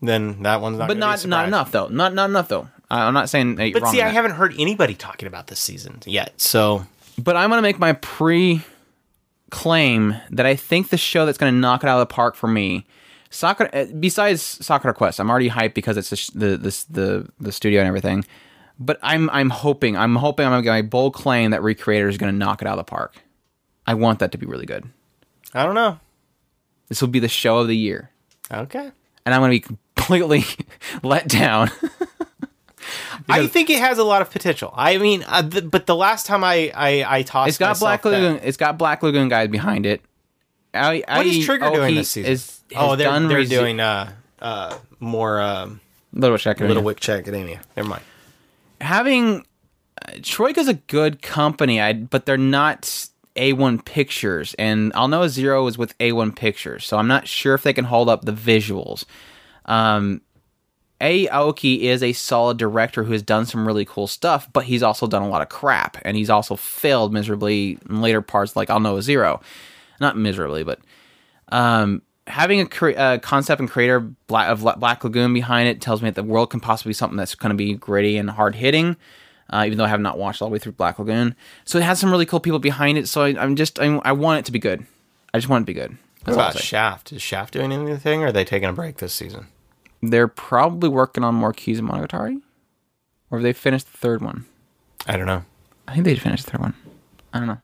[SPEAKER 3] then that one's not.
[SPEAKER 2] but
[SPEAKER 3] gonna be a
[SPEAKER 2] not not enough though. Not not enough though. I'm not saying that you're
[SPEAKER 3] But
[SPEAKER 2] wrong
[SPEAKER 3] see, I
[SPEAKER 2] that.
[SPEAKER 3] haven't heard anybody talking about this season yet. So
[SPEAKER 2] But I'm gonna make my pre claim that I think the show that's gonna knock it out of the park for me. Sakura, uh, besides Soccer Quest, I'm already hyped because it's the the the the, the studio and everything. But I'm I'm hoping I'm hoping I'm gonna get my bold claim that Recreator is gonna knock it out of the park. I want that to be really good.
[SPEAKER 3] I don't know.
[SPEAKER 2] This will be the show of the year,
[SPEAKER 3] Okay.
[SPEAKER 2] and I'm gonna be completely let down.
[SPEAKER 3] I think it has a lot of potential. I mean, uh, th- but the last time I I, I tossed,
[SPEAKER 2] It's got Black
[SPEAKER 3] that-
[SPEAKER 2] Lagoon. It's got Black Lagoon guys behind it. What
[SPEAKER 3] What is Trigger doing this season?
[SPEAKER 2] Is,
[SPEAKER 3] oh, they're
[SPEAKER 2] done
[SPEAKER 3] they're
[SPEAKER 2] Resi-
[SPEAKER 3] doing uh uh more um,
[SPEAKER 2] Little Check.
[SPEAKER 3] Little Witch Academia. Never mind.
[SPEAKER 2] having uh, Troyca's a good company, I but they're not A1 Pictures, and Aldnoah Zero is with A1 Pictures, so I'm not sure if they can hold up the visuals. Um, A Aoki is a solid director who has done some really cool stuff, but he's also done a lot of crap, and he's also failed miserably in later parts. Like Aldnoah Zero, not miserably, but um, having a cre- uh, concept and creator Black, of Black Lagoon behind it tells me that the world can possibly be something that's going to be gritty and hard hitting. Uh, even though I have not watched all the way through Black Lagoon, so it has some really cool people behind it. So I, I'm just I, I want it to be good. I just want it to be good.
[SPEAKER 3] What
[SPEAKER 2] That's I'll
[SPEAKER 3] about. Shaft? Is Shaft doing anything, or are they taking a break this season?
[SPEAKER 2] They're probably working on more keys in Monogatari, or have they finished the third one?
[SPEAKER 3] I don't know.
[SPEAKER 2] I think they finished the third one. I don't know.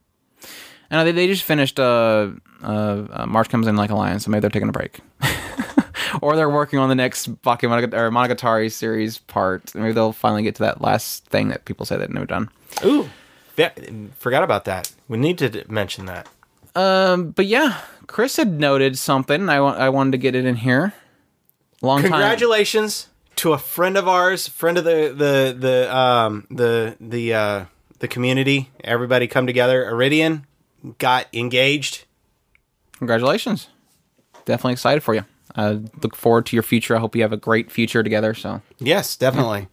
[SPEAKER 2] I know they, they just finished uh, uh, uh, March comes in like a lion, so maybe they're taking a break, or they're working on the next Bakemonogatari or Monogatari series part. Maybe they'll finally get to that last thing that people say they've never done.
[SPEAKER 3] Ooh, yeah, forgot about that. We need to mention that.
[SPEAKER 2] Um, but yeah, Chris had noted something. I want I wanted to get it in here. Long time.
[SPEAKER 5] Congratulations to a friend of ours, friend of the the the um the the uh the community. Everybody come together. Iridian got engaged.
[SPEAKER 2] Congratulations. Definitely excited for you. I look forward to your future. I hope you have a great future together. So
[SPEAKER 5] Yes, definitely.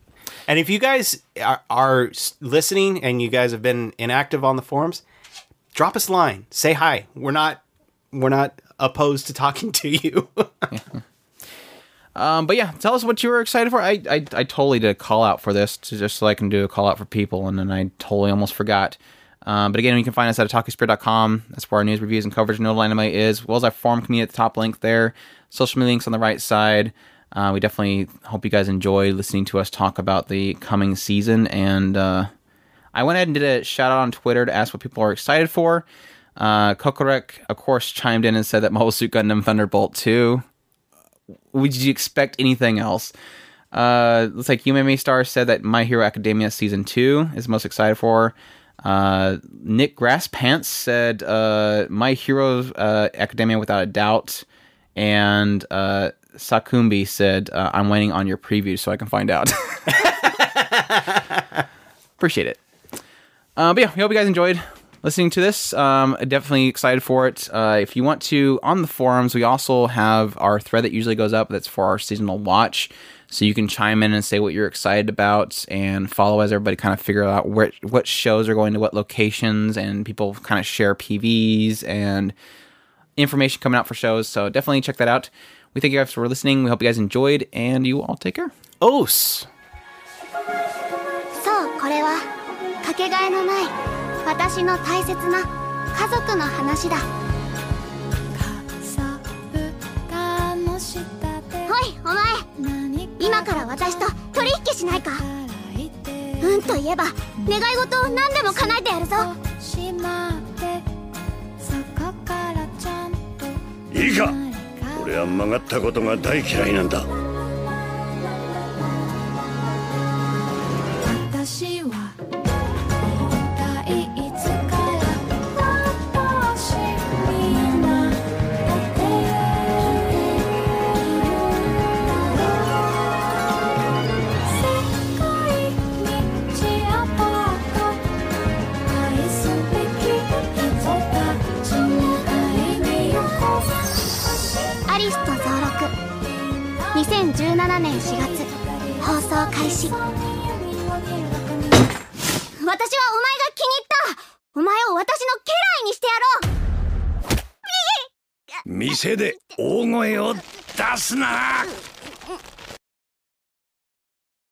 [SPEAKER 5] And if you guys are, are listening and you guys have been inactive on the forums, drop us a line. Say hi. We're not we're not opposed to talking to you.
[SPEAKER 2] Um, but yeah, tell us what you were excited for. I, I, I totally did a call out for this to just so I can do a call out for people, and then I totally almost forgot. Um, but again, you can find us at talkingspirit.com. That's where our news, reviews, and coverage of notable anime is, as well as our forum community at the top link there. Social media links on the right side. Uh, we definitely hope you guys enjoy listening to us talk about the coming season. And uh, I went ahead and did a shout out on Twitter to ask what people are excited for. Uh, Kokorek, of course, chimed in and said that Mobile Suit Gundam Thunderbolt 2 would you expect anything else? Uh, looks like Yume Star said that My Hero Academia season two is most excited for. Uh, Nick Grasspants said uh, My Hero uh, Academia without a doubt, and uh, Sakumbi said uh, I'm waiting on your preview so I can find out. Appreciate it. But yeah, we hope you guys enjoyed listening to this. Um, definitely excited for it. Uh, if you want to, on the forums, we also have our thread that usually goes up that's for our seasonal watch. So you can chime in and say what you're excited about and follow as everybody kind of figure out where what shows are going to what locations and people kind of share PVs and information coming out for shows. So definitely check that out. We thank you guys for listening. We hope you guys enjoyed and you all take care.
[SPEAKER 5] Os.
[SPEAKER 1] そうこれはかけがえのない 私の大切な家族の話だ。おいお前。今から私と取引しないか。うんと言えば願い事を何でも叶えてやるぞ。
[SPEAKER 6] いいか。俺は曲がったことが大嫌いなんだ
[SPEAKER 5] 2017年4月放送開始。私はお前が気に入った。お前を私の家来にしてやろう。
[SPEAKER 6] 店で大声を出すな。